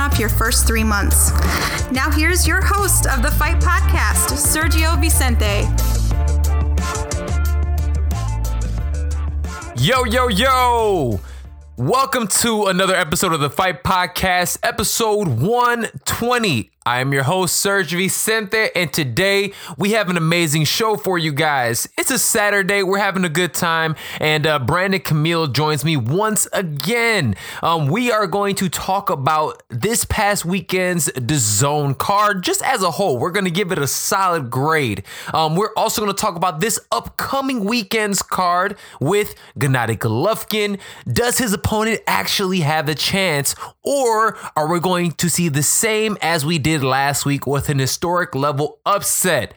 off your first three months. Now, here's your host of the Fight Podcast, Sergio Vicente. Yo, yo, yo! Welcome to another episode of the Fight Podcast, episode 120. I am your host, Serge Vicente, and today we have an amazing show for you guys. It's a Saturday, we're having a good time, and uh, Brandon Camille joins me once again. Um, we are going to talk about this past weekend's DAZN card just as a whole. We're going to give it a solid grade. Um, we're also going to talk about this upcoming weekend's card with Gennady Golovkin. Does his opponent actually have a chance, or are we going to see the same as we did last week with an historic level upset?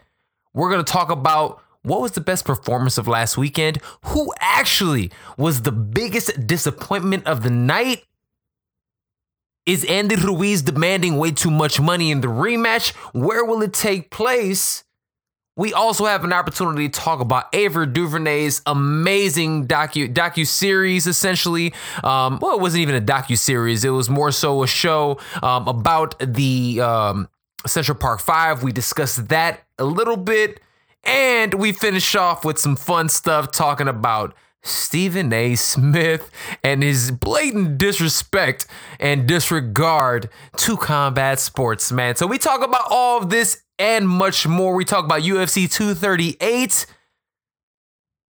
We're going to talk about what was the best performance of last weekend, who actually was the biggest disappointment of the night. Is Andy Ruiz demanding way too much money in the rematch? Where will it take place? We also have an opportunity to talk about Ava DuVernay's amazing docu docu series. Essentially, um, well, it wasn't even a docu series; it was more so a show um, about the um, Central Park Five. We discussed that a little bit, and we finish off with some fun stuff talking about Stephen A. Smith and his blatant disrespect and disregard to combat sports, man. So we talk about all of this and much more. We talk about UFC 238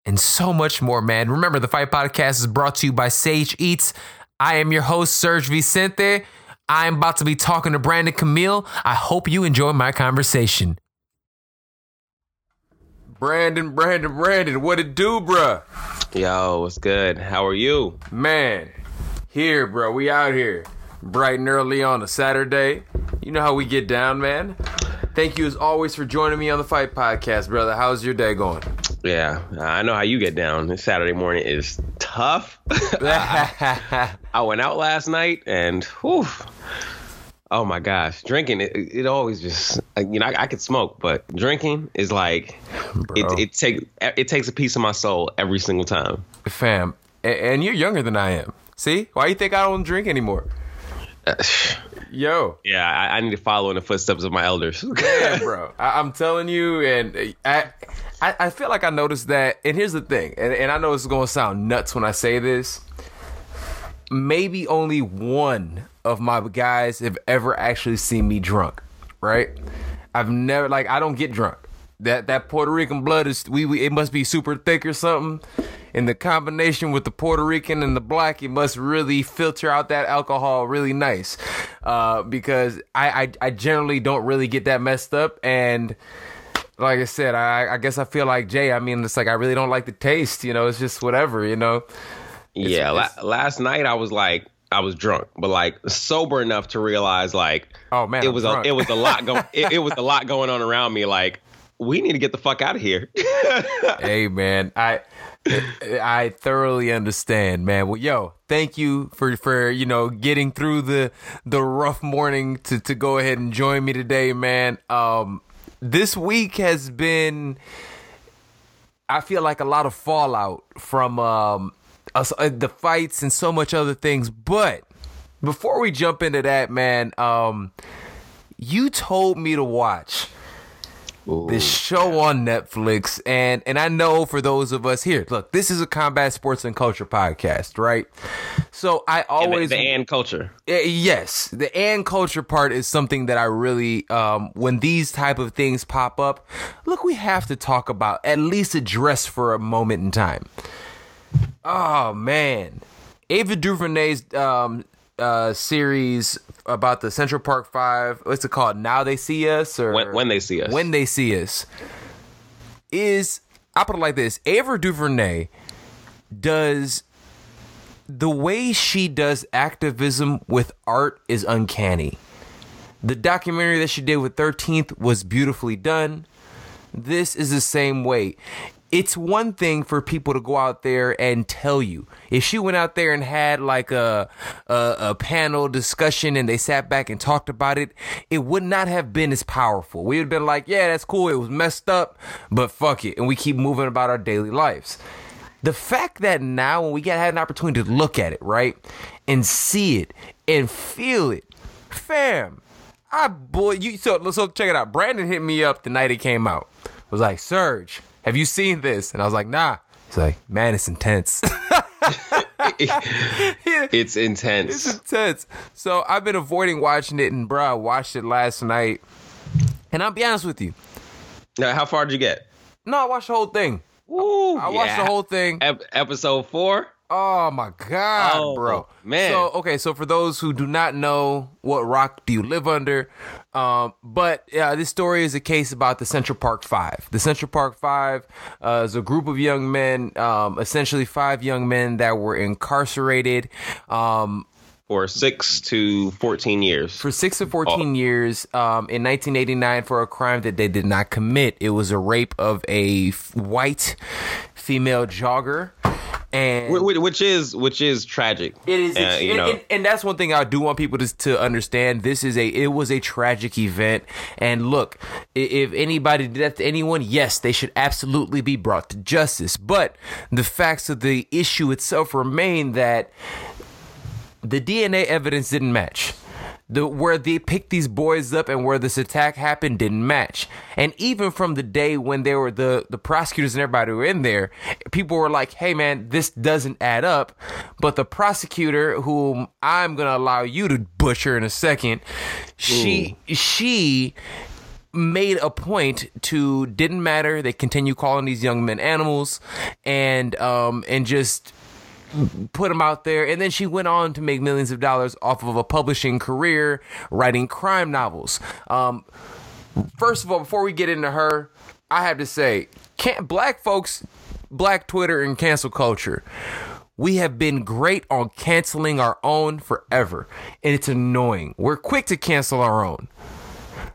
and so much more, man. Remember, the Fight Podcast is brought to you by Sage Eats. I am your host, Serge Vicente. I'm about to be talking to Brandon Camille. I hope you enjoy my conversation. Brandon, Brandon, Brandon, what it do, bruh? Yo, what's good? How are you? Man, here, bro. We out here. Bright and early on a Saturday. You know how we get down, man. Thank you as always for joining me on the Fight Podcast, brother. How's your day going? Yeah, I know how you get down. This Saturday morning is tough. I, I went out last night and whew, oh my gosh, drinking it, it always just you know I, I could smoke, but drinking is like it it take it takes a piece of my soul every single time. Fam, and you're younger than I am. See, why you think I don't drink anymore? Uh, Yo. Yeah, I, I, need to follow in the footsteps of my elders. yeah, bro. I, am telling you, and I, I, I feel like I noticed that. And here's the thing, and, and I know it's going to sound nuts when I say this. Maybe only one of my guys have ever actually seen me drunk, right? I've never like I don't get drunk. That that Puerto Rican blood is we, we it must be super thick or something And the combination with the Puerto Rican and the black, it must really filter out that alcohol really nice. Uh, because I, I, I generally don't really get that messed up. And like I said, I, I guess I feel like Jay. I mean, it's like I really don't like the taste. You know, it's just whatever. You know. It's, yeah. It's, la- last night I was like. I was drunk, but like sober enough to realize like oh man, it was a, it was a lot going it, it was a lot going on around me. Like we need to get the fuck out of here. hey man, I I thoroughly understand, man. Well, yo, thank you for for you know getting through the the rough morning to to go ahead and join me today, man. Um, this week has been, I feel like a lot of fallout from um us, uh, the fights and so much other things. But before we jump into that, man, um, you told me to watch this show on Netflix, and and I know for those of us here, look, this is a combat sports and culture podcast, right? So I always the, the and culture. Uh, yes, the and culture part is something that I really, um, when these type of things pop up, look, we have to talk about at least address for a moment in time. Oh man, Ava DuVernay's um, uh, series about the Central Park Five. What's it called? Now they see us, or When, when they see us. when they see us is I put it like this: Ava DuVernay does the way she does activism with art is uncanny. The documentary that she did with 13th was beautifully done. This is the same way. It's one thing for people to go out there and tell you. If she went out there and had like a, a a panel discussion and they sat back and talked about it, it would not have been as powerful. We would have been like, yeah, that's cool. It was messed up, but fuck it, and we keep moving about our daily lives. The fact that now when we get had an opportunity to look at it, right, and see it and feel it, fam, I boy, you so so check it out. Brandon hit me up the night it came out. Was like, Serge, have you seen this? And I was like, Nah. He's like, Man, it's intense. it's intense. It's intense. So I've been avoiding watching it, and bro, I watched it last night. And I'll be honest with you. now, how far did you get? No, I watched the whole thing. Ooh, I watched the whole thing. Ep- episode four. Oh my god, Oh, bro. man. So okay, so for those who do not know what rock do you live under, um, but yeah, this story is a case about the Central Park Five. The Central Park Five uh, is a group of young men, um, essentially five young men that were incarcerated. Um, For six to fourteen years. for six to 14 years um, in 1989 for a crime that they did not commit. It was a rape of a f- white female jogger. And Wh- wh- which is which is tragic. it is, Uh, you and, know. and, and that's one thing I do want people to, to understand. This is a, it was a tragic event. And look, if anybody did that to anyone, yes, they should absolutely be brought to justice. But the facts of the issue itself remain that the DNA evidence didn't match. The where they picked these boys up and where this attack happened didn't match. And even from the day when they were the the prosecutors and everybody were in there, people were like, "Hey man, this doesn't add up." But the prosecutor, whom I'm gonna allow you to butcher in a second, she she made a point to didn't matter. They continue calling these young men animals, and um and just put them out there and then she went on to make millions of dollars off of a publishing career writing crime novels um first of all before we get into her i have to say can't black folks black twitter and cancel culture we have been great on canceling our own forever and it's annoying we're quick to cancel our own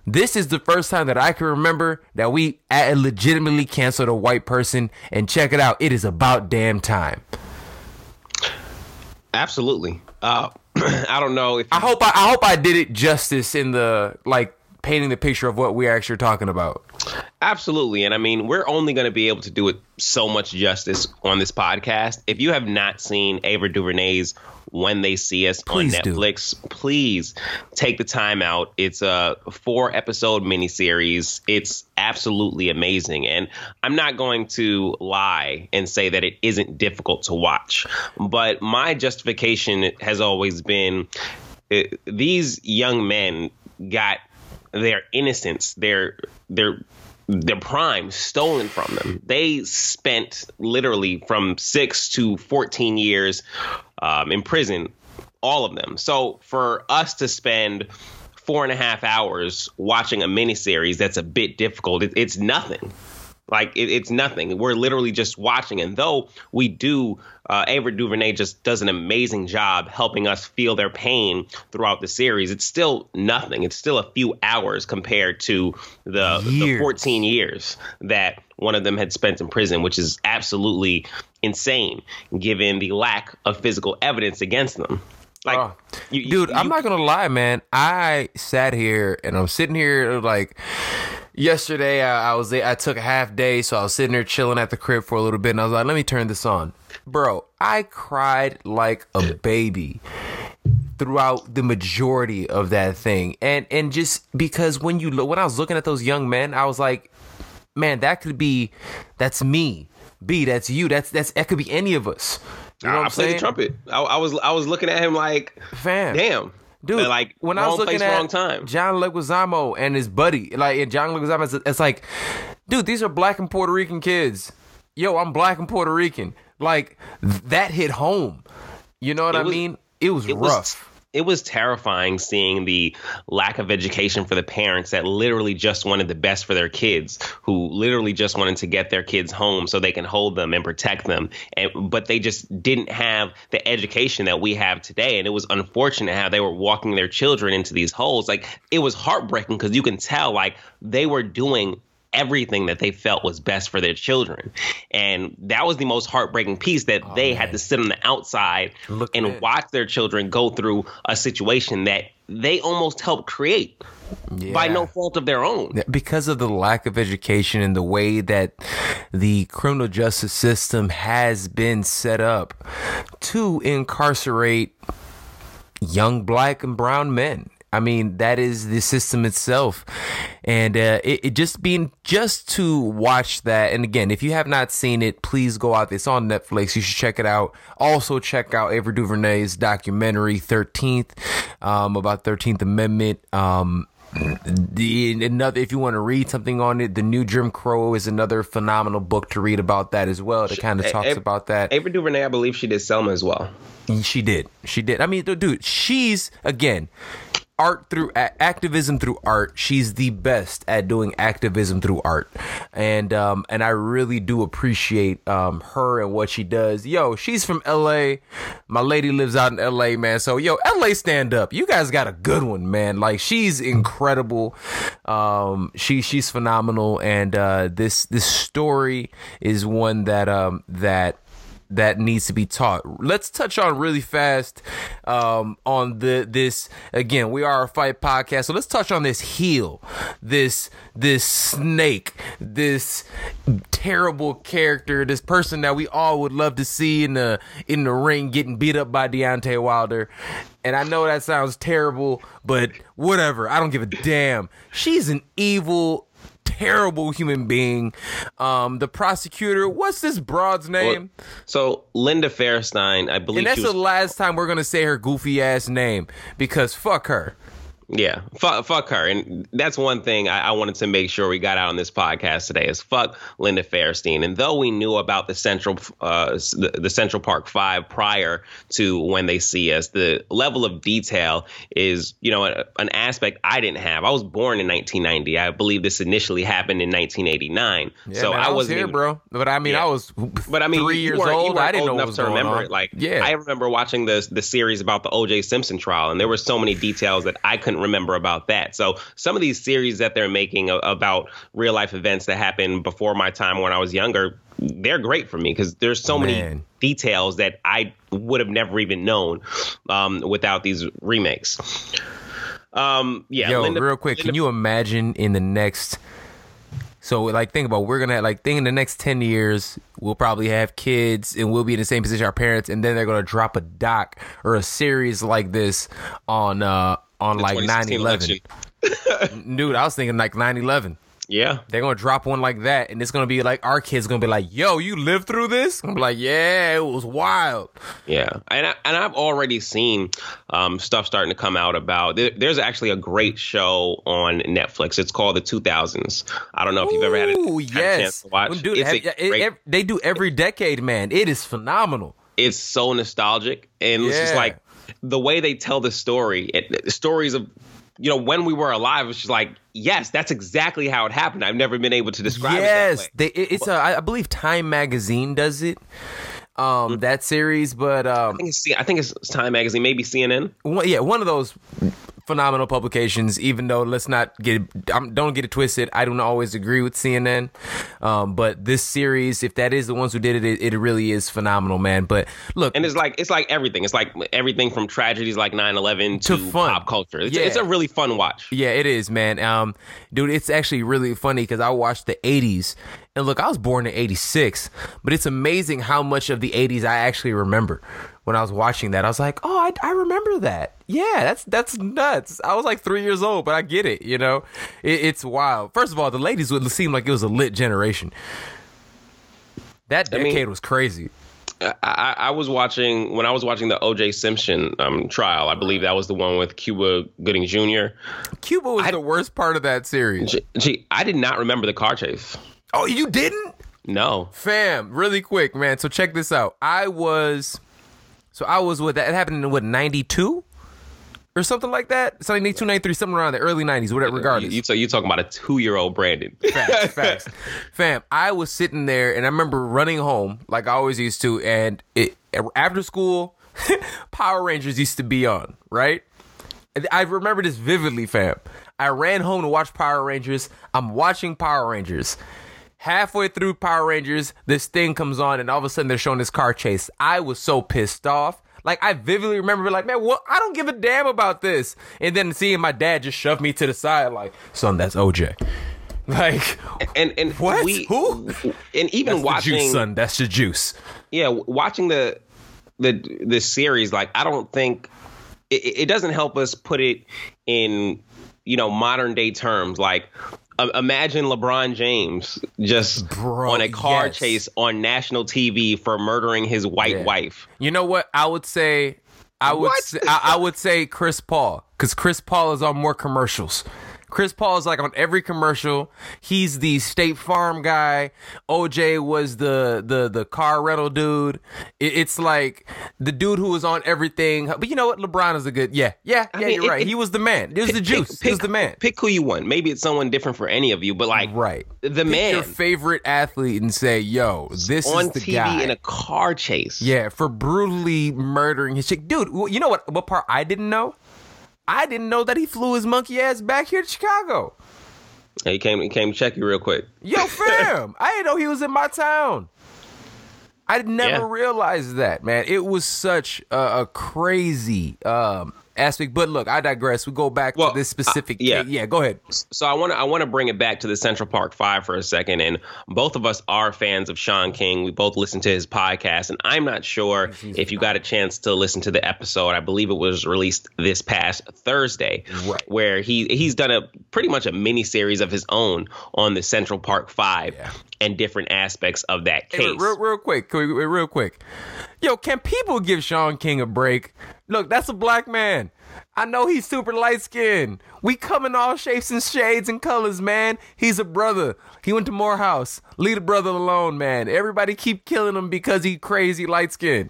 this is the first time that I can remember that we legitimately canceled a white person. And check it out, it is about damn time. Absolutely. Uh, I don't know if I hope I, I hope I did it justice in the like painting the picture of what we are actually talking about. Absolutely. And I mean, we're only going to be able to do it so much justice on this podcast. If you have not seen Ava DuVernay's When They See Us Please on do. Netflix, please take the time out. It's a four episode miniseries. It's absolutely amazing. And I'm not going to lie and say that it isn't difficult to watch. But my justification has always been uh, these young men got their innocence, their their their prime stolen from them. They spent literally from six to fourteen years um, in prison, all of them. So for us to spend four and a half hours watching a miniseries that's a bit difficult, it, it's nothing. Like it, it's nothing. We're literally just watching, and though we do, uh, Ava DuVernay just does an amazing job helping us feel their pain throughout the series. It's still nothing. It's still a few hours compared to the, the 14 years that one of them had spent in prison, which is absolutely insane given the lack of physical evidence against them. Like, Oh. you- you- Dude, I'm you- not gonna lie, man. I sat here and I'm sitting here like yesterday. I, I was I took a half day, so I was sitting there chilling at the crib for a little bit, and I was like, let me turn this on, bro. I cried like a baby throughout the majority of that thing, and and just because when you look, when I was looking at those young men, I was like, man, that could be, that's me. B, that's you. That's that's that could be any of us. You know I, I played saying? the trumpet. I, I was I was looking at him like, Fam. damn, Dude, like when I was looking place, at wrong time. John Leguizamo and his buddy, like and John Leguizamo, it's, it's like, dude, these are black and Puerto Rican kids. Yo, I'm black and Puerto Rican. Like that hit home. You know what It I was- mean? It was it was rough. It was terrifying seeing the lack of education for the parents that literally just wanted the best for their kids, who literally just wanted to get their kids home so they can hold them and protect them. And but they just didn't have the education that we have today. And it was unfortunate how they were walking their children into these holes. Like it was heartbreaking because you can tell like they were doing everything that they felt was best for their children. And that was the most heartbreaking piece that oh, they man. had to sit on the outside Look and watch their children go through a situation that they almost helped create. Yeah. By no fault of their own. Because of the lack of education and the way that the criminal justice system has been set up to incarcerate young black and brown men. I mean, that is the system itself. And uh, it, it, just being just to watch that. And again, if you have not seen it, please go out. It's on Netflix. You should check it out. Also, check out Ava DuVernay's documentary, 13th, um, about 13th Amendment. Um, the another if you want to read something on it the new jim crow is another phenomenal book to read about that as well that kind of talks a- about that ava duvernay i believe she did selma as well she did she did i mean dude she's again art through activism through art. She's the best at doing activism through art, and um, and I really do appreciate um, her and what she does. Yo, she's from L.A. My lady lives out in L.A. Man, so yo, L.A. stand up. You guys got a good one, man. Like she's incredible. Um, she she's phenomenal, and uh, this this story is one that um that that needs to be taught. Let's touch on really fast um, on the this again. We are a fight podcast, so let's touch on this heel, this this snake, this terrible character, this person that we all would love to see in the in the ring getting beat up by Deontay Wilder. And I know that sounds terrible, but whatever. I don't give a damn. She's an evil terrible human being. Um, the prosecutor, what's this broad's name? Well, so Linda Fairstein, I believe. And that's was- the last time we're gonna say her goofy ass name because fuck her. Yeah, fuck, fuck her, and that's one thing I, I, wanted to make sure we got out on this podcast today is fuck Linda Fairstein. And though we knew about the Central, uh, the, the Central Park Five prior to when they see us, the level of detail is, you know, a, an aspect I didn't have. I was born in 1990. I believe this initially happened in 1989. Yeah, so man, I, I was here, even, bro. But I mean, yeah. I was, but I mean, three years old. I didn't know enough to remember on. it. Like, yeah, I remember watching the the series about the O.J. Simpson trial, and there were so many details that I couldn't remember about that. So some of these series that they're making about real life events that happened before my time when I was younger, they're great for me because there's so Man. many details that I would have never even known um, without these remakes. Um, yeah, Yo, Linda, real quick, Linda, can you imagine in the next? So, like, think about we're gonna like think in the next ten years we'll probably have kids and we'll be in the same position our parents, and then they're gonna drop a doc or a series like this on uh on the like 9-11. Dude, I was thinking like 9-11. Yeah. They're gonna drop one like that, and it's gonna be like our kids gonna be like, "Yo, you lived through this?" I'm like, "Yeah, it was wild." Yeah, and I, and I've already seen um, stuff starting to come out about. There, there's actually a great show on Netflix. It's called The 2000s. I don't know if you've ever had a, Ooh, yes. Had a chance to watch. Dude, have, it, it, they do every decade, man. It is phenomenal. It's so nostalgic, and yeah. it's just like the way they tell the story, it, stories of you know when we were alive, it's just like yes, that's exactly how it happened. I've never been able to describe yes, it. Yes, it's a I believe Time Magazine does it. Um, mm-hmm. that series, but um, I think it's I think it's Time Magazine, maybe CNN. One, yeah, one of those phenomenal publications. Even though let's not get um, don't get it twisted. I don't always agree with CNN, um, but this series, if that is the ones who did it, it, it, really is phenomenal, man. But look, and it's like it's like everything. It's like everything from tragedies like 9-11 to, to fun. pop culture. It's, yeah. it's a really fun watch. Yeah, it is, man. Um, dude, it's actually really funny because I watched the '80s and look, I was born in 86, but it's amazing how much of the 80s I actually remember when I was watching that. I was like, oh, I, I remember that. Yeah, that's that's nuts. I was like three years old, but I get it. You know, it, it's wild. First of all, the ladies would seem like it was a lit generation. That decade I mean, was crazy. I, I, was watching when I was watching the O.J. Simpson um, trial. I believe that was the one with Cuba Gooding Jr. Cuba was I, the worst part of that series. Gee, I did not remember the car chase. Oh, you didn't? No. Fam, really quick, man. So check this out. I was so I was with that it happened in what, 92? or something like that. Like 92, 93, something around the early 90s, whatever, regardless. You, you, so you talking about a two year old Brandon? Facts, facts. Fam, I was sitting there and I remember running home like I always used to, and it, after school, Power Rangers used to be on, right? I remember this vividly, fam. I ran home to watch Power Rangers. I'm watching Power Rangers. Halfway through Power Rangers, this thing comes on, and all of a sudden they're showing this car chase. I was so pissed off. Like I vividly remember, like, man, what? I don't give a damn about this. And then seeing my dad just shove me to the side, like, son, that's OJ. Like, and and what? We, Who? And even that's watching, the juice, son. That's the juice. Yeah, watching the the the series, like, I don't think it, it doesn't help us put it in you know modern day terms like imagine LeBron James just Bro, on a car yes. chase on national TV for murdering his white Yeah. wife. You know what? I would say, I would, say, I, I would say Chris Paul because Chris Paul is on more commercials. Chris Paul is like on every commercial. He's the State Farm guy. OJ was the the the car rental dude. It, it's like the dude who was on everything. But you know what? LeBron is a good. Yeah, yeah, yeah. mean, you're it- right. it- he was the man. It was the juice. Pick, he was the man. Pick who you want. Maybe it's someone different for any of you, but like right. the Pick man your favorite athlete and say, "Yo, this on is the TV guy." in a car chase. Yeah, for brutally murdering his chick. Dude, you know what what part I didn't know? I didn't know that he flew his monkey ass back here to Chicago. He came he came to check you real quick. Yo, fam, I didn't know he was in my town. I never Yeah. realized that, man. It was such a, a crazy um, aspect. But look, I digress. We go back Well, to this specific. uh, yeah. case. yeah. Go ahead. So I want to I want to bring it back to the Central Park Five for a second, and both of us are fans of Shaun King. We both listen to his podcast, and I'm not sure if you got a chance to listen to the episode. I believe it was released this past Thursday, Right. where he he's done a pretty much a mini series of his own on the Central Park Five Yeah. and different aspects of that Hey, case. real, real quick, quick, real quick. Yo, can people give Shaun King a break? Look, that's a black man. I know he's super light skinned. We come in all shapes and shades and colors, man. He's a brother. He went to Morehouse. Leave the brother alone, man. Everybody keep killing him because he crazy light skinned.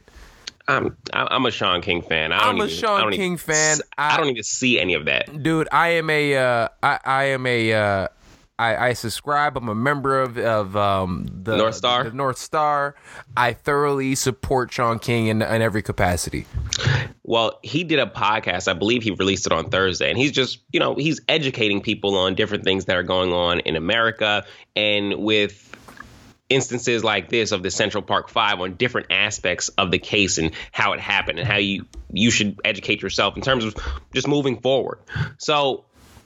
I'm I'm a Shaun King fan. I I'm a even, Shaun King even, fan. I, I- don't even see any of that. Dude, I am a uh I, I am a uh I, I subscribe. I'm a member of of um the North Star? The North Star. I thoroughly support Shaun King in, in every capacity. Well, he did a podcast. I believe he released it on Thursday, and he's just, you know, he's educating people on different things that are going on in America and with instances like this of the Central Park 5 on different aspects of the case and how it happened and how you you should educate yourself in terms of just moving forward. So,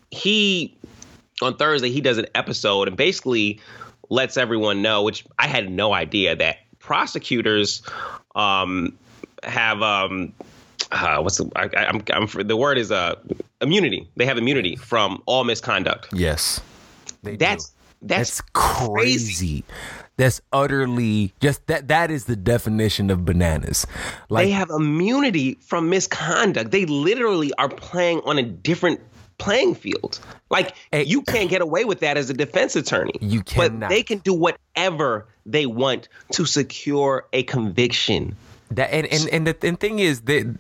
he on Thursday he does an episode and basically lets everyone know, which I had no idea that prosecutors um, have um, uh, what's the I, I'm, I'm the word is uh immunity. They have immunity from all misconduct. Yes. They do. That's that's, That's crazy. That's utterly just that that is the definition of bananas. Like they have immunity from misconduct. They literally are playing on a different playing field. Like Hey. you can't get away with that as a defense attorney. You cannot. But they can do whatever they want to secure a conviction. that and and, and the and thing is that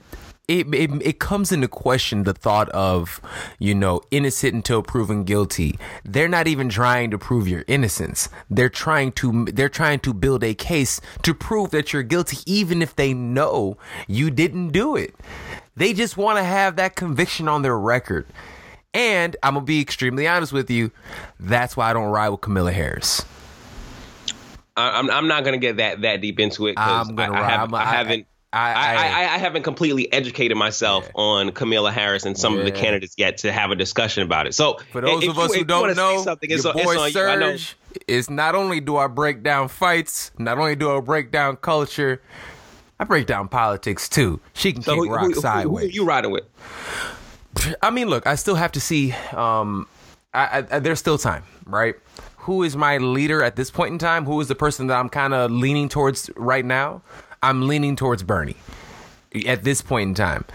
it, it it comes into question the thought of you know innocent until proven guilty. They're not even trying to prove your innocence. They're trying to they're trying to build a case to prove that you're guilty even if they know you didn't do it. They just want to have that conviction on their record. And I'm gonna be extremely honest with you. That's why I don't ride with Camilla Harris. I, I'm I'm not gonna get that that deep into it because I, I, have, I haven't. I- I, I- haven't completely educated myself on Camilla Harris and some of the candidates yet to have a discussion about it. So For those if of us who don't know, something, your it's on- boy it's on you. I know. Serge is not only do I break down fights, not only do I break down culture, I break down politics too. She can So kick who, rock who, who, who sideways. you riding with? I mean, look, I still have to see. Um, I, I, there's still time, right? Who is my leader at this point in time? Who is the person that I'm kind of leaning towards right now? I'm leaning towards Bernie at this point in time.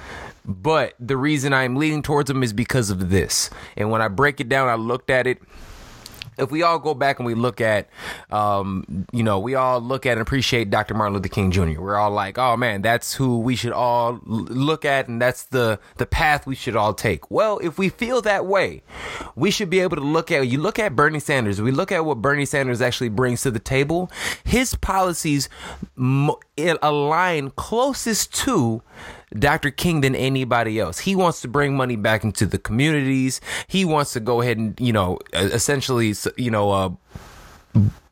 But the reason I'm leaning towards him is because of this. And when I break it down, I looked at it. If we all go back and we look at, um, you know, we all look at and appreciate Dr. Martin Luther King Jr. We're all like, oh man, that's who we should all look at, and that's the the path we should all take. Well, if we feel that way, we should be able to look at. You look at Bernie Sanders. We look at what Bernie Sanders actually brings to the table. His policies align closest to Dr. King than anybody else. He wants to bring money back into the communities. He wants to go ahead and, you know, essentially, you know, uh,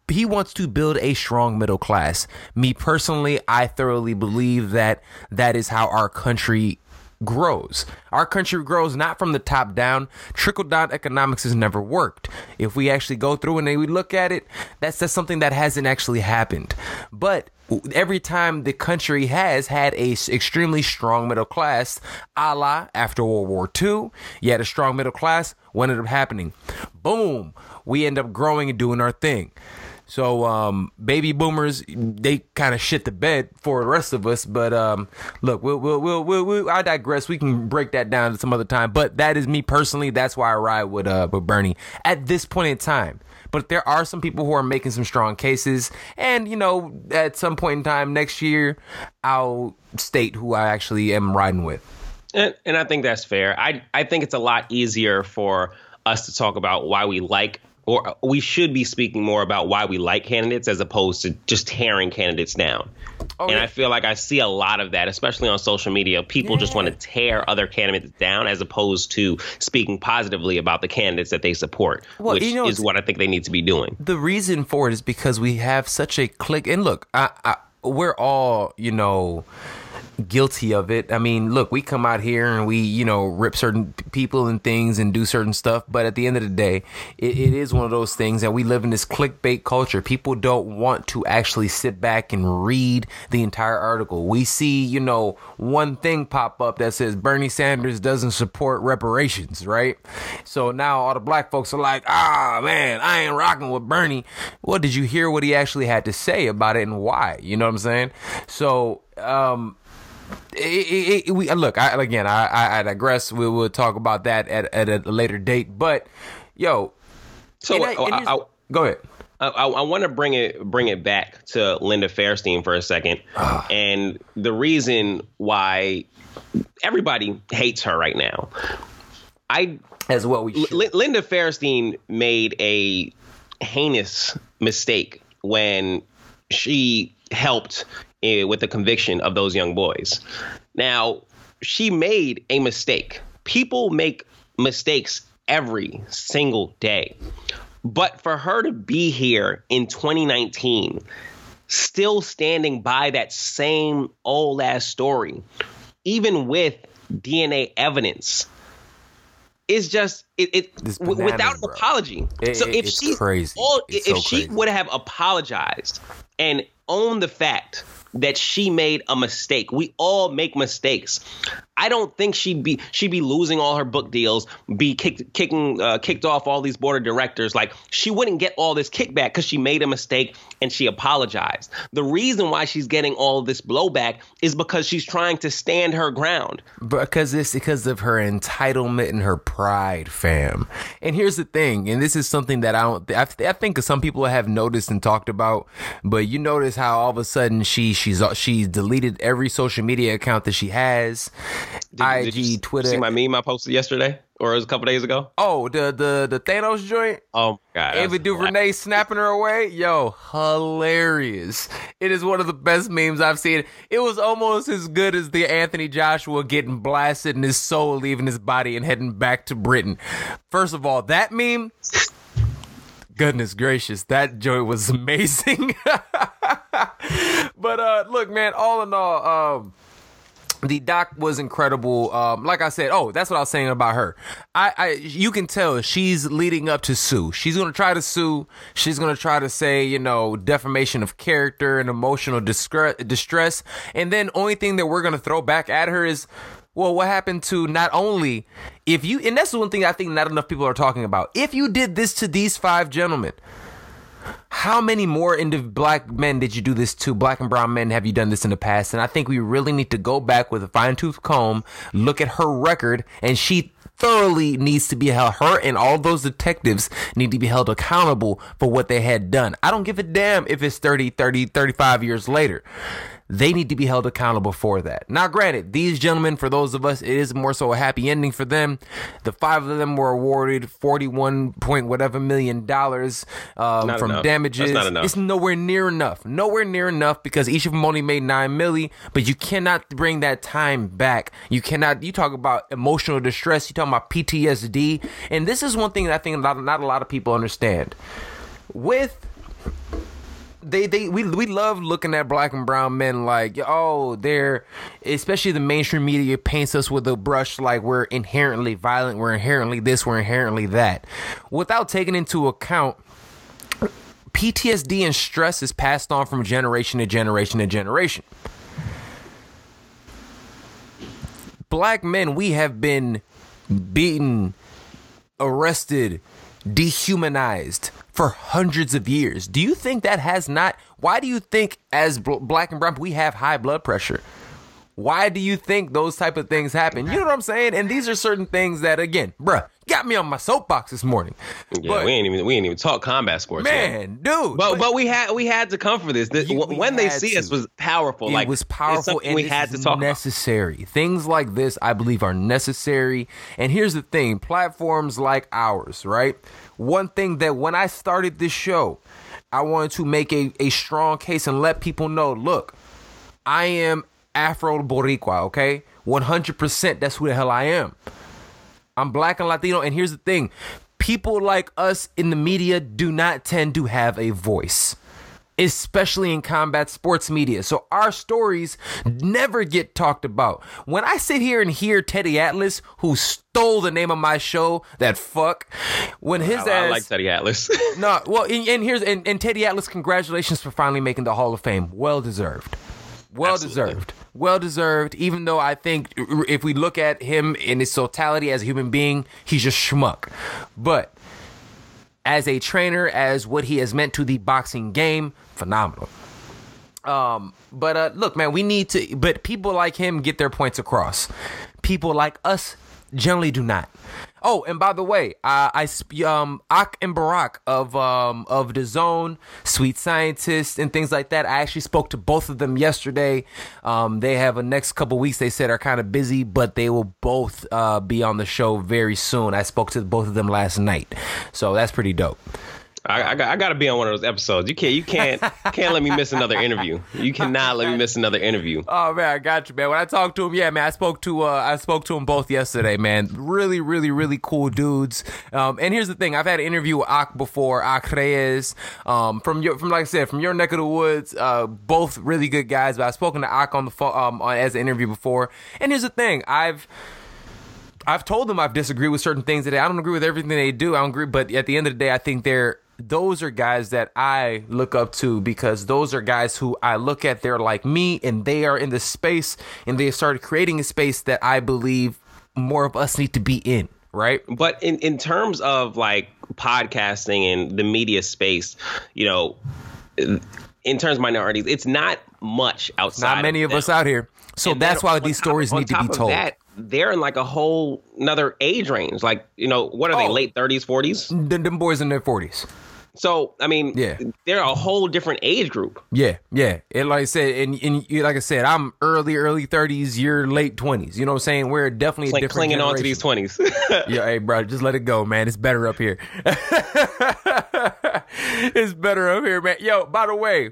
he wants to build a strong middle class. Me personally, I thoroughly believe that that is how our country grows. Our country grows not from the top down. Trickle down economics has never worked. If we actually go through and we look at it, that's just something that hasn't actually happened. But every time the country has had a extremely strong middle class, a la after World War II, you had a strong middle class. What ended up happening? Boom, we end up growing and doing our thing. So um, baby boomers, they kind of shit the bed for the rest of us. But um, look, we'll, we'll, we'll, we'll, we'll, I digress. We can break that down at some other time. But that is me personally. That's why I ride with uh, with Bernie at this point in time. But there are some people who are making some strong cases, and you know, at some point in time next year, I'll state who I actually am riding with. And, and I think that's fair. I I think it's a lot easier for us to talk about why we like or uh, we should be speaking more about why we like candidates as opposed to just tearing candidates down. Oh, and yeah. I feel like I see a lot of that, especially on social media. People yeah. just want to tear other candidates down as opposed to speaking positively about the candidates that they support, well, which you know, is what I think they need to be doing. The reason for it is because we have such a click. And look, I, I, we're all, you know, guilty of it. I mean, look, we come out here and we, you know, rip certain people and things and do certain stuff, but at the end of the day, it, it is one of those things that we live in this clickbait culture. People don't want to actually sit back and read the entire article. We see, you know, one thing pop up that says Bernie Sanders doesn't support reparations, right? So now all the black folks are like, ah, man, I ain't rocking with Bernie. Well, did you hear what he actually had to say about it and why? You know what I'm saying? So, um, it, it, we uh, look. I, again, I, I digress. We will talk about that at, at a later date. But yo, so I, I, go ahead. I, I want to bring it bring it back to Linda Fairstein for a second, ah. and the reason why everybody hates her right now. I as well. We L- Linda Fairstein made a heinous mistake when she helped Eh, with the conviction of those young boys. Now, she made a mistake. People make mistakes every single day. But for her to be here in 2019, still standing by that same old ass story, even with DNA evidence, is just it, it without an apology. It, so if she crazy. All, if so she would have apologized and owned the fact that she made a mistake. We all make mistakes. I don't think she'd be she'd be losing all her book deals, be kicked kicking uh, kicked off all these board of directors. Like she wouldn't get all this kickback because she made a mistake and she apologized. The reason why she's getting all this blowback is because she's trying to stand her ground. Because it's because of her entitlement and her pride, fam. And here's the thing, and this is something that I don't. I, I think some people have noticed and talked about, but you notice how all of a sudden she she's she's deleted every social media account that she has did, IG, did you Twitter. See my meme I posted yesterday, or it was a couple days ago. Oh, the the the Thanos joint. Oh my god, Ava DuVernay snapping her away. Yo, hilarious! It is one of the best memes I've seen. It was almost as good as the Anthony Joshua getting blasted and his soul leaving his body and heading back to Britain. First of all, that meme. Goodness gracious, that joint was amazing. but uh look, man, all in all, um the doc was incredible. Um, like I said, oh, that's what I was saying about her. I, I, you can tell she's leading up to sue. She's gonna try to sue. She's gonna try to say, you know, defamation of character and emotional distress. And then only thing that we're gonna throw back at her is, well, what happened to not only if you, and that's the one thing I think not enough people are talking about. If you did this to these five gentlemen, how many more indiv- black men did you do this to? Black and brown men have you done this in the past? And I think we really need to go back with a fine tooth comb, look at her record, and she thoroughly needs to be held. Her and all those detectives need to be held accountable for what they had done. I don't give a damn if it's 30, 30, 35 years later they need to be held accountable for that. Now, granted, these gentlemen, for those of us, it is more so a happy ending for them. The five of them were awarded forty-one point whatever million dollars um, from enough. damages. That's not enough. It's nowhere near enough. Nowhere near enough because each of them only made nine milli. But you cannot bring that time back. You cannot. You talk about emotional distress. You talk about PTSD, and this is one thing that I think not, not a lot of people understand. With they they we we love looking at black and brown men like oh they're especially the mainstream media paints us with a brush like we're inherently violent we're inherently this we're inherently that. Without taking into account PTSD and stress is passed on from generation to generation to generation. Black men we have been beaten arrested dehumanized for hundreds of years. Do you think that has not? Why do you think, as bl- black and brown, we have high blood pressure? Why do you think those type of things happen? You know what I'm saying? And these are certain things that, again, bruh, got me on my soapbox this morning. Yeah, But- we ain't even we ain't even talk combat sports. yet. Man, dude. But but we had we had to come for this. This- You- when they see us was powerful. it like was powerful and we had to talk about. necessary. Things like this, I believe, are necessary. And here's the thing: platforms like ours, right? One thing that when I started this show, I wanted to make a, a strong case and let people know: look, I am Afro Boricua, okay? 100%. That's who the hell I am. I'm black and Latino. And here's the thing people like us in the media do not tend to have a voice, especially in combat sports media. So our stories never get talked about. When I sit here and hear Teddy Atlas, who stole the name of my show, that fuck, when his I, I ass. like Teddy Atlas. No, well, and, and here's and, and Teddy Atlas, congratulations for finally making the Hall of Fame. Well deserved. Well Absolutely. deserved. Well deserved. Even though I think if we look at him in his totality as a human being, he's just schmuck. But as a trainer, as what he has meant to the boxing game, phenomenal. Um, but uh, look, man, we need to. But people like him get their points across. People like us generally do not. Oh, and by the way, I, I um Ak and Barak of um of the Zone, Sweet Scientist, and things like that. I actually spoke to both of them yesterday. Um, they have a next couple weeks. They said are kind of busy, but they will both uh be on the show very soon. I spoke to both of them last night, so that's pretty dope. I, I got I got to be on one of those episodes. You can't you can't can't let me miss another interview. You cannot let me miss another interview. Oh man, I got you, man. When I talked to him, yeah, man, I spoke to uh, I spoke to him both yesterday, man. Really, really, really cool dudes. Um, and here's the thing: I've had an interview with Ak before, Ak Reyes, um, from your from like I said, from your neck of the woods. Uh, both really good guys. But I've spoken to Ak on the phone um, on, as an interview before. And here's the thing: I've I've told them I've disagreed with certain things that I don't agree with everything they do. I don't agree, but at the end of the day, I think they're those are guys that I look up to because those are guys who I look at. They're like me, and they are in the space, and they started creating a space that I believe more of us need to be in. Right? But in, in terms of like podcasting and the media space, you know, in terms of minorities, it's not much outside. Not many of them. us out here, so And that's why these top- stories need to be told. That, they're in like a whole another age range. Like, you know, what are they, Oh. late 30s, 40s? them, them boys in their forties. So, I mean, Yeah. they're a whole different age group. Yeah, yeah. And like I said, and, and you- like I said, I'm early, early 30s, you're late 20s. You know what I'm saying? We're definitely It's a like different clinging on to these 20s. Yeah, hey, bro, just let it go, man. It's better up here. it's better up here, man. Yo, by the way,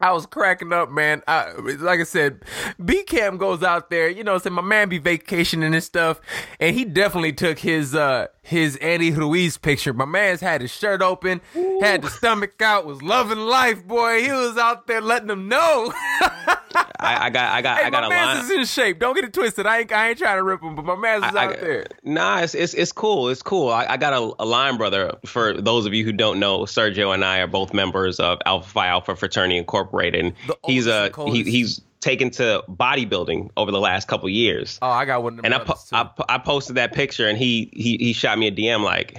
I was cracking up, man. I, like I said, B Cam goes out there, you know, saying my man be vacationing and stuff, and he definitely took his uh his Andy Ruiz picture. My man's had his shirt open, had the stomach out, was loving life, boy. He was out there letting them know. I, I got, I got, hey, I got my a man's line. is in shape. Don't get it twisted. I ain't, I ain't trying to rip him, but my man's is I- out there. Nah, it's, it's it's cool. It's cool. I, I got a, a line brother. For those of you who don't know, Sergio and I are both members of Alpha Phi Alpha Fraternity Incorporated. And he's a he, he's taken to bodybuilding over the last couple years. Oh, I got one and I, po-. I I posted that picture, and he he he shot me a DM like.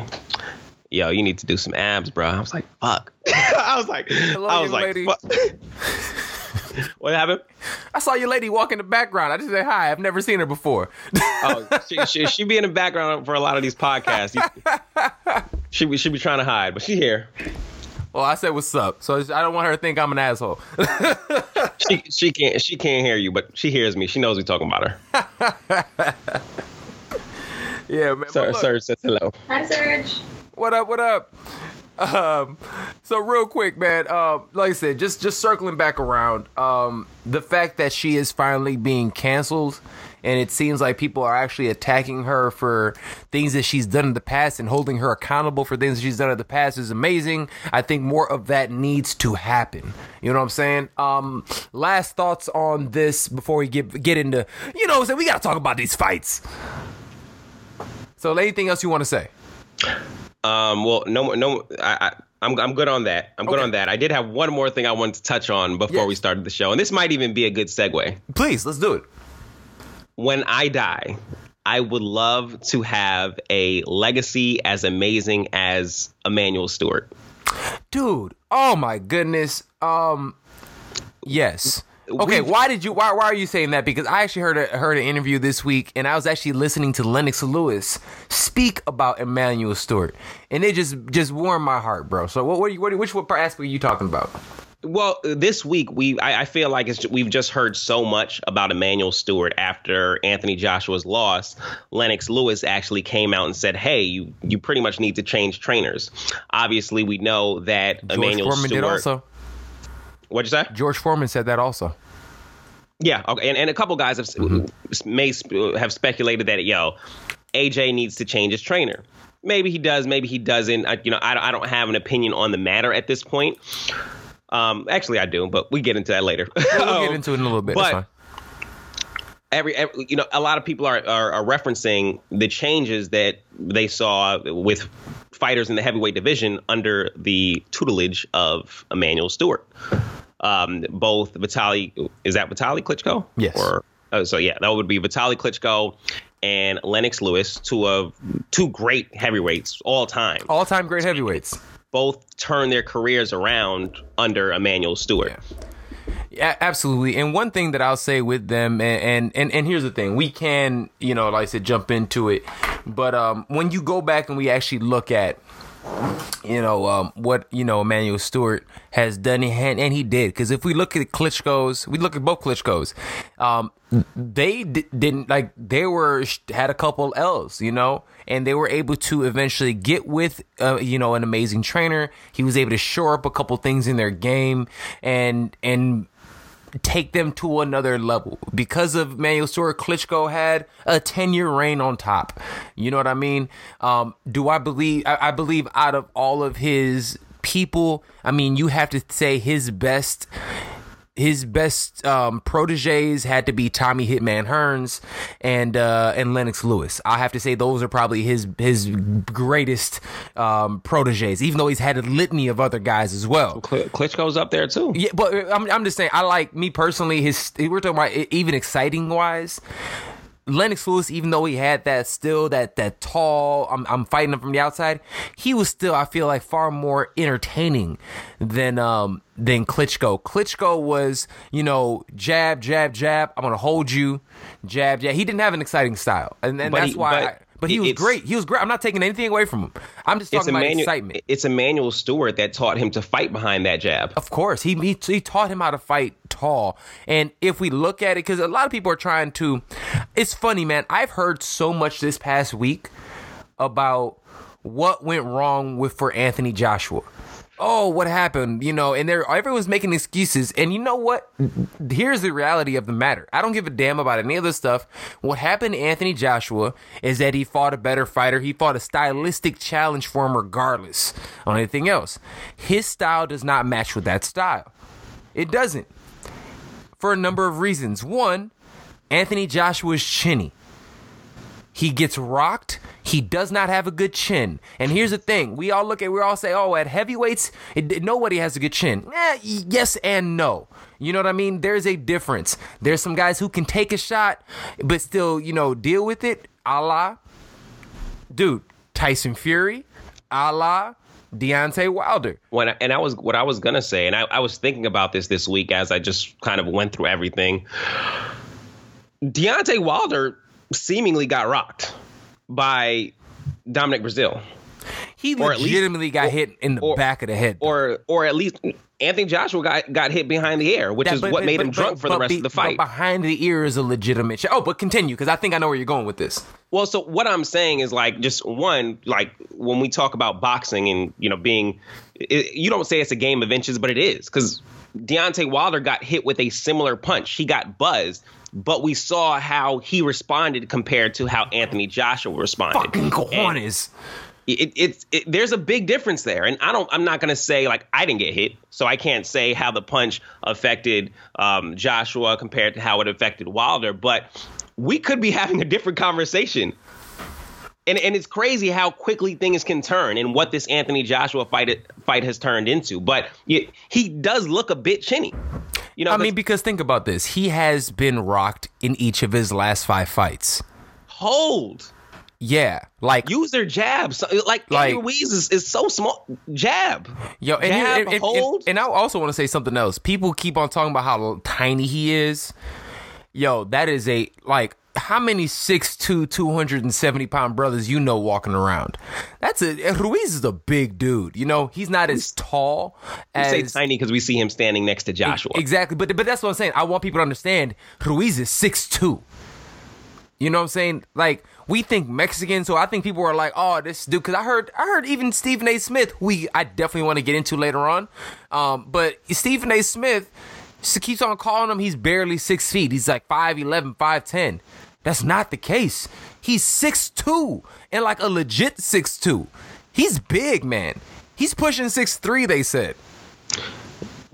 Yo, you need to do some abs, bro. I was like, fuck. I was like, I young was like, lady. what happened? I saw your lady walk in the background. I just said hi. I've never seen her before. oh, she, she, she be in the background for a lot of these podcasts. she be she be trying to hide, but she here. Well, I said what's up, so I don't want her to think I'm an asshole. she she can't she can't hear you, but she hears me. She knows we talking about her. yeah, man. Sir, Serge says hello. Hi, Serge. What up? What up? Um, so real quick, man. Um, like I said, just just circling back around. Um, the fact that she is finally being canceled, and it seems like people are actually attacking her for things that she's done in the past and holding her accountable for things that she's done in the past is amazing. I think more of that needs to happen. You know what I'm saying? Um, last thoughts on this before we get get into you know, what I'm we gotta talk about these fights. So, anything else you want to say? Um, well, no, no, I, I I'm I'm good on that. I'm good on that. I did have one more thing I wanted to touch on before yes. we started the show, and this might even be a good segue. Please, let's do it. When I die, I would love to have a legacy as amazing as Emanuel Steward. Dude, oh my goodness. Um yes. Okay, why did you why why are you saying that? Because I actually heard a, heard an interview this week, and I was actually listening to Lennox Lewis speak about Emanuel Steward, and it just just warmed my heart, bro. So what what, what which what aspect are you talking about? Well, this week we I, I feel like it's, we've just heard so much about Emanuel Steward after Anthony Joshua's loss. Lennox Lewis actually came out and said, "Hey, you you pretty much need to change trainers." Obviously, we know that Emanuel Steward. George Emanuel Foreman Steward. Did also. What'd you say? George Foreman said that also. Yeah, okay, and, and a couple guys have mm-hmm. may have speculated that yo, AJ needs to change his trainer. Maybe he does, maybe he doesn't. I, you know, I, I don't have an opinion on the matter at this point. Um, actually, I do, but we get into that later. We'll get into it in a little bit. But every, every, you know, a lot of people are, are, are referencing the changes that they saw with fighters in the heavyweight division under the tutelage of Emanuel Steward. um, both Vitali is that Vitali Klitschko? Yes. Or uh, so yeah, that would be Vitali Klitschko and Lennox Lewis, two of two great heavyweights all time. All time great heavyweights. Both turned their careers around under Emanuel Steward. Yeah. Yeah, absolutely. And one thing that I'll say with them, and, and and and, here's the thing: we can, you know, like I said, jump into it. But um, when you go back and we actually look at you know um, what you know Emanuel Steward has done, and, and he did. Because if we look at Klitschko's, we look at both Klitschko's. Um, they d- didn't like they were had a couple L's, you know, and they were able to eventually get with uh, you know an amazing trainer. He was able to shore up a couple things in their game, and and take them to another level. Because of Manuel Steward, Klitschko had a 10 year reign on top. You know what I mean? Um, do I believe, I, I believe out of all of his people, I mean, you have to say his best his best um, proteges had to be Tommy Hitman Hearns and uh, and Lennox Lewis. I have to say those are probably his his greatest um, proteges, even though he's had a litany of other guys as well. Klitschko's up there too. Yeah, but I'm I'm just saying I like me personally. His we're talking about even exciting wise. Lennox Lewis, even though he had that still that that tall, I'm I'm fighting him from the outside. He was still, I feel like, far more entertaining than um than Klitschko. Klitschko was, you know, jab, jab, jab. I'm gonna hold you, jab, jab. He didn't have an exciting style, and, and that's he, why. But- I, but he was great. He was great. I'm not taking anything away from him. I'm just talking about excitement. It's Emanuel Steward that taught him to fight behind that jab. Of course, he he, he taught him how to fight tall. And if we look at it, because a lot of people are trying to, it's funny, man. I've heard so much this past week about what went wrong with for Anthony Joshua oh, what happened? You know, and there everyone's making excuses. And you know what? Here's the reality of the matter. I don't give a damn about any of this stuff. What happened to Anthony Joshua is that he fought a better fighter. He fought a stylistic challenge for him regardless on anything else. His style does not match with that style. It doesn't. For a number of reasons. One, Anthony Joshua is chinny. He gets rocked. He does not have a good chin. And here's the thing: we all look at, we all say, "Oh, at heavyweights, it, nobody has a good chin." Eh, yes and no. You know what I mean? There's a difference. There's some guys who can take a shot, but still, you know, deal with it. A la, dude, Tyson Fury. A la, Deontay Wilder. When I, and I was what I was gonna say, and I, I was thinking about this this week as I just kind of went through everything. Deontay Wilder seemingly got rocked by Dominic Breazeale. He legitimately least, got or, hit in the or, back of the head, though. or or at least Anthony Joshua got got hit behind the ear, which that, is but, what made but, him drunk for the rest be, of the fight. behind the ear is a legitimate. Sh- oh, but continue because I think I know where you're going with this. Well, so what I'm saying is like just one, like when we talk about boxing and you know being, it, you don't say it's a game of inches, but it is because Deontay Wilder got hit with a similar punch. He got buzzed, but we saw how he responded compared to how Anthony Joshua responded. Fucking cojones. It, it, it, there's a big difference there, and I don't. I'm not gonna say like I didn't get hit, so I can't say how the punch affected um, Joshua compared to how it affected Wilder. But we could be having a different conversation. And, and it's crazy how quickly things can turn and what this Anthony Joshua fight fight has turned into. But he does look a bit chinny. You know, I mean, because think about this: he has been rocked in each of his last five fights. Hold. Yeah, like use their jabs. Like, like Andy Ruiz is, is so small. Jab. Yo, and, jab, and, and, hold. and I also want to say something else. People keep on talking about how tiny he is. Yo, that is a like how many 6'2", 270 pound brothers you know walking around? That's a Ruiz is a big dude. You know, he's not as tall as say tiny because we see him standing next to Joshua. Exactly, but but that's what I'm saying. I want people to understand Ruiz is 6'2". You know what I'm saying? Like we think Mexican, so I think people are like, "Oh, this dude." Because I heard, I heard even Stephen A. Smith, we I definitely want to get into later on. Um, but Stephen A. Smith keeps on calling him. He's barely six feet. He's like 5'11", 5'10". That's not the case. He's six two and like a legit six two. He's big, man. He's pushing six three. They said.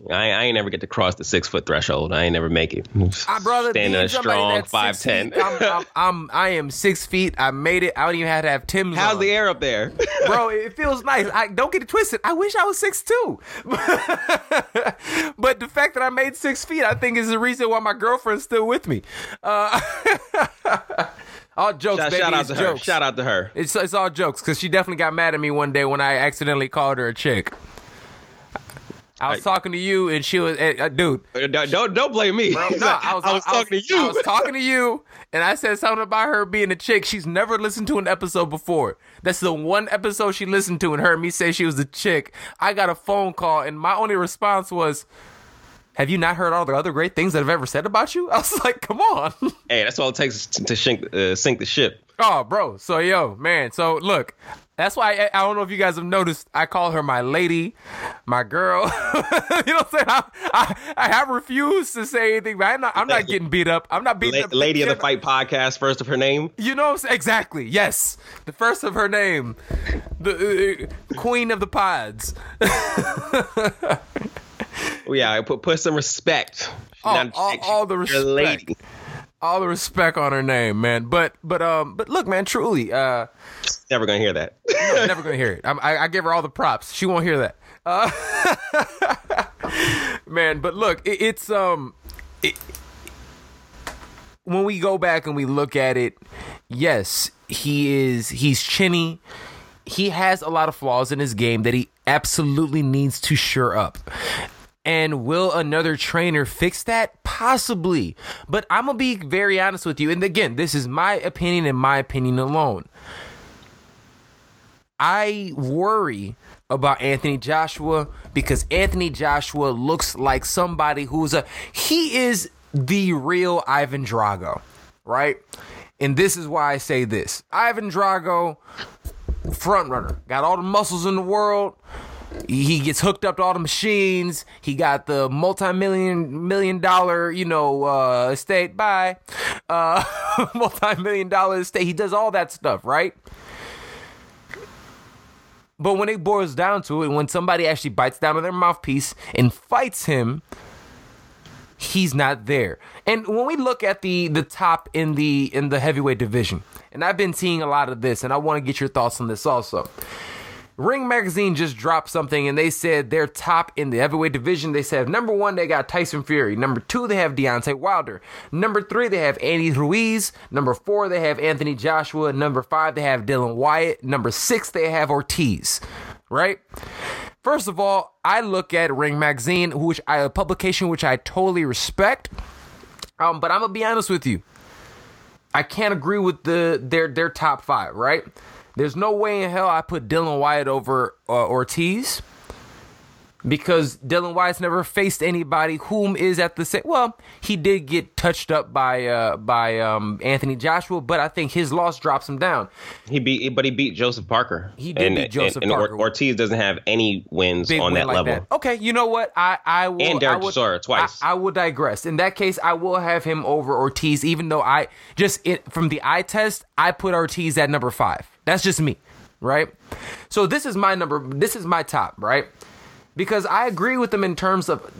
I, I ain't never get to cross the six foot threshold. I ain't never make it. I brother, standing a strong five ten. I'm, I'm, I'm, I am six feet. I made it. I don't even have to have Tim's. How's on. the air up there, bro? It feels nice. I don't get it twisted. I wish I was six two, but the fact that I made six feet, I think, is the reason why my girlfriend's still with me. Uh, All jokes, shout, baby. Shout out to jokes. her. Shout out to her. It's it's all jokes because she definitely got mad at me one day when I accidentally called her a chick. I was talking to you, and she was, uh, dude. Don't don't blame me. Bro, no, I was, I was talking was, to you. I was talking to you, and I said something about her being a chick. She's never listened to an episode before. That's the one episode she listened to, and heard me say she was a chick. I got a phone call, and my only response was, have you not heard all the other great things that I've ever said about you? I was like, come on. Hey, that's all it takes to sink, uh, sink the ship. Oh, bro. So, yo, man. So, look, that's why I, I, don't know if you guys have noticed. I call her my lady, my girl. you know what I'm saying? I, I, I, have refused to say anything, but I'm not. I'm not getting beat up. I'm not beating La- up. Lady of the Fight podcast, first of her name. You know exactly. Yes, the first of her name, the uh, queen of the pods. Yeah, put put some respect. Oh, all, all, the respect. Lady all the respect on her name, man. But but um but look, man, truly, uh, never gonna hear that. no, never gonna hear it. I, I, give her all the props. She won't hear that. Uh, man, but look, it, it's um, it, when we go back and we look at it, yes, he is he's chinny. He has a lot of flaws in his game that he absolutely needs to sure up. And will another trainer fix that? Possibly. But I'm going to be very honest with you. And again, this is my opinion and my opinion alone. I worry about Anthony Joshua because Anthony Joshua looks like somebody who's a he is the real Ivan Drago, right? And this is why I say this. Ivan Drago front runner, got all the muscles in the world, he gets hooked up to all the machines. He got the multi-million million dollar, you know, uh, estate. Bye, uh, multi-million dollar estate. He does all that stuff, right? But when it boils down to it, when somebody actually bites down on their mouthpiece and fights him, he's not there. And when we look at the the top in the in the heavyweight division, and I've been seeing a lot of this, and I want to get your thoughts on this also. Ring Magazine just dropped something and they said they're top in the heavyweight division. They said number one, they got Tyson Fury. Number two, they have Deontay Wilder. Number three, they have Andy Ruiz. Number four, they have Anthony Joshua. Number five, they have Dillian Whyte. Number six, they have Ortiz. right? First of all, I look at Ring Magazine, which I, a publication which I totally respect. Um, but I'm gonna be honest with you. I can't agree with the their their top five, right? There's no way in hell I put Dillian Whyte over uh, Ortiz because Dillian Whyte's never faced anybody whom is at the same. Well, he did get touched up by uh, by um, Anthony Joshua, but I think his loss drops him down. He beat, but he beat Joseph Parker. He did and, beat Joseph and, and Parker. Ortiz doesn't have any wins Big on win that like level. Okay, you know what? I I will. And Derek I would, Chisora twice. I, I will digress. In that case, I will have him over Ortiz, even though I just it, from the eye test, I put Ortiz at number five. That's just me, right? So this is my number. This is my top, right? Because I agree with them in terms of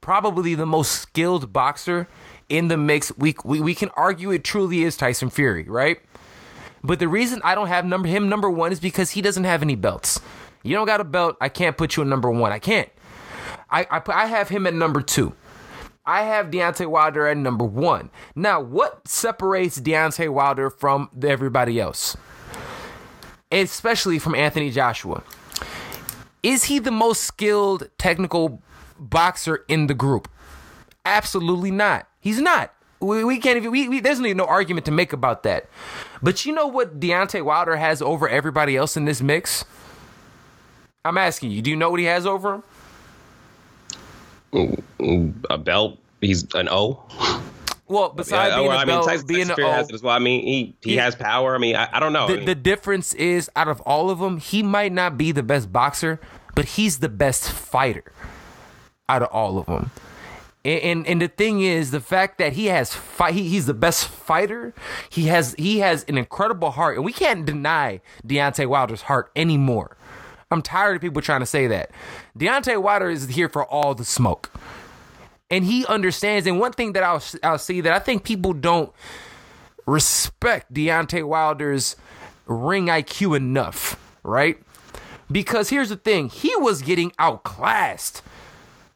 probably the most skilled boxer in the mix. We we, we can argue it truly is Tyson Fury, right? But the reason I don't have number him number one is because he doesn't have any belts. You don't got a belt, I can't put you in number one. I can't. I I, I have him at number two. I have Deontay Wilder at number one. Now, what separates Deontay Wilder from everybody else? Especially from Anthony Joshua. Is he the most skilled technical boxer in the group? Absolutely not. He's not. We, we can't even, we, we, there's no argument to make about that. But you know what Deontay Wilder has over everybody else in this mix? I'm asking you, do you know what he has over him? A belt. He's an O. Well, besides uh, being well, a I mean, Tyson, being Tyson an Fury O, has it as well. I mean, he he He- has power. I mean, I, I don't know. I the, mean, the difference is out of all of them, he might not be the best boxer, but he's the best fighter out of all of them. And, and and the thing is, the fact that he has fight, he, he's the best fighter. He has he has an incredible heart, and we can't deny Deontay Wilder's heart anymore. I'm tired of people trying to say that. Deontay Wilder is here for all the smoke, and he understands. And one thing that I'll I'll see that I think people don't respect Deontay Wilder's ring IQ enough, right? Because here's the thing, he was getting outclassed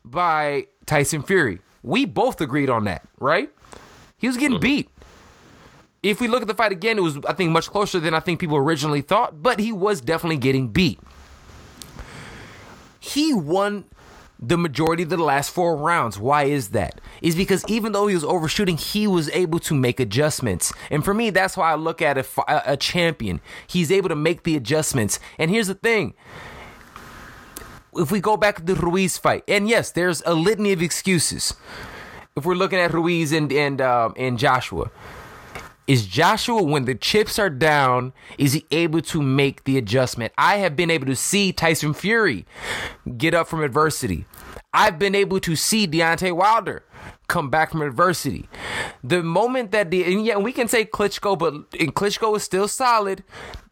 by Tyson Fury. We both agreed on that, right? He was getting mm-hmm. beat. If we look at the fight again, it was I think much closer than I think people originally thought, but he was definitely getting beat. He won the majority of the last four rounds. Why is that? Is because even though he was overshooting, he was able to make adjustments. And for me, that's why I look at a, a champion. He's able to make the adjustments. And here's the thing. If we go back to the Ruiz fight, and yes, there's a litany of excuses. If we're looking at Ruiz and and um, and Joshua, is Joshua when the chips are down, is he able to make the adjustment? I have been able to see Tyson Fury get up from adversity. I've been able to see Deontay Wilder come back from adversity. The moment that the and yeah, we can say Klitschko, but and Klitschko is still solid.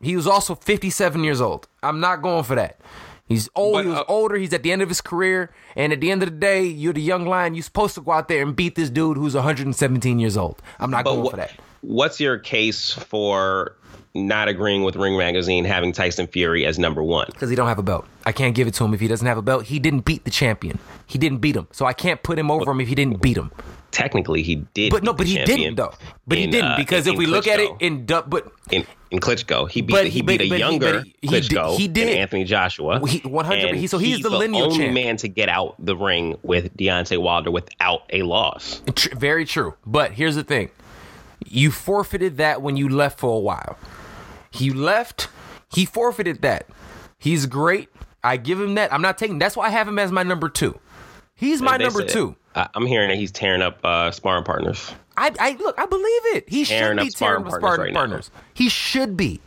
He was also 57 years old. I'm not going for that. He's old. But, he was uh, older. He's at the end of his career, and at the end of the day, you're the young lion. You're supposed to go out there and beat this dude who's 117 years old. I'm not going for that. What's your case for not agreeing with Ring Magazine having Tyson Fury as number one? because he don't have a belt. I can't give it to him if he doesn't have a belt. He didn't beat the champion. He didn't beat him, so I can't put him over him if he didn't beat him. Technically, he did. But no, but he didn't though. But he didn't uh, because in- if we in look at it in but in in Klitschko, he beat But he, he- beat but- a but he- younger he- he Klitschko he did. and Anthony Joshua. He- 100 and he- so he's the lineal only champ. man to get out the ring with Deontay Wilder without a loss. tr- very true. But here's the thing: you forfeited that when you left for a while. He left. He forfeited that. He's great. I give him that. I'm not taking. That's why I have him as my number two. He's my number two. I, I'm hearing that he's tearing up uh, sparring partners. I, I look, I believe it. He should Tearing be up tearing sparring up partners sparring right partners. He should be.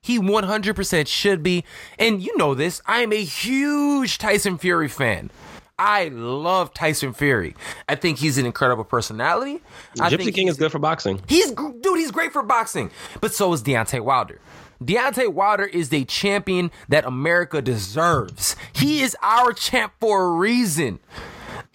He 100% should be. And you know this. I am a huge Tyson Fury fan. I love Tyson Fury. I think he's an incredible personality. I Gypsy King is good for boxing. He's dude. He's great for boxing, but so is Deontay Wilder. Deontay Wilder is the champion that America deserves. He is our champ for a reason.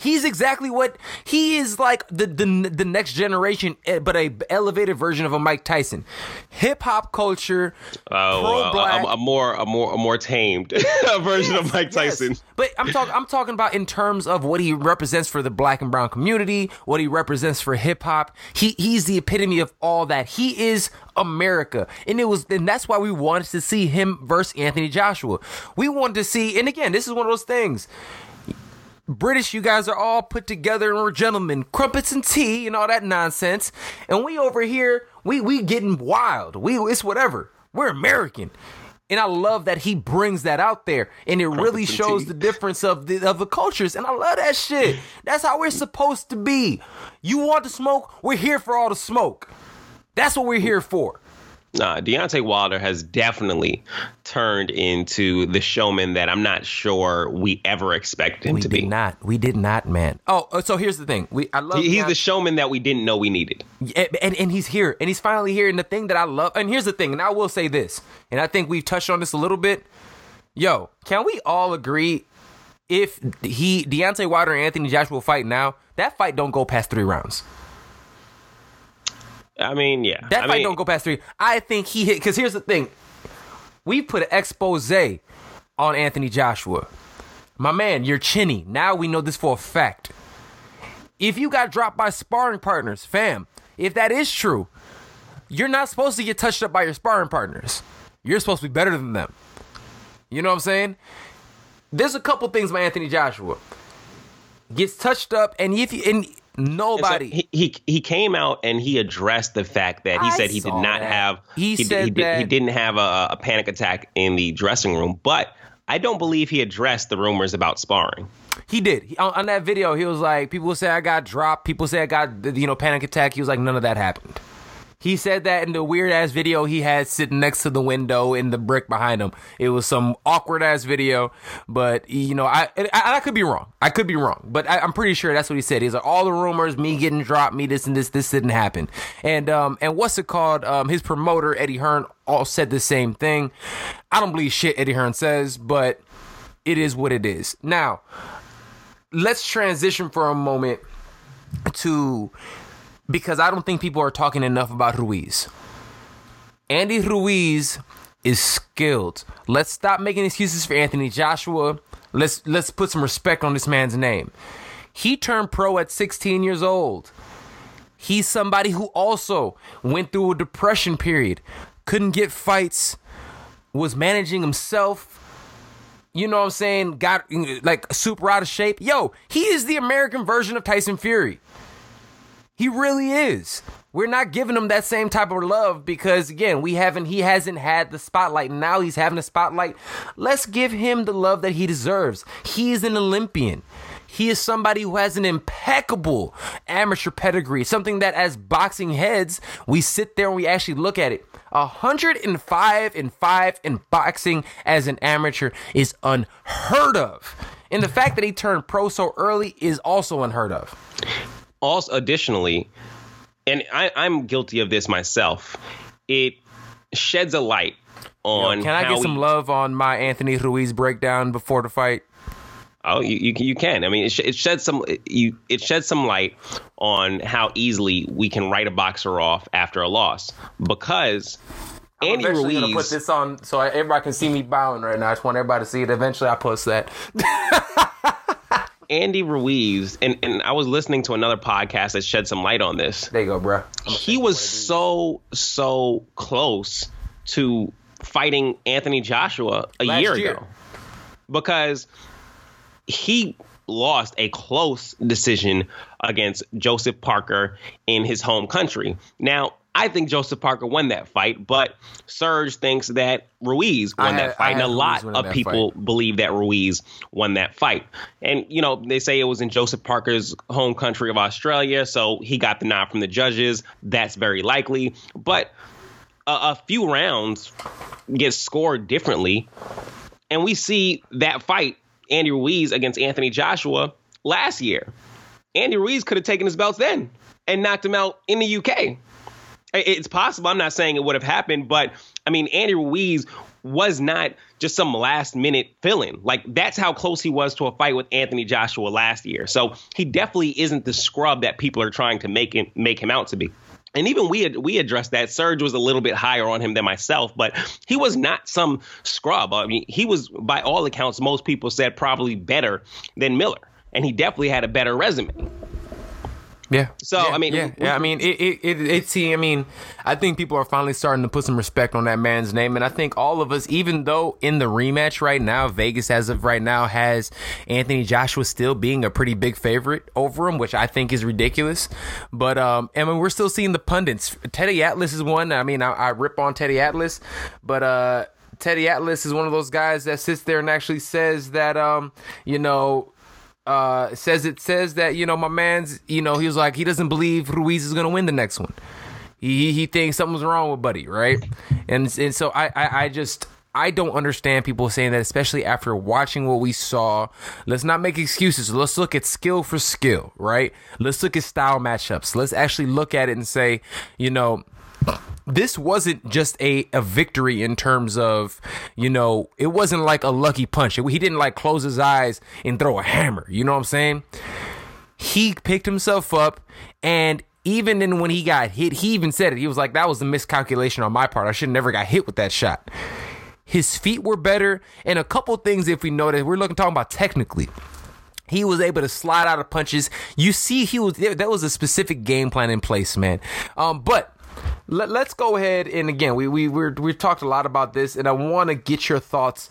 He's exactly what he is like the the, the next generation, eh, but a elevated version of a Mike Tyson. Hip hop culture, oh, a, a, more a more a more tamed version yes, of Mike Tyson. Yes. But I'm talking I'm talking about in terms of what he represents for the black and brown community, what he represents for hip hop. He he's the epitome of all that. He is America, and it was and that's why we wanted to see him versus Anthony Joshua. We wanted to see, and again, this is one of those things British, you guys are all put together and we're gentlemen, crumpets and tea and all that nonsense. And we over here, we we getting wild. We it's whatever. We're American. And I love that he brings that out there, and it crumpets really shows the difference of the of the cultures. And I love that shit. That's how we're supposed to be. You want the smoke? We're here for all the smoke. That's what we're here for. Nah, Deontay Wilder has definitely turned into the showman that I'm not sure we ever expected him we to be. We did not. We did not, man. Oh, uh, so here's the thing. We I love. He's Deontay. the showman that we didn't know we needed. And, and and he's here, and he's finally here. And the thing that I love, and here's the thing, and I will say this, and I think we've touched on this a little bit. Yo, can we all agree if he Deontay Wilder and Anthony Joshua fight now, that fight don't go past three rounds. I mean, yeah. That I fight mean, don't go past three. I think he hit because here's the thing. We put an expose on Anthony Joshua. My man, you're chinny. Now we know this for a fact. If you got dropped by sparring partners, fam, if that is true, you're not supposed to get touched up by your sparring partners. You're supposed to be better than them. You know what I'm saying? There's a couple things by Anthony Joshua. Gets touched up, and if you and Nobody. So he, he, he came out and he addressed the fact that he I said he did not that. have he, he said he, that he didn't have a, a panic attack in the dressing room, but I don't believe he addressed the rumors about sparring. He did he, on, on, that video. He was like, people say I got dropped. People say I got you know panic attack. He was like, none of that happened. He said that in the weird ass video he had sitting next to the window in the brick behind him. It was some awkward ass video, but you know, I, I, I could be wrong. I could be wrong, but I, am pretty sure that's what he said. He's like, all the rumors, me getting dropped, me this and this, this didn't happen. And um, and what's it called? Um, his promoter Eddie Hearn all said the same thing. I don't believe shit Eddie Hearn says, but it is what it is. Now, let's transition for a moment to because I don't think people are talking enough about Ruiz. Andy Ruiz is skilled. Let's stop making excuses for Anthony Joshua. Let's let's put some respect on this man's name. He turned pro at 16 years old. He's somebody who also went through a depression period, couldn't get fights, was managing himself. You know what I'm saying? Got like super out of shape. Yo, he is the American version of Tyson Fury. He really is. We're not giving him that same type of love because again, we haven't he hasn't had the spotlight. Now he's having a spotlight. Let's give him the love that he deserves. He is an Olympian. He is somebody who has an impeccable amateur pedigree, something that as boxing heads, we sit there and we actually look at it. 105 and 5 in boxing as an amateur is unheard of. And the fact that he turned pro so early is also unheard of also additionally, and I, I'm guilty of this myself, it sheds a light on. Yo, can I get we, some love on my Anthony Ruiz breakdown before the fight? Oh, you, you, you can. I mean, it, sh- it sheds some it, you it sheds some light on how easily we can write a boxer off after a loss because I'm Andy eventually Ruiz. gonna put this on so everybody can see me bowing right now. I just want everybody to see it. Eventually, I post that. Andy Ruiz, and, and I was listening to another podcast that shed some light on this. There you go, bro. He was so, so close to fighting Anthony Joshua a year, year ago because he lost a close decision against Joseph Parker in his home country. Now, I think Joseph Parker won that fight, but Serge thinks that Ruiz won had, that fight, and a lot of people fight. believe that Ruiz won that fight. And you know, they say it was in Joseph Parker's home country of Australia, so he got the nod from the judges. That's very likely, but a, a few rounds get scored differently, and we see that fight, Andy Ruiz against Anthony Joshua last year. Andy Ruiz could have taken his belts then and knocked him out in the UK. It's possible. I'm not saying it would have happened, but I mean, Andy Ruiz was not just some last minute fill-in. Like that's how close he was to a fight with Anthony Joshua last year. So he definitely isn't the scrub that people are trying to make him make him out to be. And even we we addressed that. Serge was a little bit higher on him than myself, but he was not some scrub. I mean, he was by all accounts, most people said probably better than Miller, and he definitely had a better resume. Yeah. So yeah, I mean, yeah, yeah. I mean, it, it, it, it. See, I mean, I think people are finally starting to put some respect on that man's name, and I think all of us, even though in the rematch right now, Vegas as of right now has Anthony Joshua still being a pretty big favorite over him, which I think is ridiculous. But um, I mean, we're still seeing the pundits. Teddy Atlas is one. I mean, I, I rip on Teddy Atlas, but uh. Teddy Atlas is one of those guys that sits there and actually says that, um, you know, uh, says it says that you know my man's you know he was like he doesn't believe Ruiz is gonna win the next one. He he thinks something's wrong with Buddy, right? And and so I I, I just. I don't understand people saying that, especially after watching what we saw. Let's not make excuses. Let's look at skill for skill, right? Let's look at style matchups. Let's actually look at it and say, you know, this wasn't just a, a victory in terms of, you know, it wasn't like a lucky punch. He didn't like close his eyes and throw a hammer. You know what I'm saying? He picked himself up and even then when he got hit, he even said it. He was like, that was a miscalculation on my part. I should have never got hit with that shot. His feet were better, and a couple things if we notice, we're looking talking about technically. He was able to slide out of punches. You see, he was that was a specific game plan in place, man. Um, but let, us go ahead and again, we we we we've talked a lot about this, and I want to get your thoughts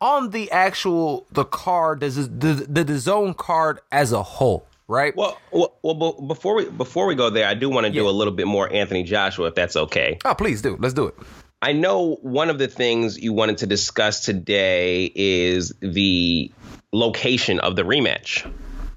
on the actual the card, the the the, the zone card as a whole right? Well, well, well, before we before we go there, I do want to do a little bit more Anthony Joshua, if that's okay. Oh, please do. Let's do it. I know one of the things you wanted to discuss today is the location of the rematch.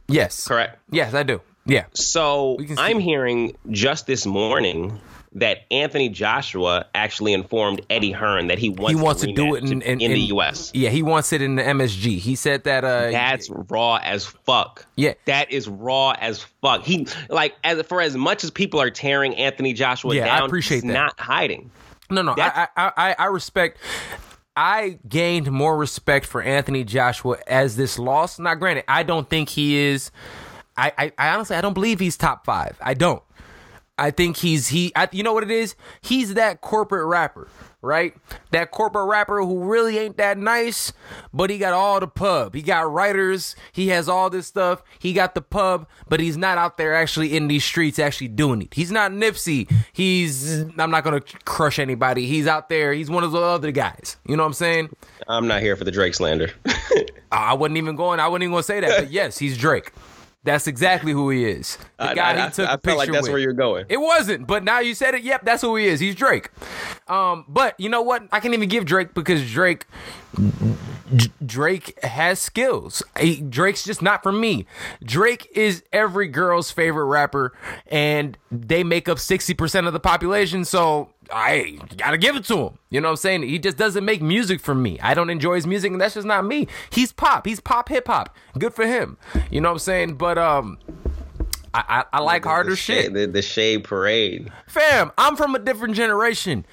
Yes. Correct. Yes, I do. Yeah. So I'm hearing just this morning that Anthony Joshua actually informed Eddie Hearn that he wants, he wants to do it in, in, in, the U.S. Yeah, he wants it in the MSG. He said that. Uh, That's raw as fuck. Yeah, that is raw as fuck. He like as for as much as people are tearing Anthony Joshua yeah, down, I appreciate that. not hiding. No, no, I, I, I, I respect. I gained more respect for Anthony Joshua as this loss. Now, granted, I don't think he is. I, I, I honestly, I don't believe he's top five. I don't. I think he's he. I, you know what it is? He's that corporate rapper, right? That corporate rapper who really ain't that nice, but he got all the pub. He got writers. He has all this stuff. He got the pub, but he's not out there actually in these streets actually doing it. He's not Nipsey. He's. I'm not gonna crush anybody. He's out there. He's one of the other guys. You know what I'm saying? I'm not here for the Drake slander. I wasn't even going. I wasn't even gonna say that. But yes, he's Drake. That's exactly who he is. The guy I, I, he took I, I felt like that's with. where you're going. It wasn't, but now you said it. Yep, that's who he is. He's Drake. Um, but you know what? I can't even give Drake because Drake Drake has skills. He, Drake's just not for me. Drake is every girl's favorite rapper, and they make up 60% of the population, so I gotta give it to him. You know what I'm saying? He just doesn't make music for me. I don't enjoy his music, and that's just not me. He's pop. He's pop hip hop. Good for him. You know what I'm saying? But, um, I, I, I like the, harder the shit. The, the shade parade. Fam, I'm from a different generation.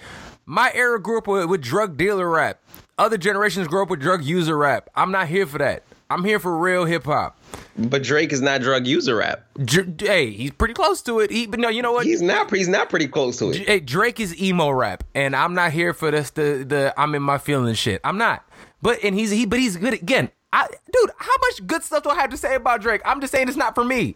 My era grew up with, with drug dealer rap. Other generations grow up with drug user rap. I'm not here for that. I'm here for real hip hop. But Drake is not drug user rap. Dr- hey, he's pretty close to it. He, but no, you know what? He's not. He's not pretty close to it. Hey, Drake is emo rap, and I'm not here for this. The the I'm in my feelings shit. I'm not. But and he's he. But he's good again. I, dude, how much good stuff do I have to say about Drake? I'm just saying it's not for me.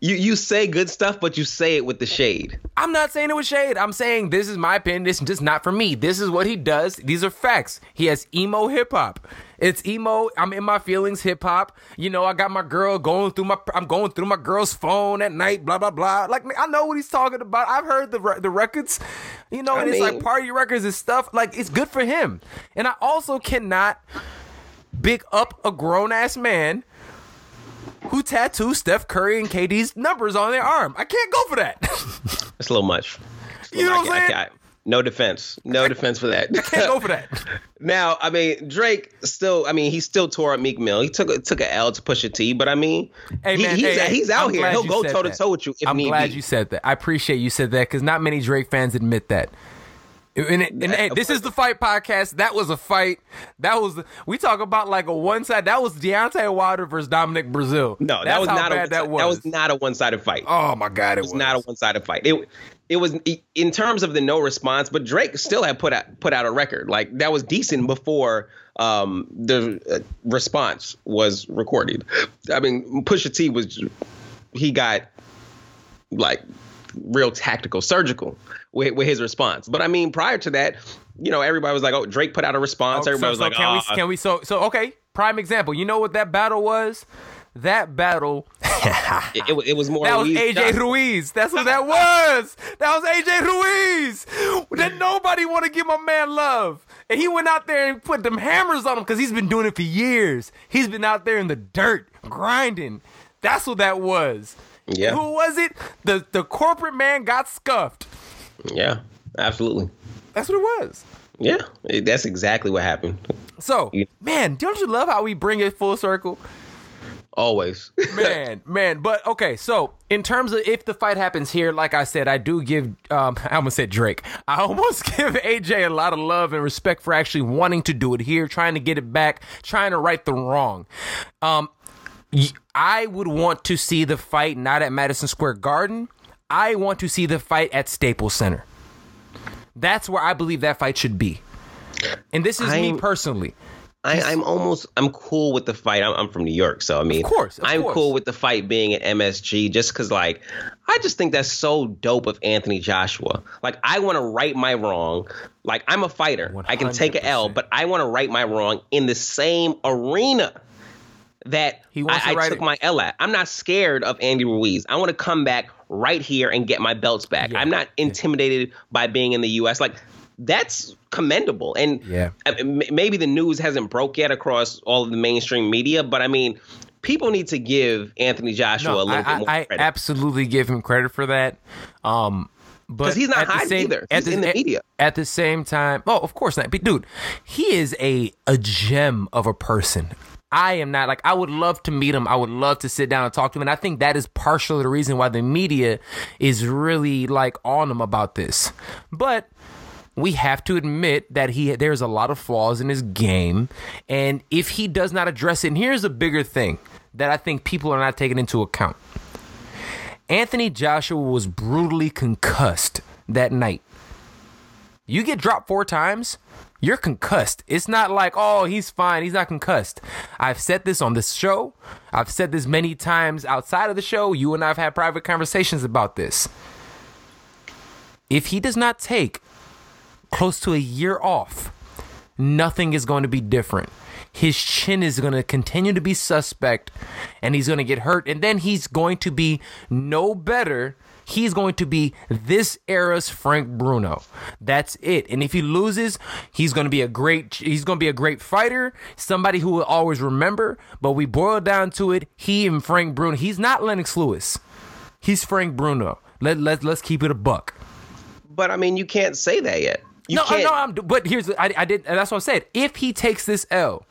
You you say good stuff, but you say it with the shade. I'm not saying it with shade. I'm saying this is my opinion. This is just not for me. This is what he does. These are facts. He has emo hip hop. It's emo. I'm in my feelings hip hop. You know, I got my girl going through my. I'm going through my girl's phone at night. Blah blah blah. Like I know what he's talking about. I've heard the the records. You know, I and mean, it's like party records and stuff. Like it's good for him. And I also cannot big up a grown ass man who tattooed Steph Curry and KD's numbers on their arm. I can't go for that. It's a little much. A little you know what I'm saying? no defense. No defense for that. I can't go for that. now, I mean, Drake still. I mean, he still tore up Meek Mill. He took took an L to Pusha T, but I mean, hey, man, he, he's, hey, he's out I'm here. He'll go toe to toe with you. I'm glad be. you said that. I appreciate you said that because not many Drake fans admit that. And, and, and, hey, this is the fight podcast. That was a fight. That was we talk about like a one side. That was Deontay Wilder versus Dominic Breazeale. No, that That's was not a that was. that was not a one sided fight. oh my god, it it was not a one sided fight. It it was in terms of the no response, but Drake still had put out put out a record like that was decent before um, the uh, response was recorded. I mean, Pusha T was he got like real tactical, surgical with, with his response. But I mean, prior to that, you know, everybody was like, "Oh, Drake put out a response." Oh, everybody so, was like, can "Oh, we ah. can we so so okay prime example. You know what that battle was? That battle it, it, it was more." that was AJ Johnson. Ruiz. That's what that was. That was AJ Ruiz. That nobody want to give my man love. And he went out there and put them hammers on him because he's been doing it for years. He's been out there in the dirt grinding. That's what that was Yeah. who was it the the corporate man got scuffed Yeah, absolutely. that's what it was Yeah, that's exactly what happened. so Yeah. man don't you love how we bring it full circle Always. man, man. But okay, so in terms of if the fight happens here, like I said, I do give um I almost said Drake. I almost give AJ a lot of love and respect for actually wanting to do it here, trying to get it back, trying to right the wrong. Um I would want to see the fight not at Madison Square Garden. I want to see the fight at Staples Center. That's where I believe that fight should be. And this is me I'm- personally. I, I'm almost I'm cool with the fight. I'm, I'm from New York, so I mean, Of course, of I'm course. cool with the fight being at MSG just because, like, I just think that's so dope of Anthony Joshua. Like, I want to right my wrong. Like, I'm a fighter. I can take an L, but I want to right my wrong in the same arena that He wants I, to I took it. my L at. I'm not scared of Andy Ruiz. I want to come back right here and get my belts back. Yeah. I'm not intimidated by being in the U.S. Like that's commendable. And Yeah. Maybe the news hasn't broke yet across all of the mainstream media, but I mean, people need to give Anthony Joshua a little I, bit more I, I absolutely give him credit for that. Um, but 'Cause he's not the hiding same- either. at He's in the at- media. At the same time, oh, of course not. But dude, he is a a gem of a person. I am not like I would love to meet him. I would love to sit down and talk to him, and I think that is partially the reason why the media is really like on him about this. But we have to admit that he there's a lot of flaws in his game and if he does not address it and here's a bigger thing that I think people are not taking into account. Anthony Joshua was brutally concussed that night. You get dropped four times, you're concussed. It's not like, oh, he's fine, he's not concussed. I've said this on this show. I've said this many times outside of the show. You and I have had private conversations about this. If he does not take close to a year off, nothing is going to be different. His chin is going to continue to be suspect and he's going to get hurt. And then he's going to be no better. He's going to be this era's Frank Bruno. That's it. And if he loses, he's going to be a great he's going to be a great fighter, somebody who will always remember, but we boil down to it, he and Frank Bruno, he's not Lennox Lewis. He's Frank Bruno. Let let let's keep it a buck. but I mean, you can't say that yet. You no, uh, can't. no, I'm, but here's I, I did. That's what I said. If he takes this L,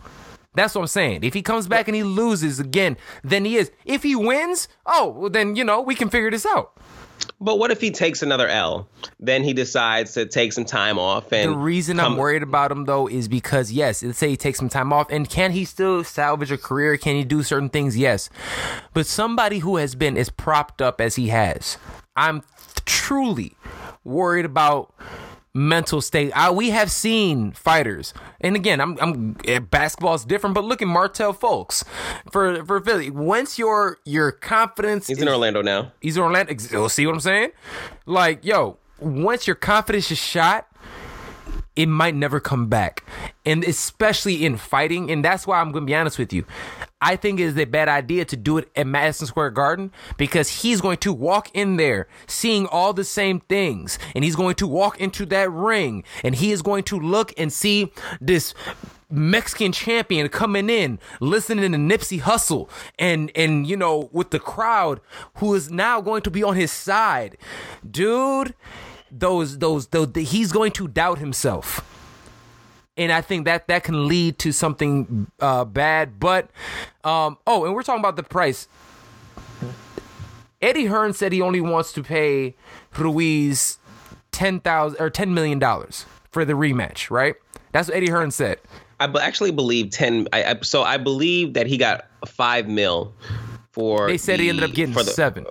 that's what I'm saying. If he comes back and he loses again, then he is. If he wins, oh, well, then you know we can figure this out. But what if he takes another L? Then he decides to take some time off and The reason I'm worried about him though is because yes, let's say he takes some time off, and can he still salvage a career? Can he do certain things? Yes, but somebody who has been as propped up as he has, I'm truly worried about mental state. I, we have seen fighters, and again, I'm, I'm eh, basketball is different, but look at Markelle Fultz for for Philly. Once your your confidence He's is- in Orlando now. He's in Orlando. oh, See what I'm saying? Like, yo, once your confidence is shot, it might never come back. And especially in fighting, and that's why I'm gonna be honest with you. I think it is a bad idea to do it at Madison Square Garden because he's going to walk in there seeing all the same things. And he's going to walk into that ring and he is going to look and see this Mexican champion coming in, listening to Nipsey Hussle, and and you know with the crowd who is now going to be on his side, dude. Those those those he's going to doubt himself, and I think that that can lead to something uh, bad. But um, oh, and we're talking about the price. Eddie Hearn said he only wants to pay Ruiz ten thousand or ten million dollars for the rematch, right? That's what Eddie Hearn said. I b- actually believe ten. I, I, so I believe that he got five mil for. They said the, he ended up getting for the, seven.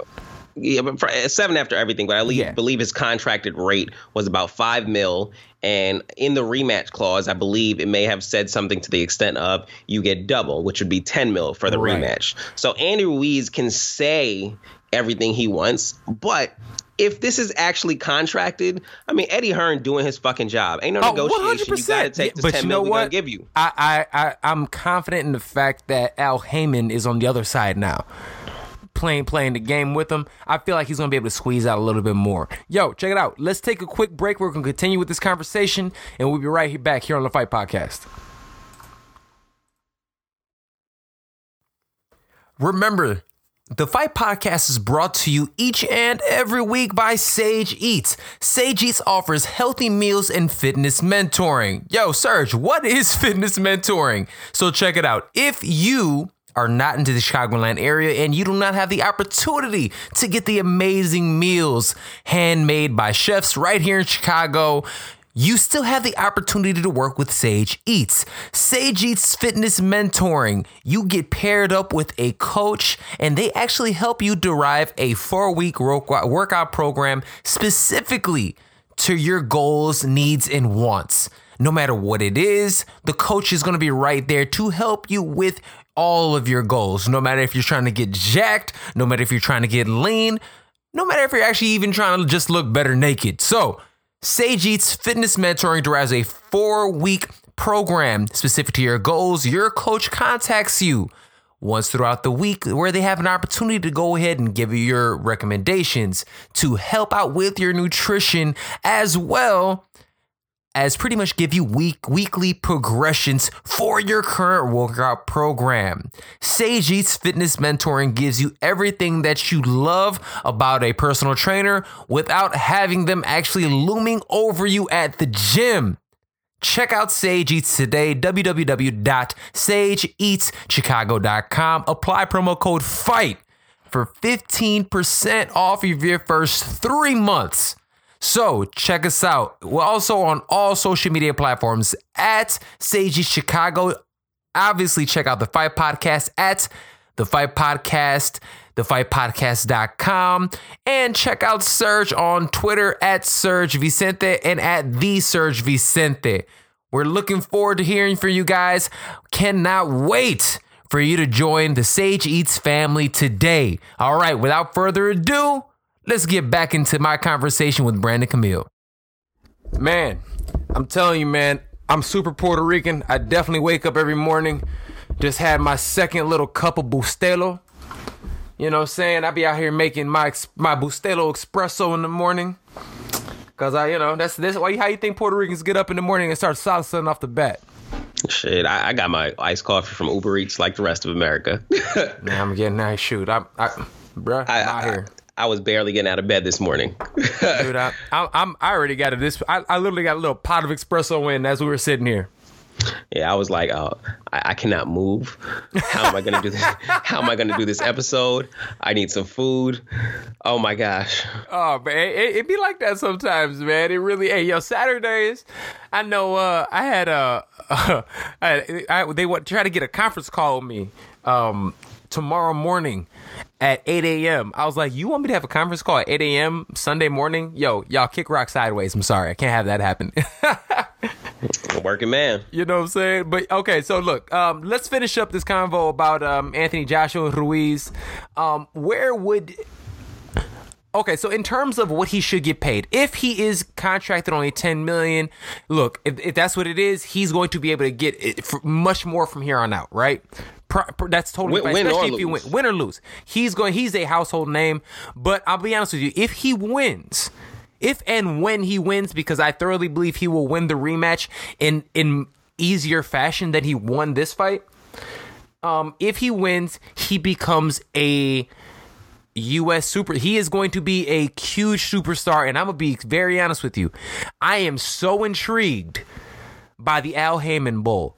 Yeah, but uh, seven after everything. But I leave, Yeah. believe his contracted rate was about five mil. And in the rematch clause, I believe it may have said something to the extent of you get double, which would be ten mil for the Right. rematch. So Andy Ruiz can say everything he wants, but if this is actually contracted, I mean Eddie Hearn doing his fucking job. Ain't no Oh, negotiation. You gotta take the but ten you mil know what? give you. I, I, I, I'm confident in the fact that Al Haymon is on the other side now. Playing playing the game with him, I feel like he's gonna be able to squeeze out a little bit more. Yo, check it out. Let's take a quick break. We're gonna continue with this conversation, and we'll be right back here on the Fight Podcast. Remember, the Fight Podcast is brought to you each and every week by Sage Eats. Sage Eats offers healthy meals and fitness mentoring. Yo, Serge, what is fitness mentoring? So check it out. If you are not into the Chicagoland area and you do not have the opportunity to get the amazing meals handmade by chefs right here in Chicago, you still have the opportunity to work with Sage Eats. Sage Eats Fitness Mentoring. You get paired up with a coach, and they actually help you derive a four week workout program specifically to your goals, needs, and wants. No matter what it is, the coach is going to be right there to help you with all of your goals. No matter if you're trying to get jacked, no matter if you're trying to get lean, no matter if you're actually even trying to just look better naked. So, Sage Eats Fitness Mentoring derives a four week program specific to your goals. Your coach contacts you once throughout the week where they have an opportunity to go ahead and give you your recommendations to help out with your nutrition as well as pretty much give you week weekly progressions for your current workout program. Sage Eats Fitness Mentoring gives you everything that you love about a personal trainer without having them actually looming over you at the gym. Check out Sage Eats today, www.sageeatschicago.com. Apply promo code FIGHT for 15% off of your first three months. So check us out. We're also on all social media platforms at Sage Chicago. Obviously, check out the Fight Podcast at the Fight Podcast, thefightpodcast.com, and check out Serge on Twitter at Serge Vicente and at the Serge Vicente. We're looking forward to hearing from you guys. Cannot wait for you to join the Sage Eats family today. All right, without further ado, let's get back into my conversation with Brandon Camille. Man, I'm telling you, man, I'm super Puerto Rican. I definitely wake up every morning. Just had my second little cup of Bustelo. You know what I'm saying? I be out here making my my Bustelo espresso in the morning. Cause I, you know, that's this why how you think Puerto Ricans get up in the morning and start salsaing off the bat. Shit, I, I got my iced coffee from Uber Eats like the rest of America. Man, I'm getting that shoot. I'm, I, bruh, I, I'm out I, here. I was barely getting out of bed this morning. Dude, I, I, I'm, I already got it. This, I, I literally got a little pot of espresso in as we were sitting here. yeah, I was like, oh, I, I cannot move. How am I gonna do this? How am I gonna do this episode? I need some food. Oh my gosh. Oh man, it, it, it be like that sometimes, man. It really. Hey, yo, Saturdays. I know. Uh, I had a. Uh, I, I, they want try to get a conference call with me. Um, tomorrow morning at 8 a.m. I was like, you want me to have a conference call at 8 a.m. Sunday morning? Yo, y'all kick rock sideways. I'm sorry, I can't have that happen. A working man. You know what I'm saying? But okay, so look, um, let's finish up this convo about um, Anthony Joshua and Ruiz. Um, where would Okay, so in terms of what he should get paid, if he is contracted only 10 million, look, if, if that's what it is, he's going to be able to get much more from here on out, right? That's totally Win- fine, win or especially if you win, lose. win or lose. He's going. He's a household name, but I'll be honest with you. If he wins, if and when he wins, because I thoroughly believe he will win the rematch in in easier fashion than he won this fight. Um, if he wins, he becomes a U.S. super. He is going to be a huge superstar, and I'm gonna be very honest with you. I am so intrigued by the Al Haymon Bull.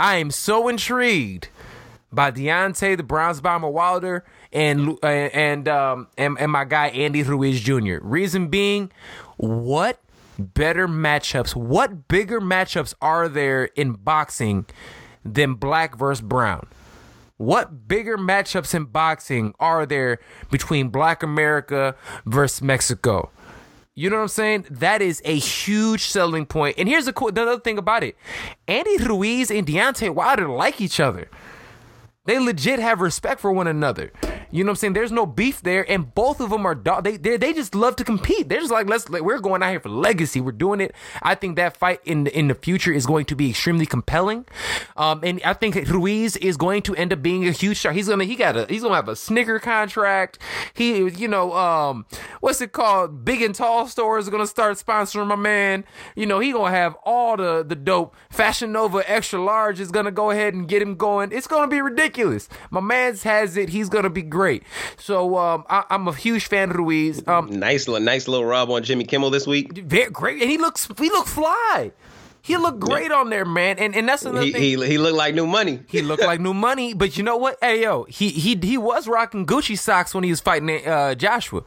I am so intrigued by Deontay the Bronze Bomber Wilder and and um and, and my guy Andy Ruiz Jr. Reason being, what better matchups? What bigger matchups are there in boxing than black versus brown? What bigger matchups in boxing are there between Black America versus Mexico? You know what I'm saying? That is a huge selling point. And here's the cool another thing about it. Andy Ruiz and Deontay Wilder like each other. They legit have respect for one another. You know what I'm saying? There's no beef there, and both of them are dog. They they just love to compete. They're just like let's like, we're going out here for legacy. We're doing it. I think that fight in the, in the future is going to be extremely compelling, um, and I think Ruiz is going to end up being a huge star. He's gonna he got a he's gonna have a snicker contract. He you know um what's it called? Big and tall stores are gonna start sponsoring my man. You know he gonna have all the the dope. Fashion Nova extra large is gonna go ahead and get him going. It's gonna be ridiculous. My man's has it. He's gonna be great. So um, I, am a huge fan of Ruiz. Um, nice, nice little rub on Jimmy Kimmel this week. Very great, and he looks he looked fly. He looked great yeah. on there, man. And and that's another he, thing. He, he looked like new money. he looked like new money. But you know what? Hey yo, he he he was rocking Gucci socks when he was fighting uh, Joshua.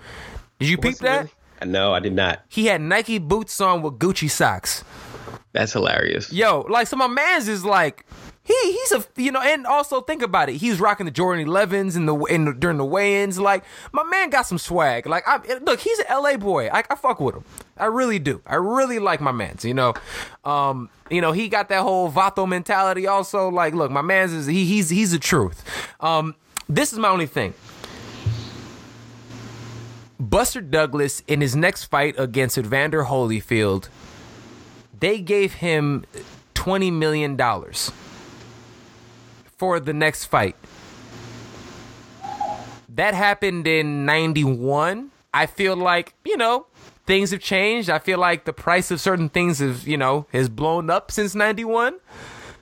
Did you peep that? Really? No, I did not. He had Nike boots on with Gucci socks. That's hilarious. Yo, like so my man's is like he he's a you know, and also think about it. He's rocking the Jordan 11s in the in during the weigh-ins. Like my man got some swag. Like I look, he's an LA boy. I, I fuck with him. I really do. I really like my man's. You know, um, you know he got that whole Vato mentality. Also, like, look, my man's is he he's he's the truth. Um, this is my only thing. Buster Douglas in his next fight against Evander Holyfield, they gave him twenty million dollars for the next fight. That happened in 91. I feel like, you know, things have changed. I feel like the price of certain things has, you know, has blown up since 91.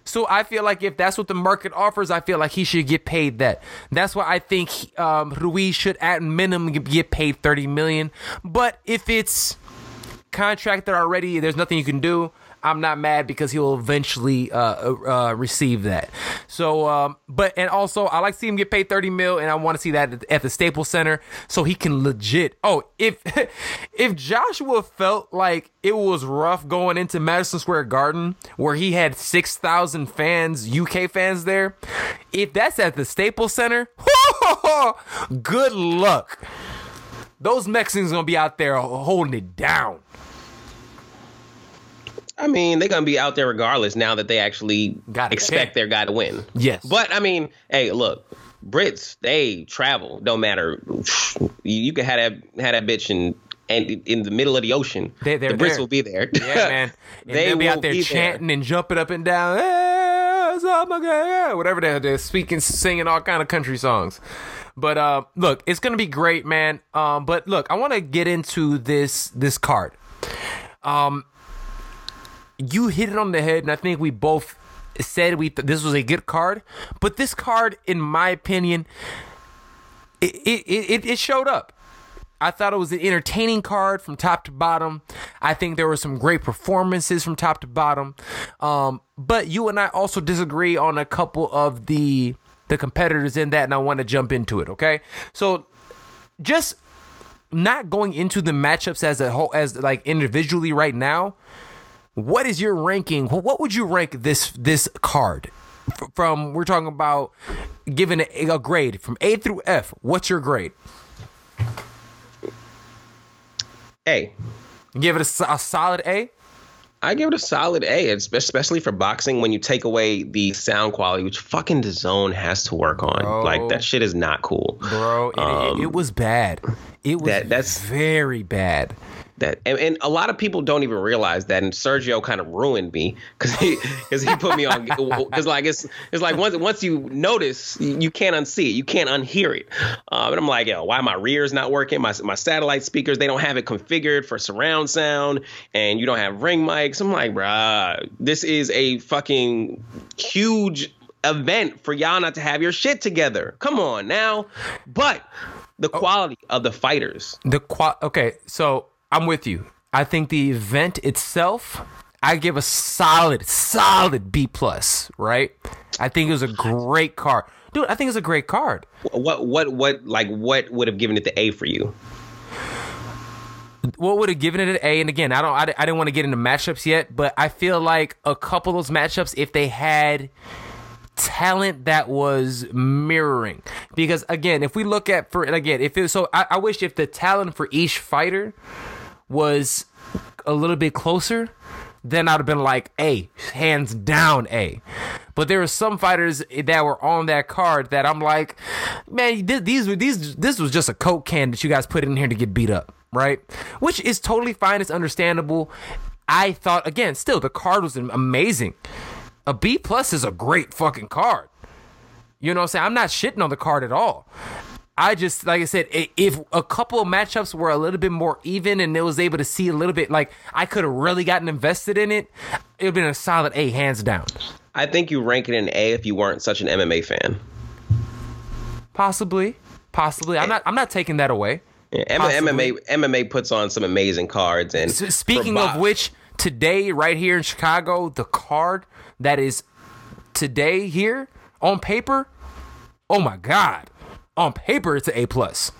So I feel like if that's what the market offers, I feel like he should get paid that. That's why I think um, Ruiz should at minimum get paid 30 million. But if it's contract that already, there's nothing you can do. I'm not mad because he'll eventually uh, uh, uh, receive that. So, um, but and also I like to see him get paid 30 mil, and I want to see that at the Staples Center so he can legit. Oh, if if Joshua felt like it was rough going into Madison Square Garden where he had 6,000 fans, UK fans there, if that's at the Staples Center, good luck. Those Mexicans gonna be out there holding it down. I mean, they're gonna be out there regardless now that they actually Got expect their guy to win. Yes. But I mean, hey, look, Brits, they travel. Don't matter. You, you can have that have that bitch in and in the middle of the ocean. They, the Brits there. will be there. Yeah, man. They will be out there be chanting there. and jumping up and down. Hey, whatever they're, they're speaking, singing all kind of country songs. But uh, look, it's gonna be great, man. Um, but look, I want to get into this this card. Um, you hit it on the head, and I think we both said we th- this was a good card. But this card, in my opinion, it it, it, it showed up. I thought it was an entertaining card from top to bottom. I think there were some great performances from top to bottom. Um, but you and I also disagree on a couple of the the competitors in that, and I want to jump into it. Okay, so just not going into the matchups as a whole, as like individually right now. What is your ranking? What would you rank this this card? From we're talking about giving a, a grade from A through F. What's your grade? A. Give it a, a solid A. I give it a solid A, especially for boxing. When you take away the sound quality, which fucking DAZN has to work on, bro, like that shit is not cool, bro. It, um, it, it was bad. It was that, that's very bad that and, and, a lot of people don't even realize that and Sergio kind of ruined me because he because he put me on because like it's it's like once once you notice you can't unsee it you can't unhear it. Um, and I'm like yo why my rears not working? My my satellite speakers they don't have it configured for surround sound and you don't have ring mics. I'm like bruh this is a fucking huge event for y'all not to have your shit together. Come on now. But the quality oh. of the fighters. The qual okay so I'm with you. I think the event itself, I give a solid, solid B plus. Right? I think it was a great card, dude, I think it's a great card. What what what like what would have given it the A for you? what would have given it an A? And again, I don't, I, I didn't want to get into matchups yet, but I feel like a couple of those matchups, if they had talent that was mirroring, because again, if we look at for again, if it so, I, I wish if the talent for each fighter was a little bit closer, then I'd have been like A, hands down A. But there were some fighters that were on that card that I'm like, man, these these this was just a coke can that you guys put in here to get beat up right? Which is totally fine. It's understandable. I thought again, still the card was amazing. A B plus is a great fucking card. You know what I'm saying? I'm not shitting on the card at all. I just like I said, if a couple of matchups were a little bit more even and it was able to see a little bit like I could have really gotten invested in it, it would have been a solid A hands down. I think you rank it an A if you weren't such an MMA fan. Possibly. Possibly. I'm not I'm not taking that away. Yeah, MMA MMA puts on some amazing cards. And speaking of which, today right here in Chicago, the card that is today here on paper, oh my god, on paper it's an A plus.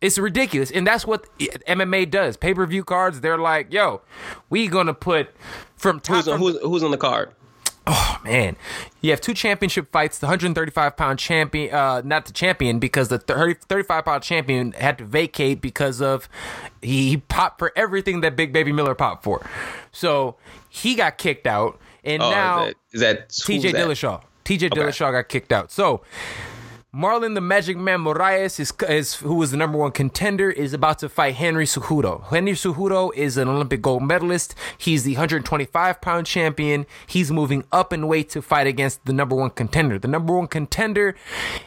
It's ridiculous, and that's what MMA does. Pay per view cards, they're like, "Yo, we gonna put from top." Who's, from, who's, who's on the card? Oh man, you have two championship fights. The 135 pound champion, uh, not the champion, because the 30, 35 pound champion had to vacate because of he, he popped for everything that Big Baby Miller popped for. So he got kicked out, and oh, now is that, is that TJ Dillashaw. TJ okay. Dillashaw got kicked out. So Marlon the Magic Man Moraes is, is who was the number one contender is about to fight Henry Cejudo. Henry Cejudo is an Olympic gold medalist. He's the 125 pound champion. He's moving up in weight to fight against the number one contender. The number one contender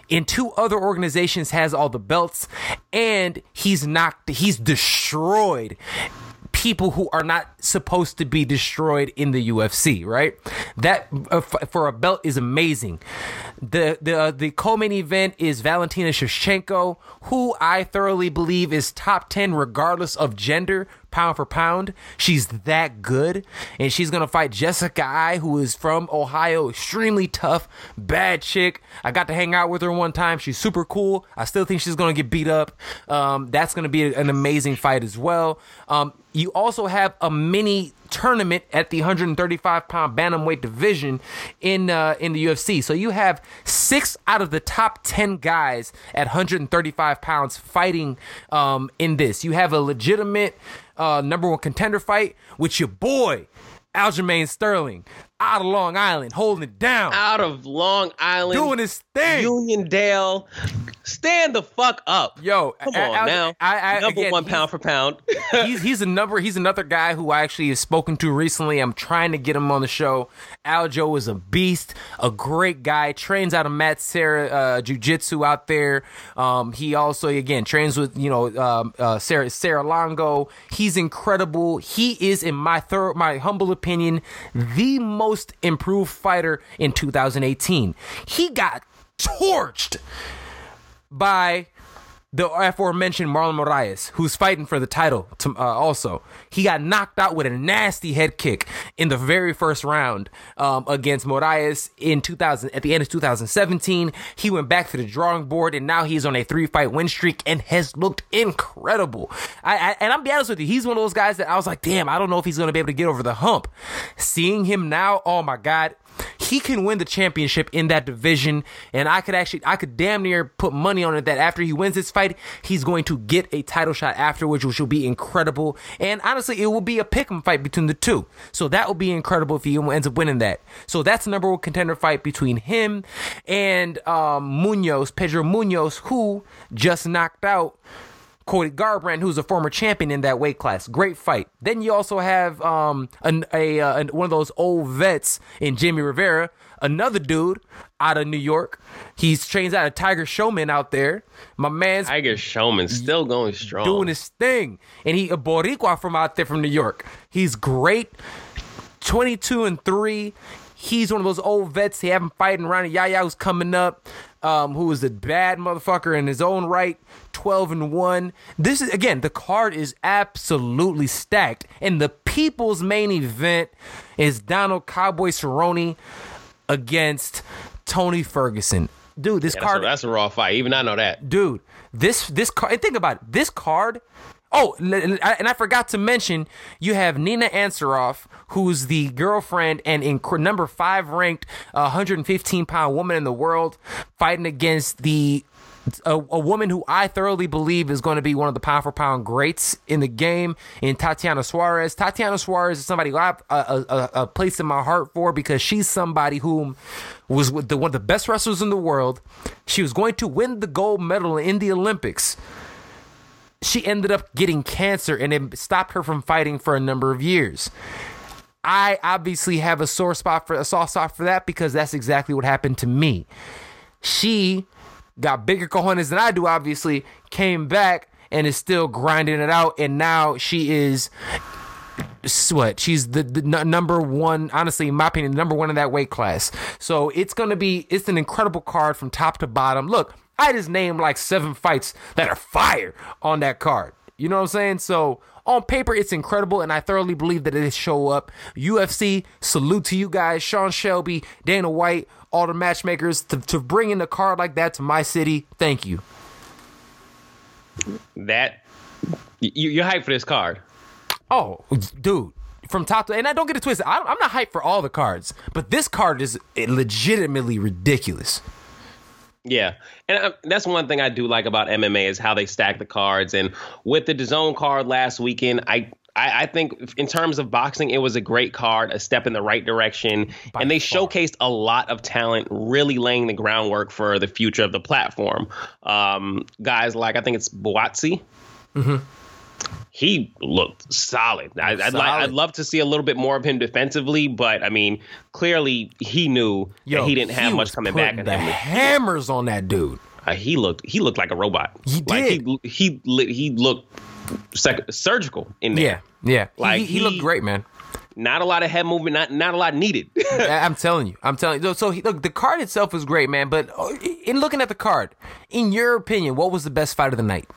in two other organizations has all the belts and he's knocked he's destroyed people who are not supposed to be destroyed in the UFC, right? That uh, f- for a belt is amazing. The the uh, the co-main event is Valentina Shevchenko, who I thoroughly believe is top 10 regardless of gender pound for pound. She's that good. And she's going to fight Jessica Eye, who is from Ohio, extremely tough, bad chick. I got to hang out with her one time. She's super cool. I still think she's going to get beat up. Um, that's going to be an amazing fight as well. Um, you also have a mini tournament at the 135 pound bantamweight division in uh, in the UFC. So you have six out of the top 10 guys at 135 pounds fighting um, in this. You have a legitimate uh, number one contender fight with your boy Aljamain Sterling out of Long Island, holding it down. Out of Long Island, doing his thing. Uniondale, stand the fuck up. Yo, come on I, now. I, I, number again, one pound for pound. he's he's a number. He's another guy who I actually have spoken to recently. I'm trying to get him on the show. Aljo is a beast, a great guy. Trains out of Matt Serra uh, Jiu Jitsu out there. Um, he also again trains with you know um, uh, Serra Serra Longo. He's incredible. He is, in my third, my humble opinion, the most improved fighter in 2018. He got torched by the aforementioned Marlon Moraes, who's fighting for the title to, uh, also. He got knocked out with a nasty head kick in the very first round um, against Moraes in 2000 at the end of 2017. He went back to the drawing board and now he's on a three fight win streak and has looked incredible. I, I, and I'm be honest with you, he's one of those guys that I was like, damn, I don't know if he's going to be able to get over the hump. Seeing him now, oh my God, he can win the championship in that division. And I could actually, I could damn near put money on it that after he wins this fight, he's going to get a title shot afterwards, which will be incredible. And honestly, it will be a pick'em fight between the two. So that will be incredible if he ends up winning that. So that's the number one contender fight between him and um, Munhoz, Pedro Munhoz, who just knocked out Cody Garbrandt, who's a former champion in that weight class. Great fight. Then you also have um, an, a, uh, one of those old vets in Jimmie Rivera, another dude out of New York. He's trains out of Tiger Schulmann out there. My man's Tiger Schulmann still going strong, doing his thing, and he a Boricua from out there from New York. He's great. 22 and 3 he's one of those old vets they haven't fighting around. Yaya who's coming up, um, who is a bad motherfucker in his own right. 12 and 1. This is again, the card is absolutely stacked. And the people's main event is Donald Cowboy Cerrone against Tony Ferguson. dude, this Yeah, card. That's a, that's a raw fight. Even I know that. dude this this card and think about it this card oh and i forgot to mention you have nina ansaroff who's the girlfriend and inc- number five ranked uh, 115 pound woman in the world fighting against the a, a woman who I thoroughly believe is going to be one of the pound for pound greats in the game in Tatiana Suarez. Tatiana Suarez is somebody who I have a, uh, a, uh, a- uh, a place in my heart for because she's somebody whom was the, one of the best wrestlers in the world. She was going to win the gold medal in the Olympics. She ended up getting cancer and it stopped her from fighting for a number of years. I obviously have a sore spot for a soft spot for that because that's exactly what happened to me. She got bigger cojones than I do, obviously, came back and is still grinding it out. And now she is what? She's the, the n- number one, honestly, in my opinion, the number one in that weight class. So it's to be, it's an incredible card from top to bottom. Look, I just named like seven fights that are fire on that card. You know what I'm saying? So on paper, it's incredible, and I thoroughly believe that it show up. UFC, salute to you guys, Sean Shelby, Dana White, all the matchmakers to, to bring in a card like that to my city. Thank you. That you you're hyped for this card. Oh, dude. From top to, and I don't get it twisted. I, I'm not hyped for all the cards, but this card is legitimately ridiculous. Yeah, and I, that's one thing I do like about MMA is how they stack the cards. And with the DAZN card last weekend, I. I, I think in terms of boxing, it was a great card, a step in the right direction, and they far. showcased a lot of talent, really laying the groundwork for the future of the platform. Um, guys like I think it's Buatsi. He looked solid. I, like, I'd love to see a little bit more of him defensively, but I mean, clearly he knew that he didn't have much coming back the him. hammers on that dude. Uh, he looked he looked like a robot. He Like, did. he he he looked sec- surgical in there. Yeah, yeah. Like, he, he looked great, man. Not a lot of head movement. Not not a lot needed. I'm telling you, I'm telling you. So he, look, the card itself was great, man. But uh, in looking at the card, in your opinion, what was the best fight of the night?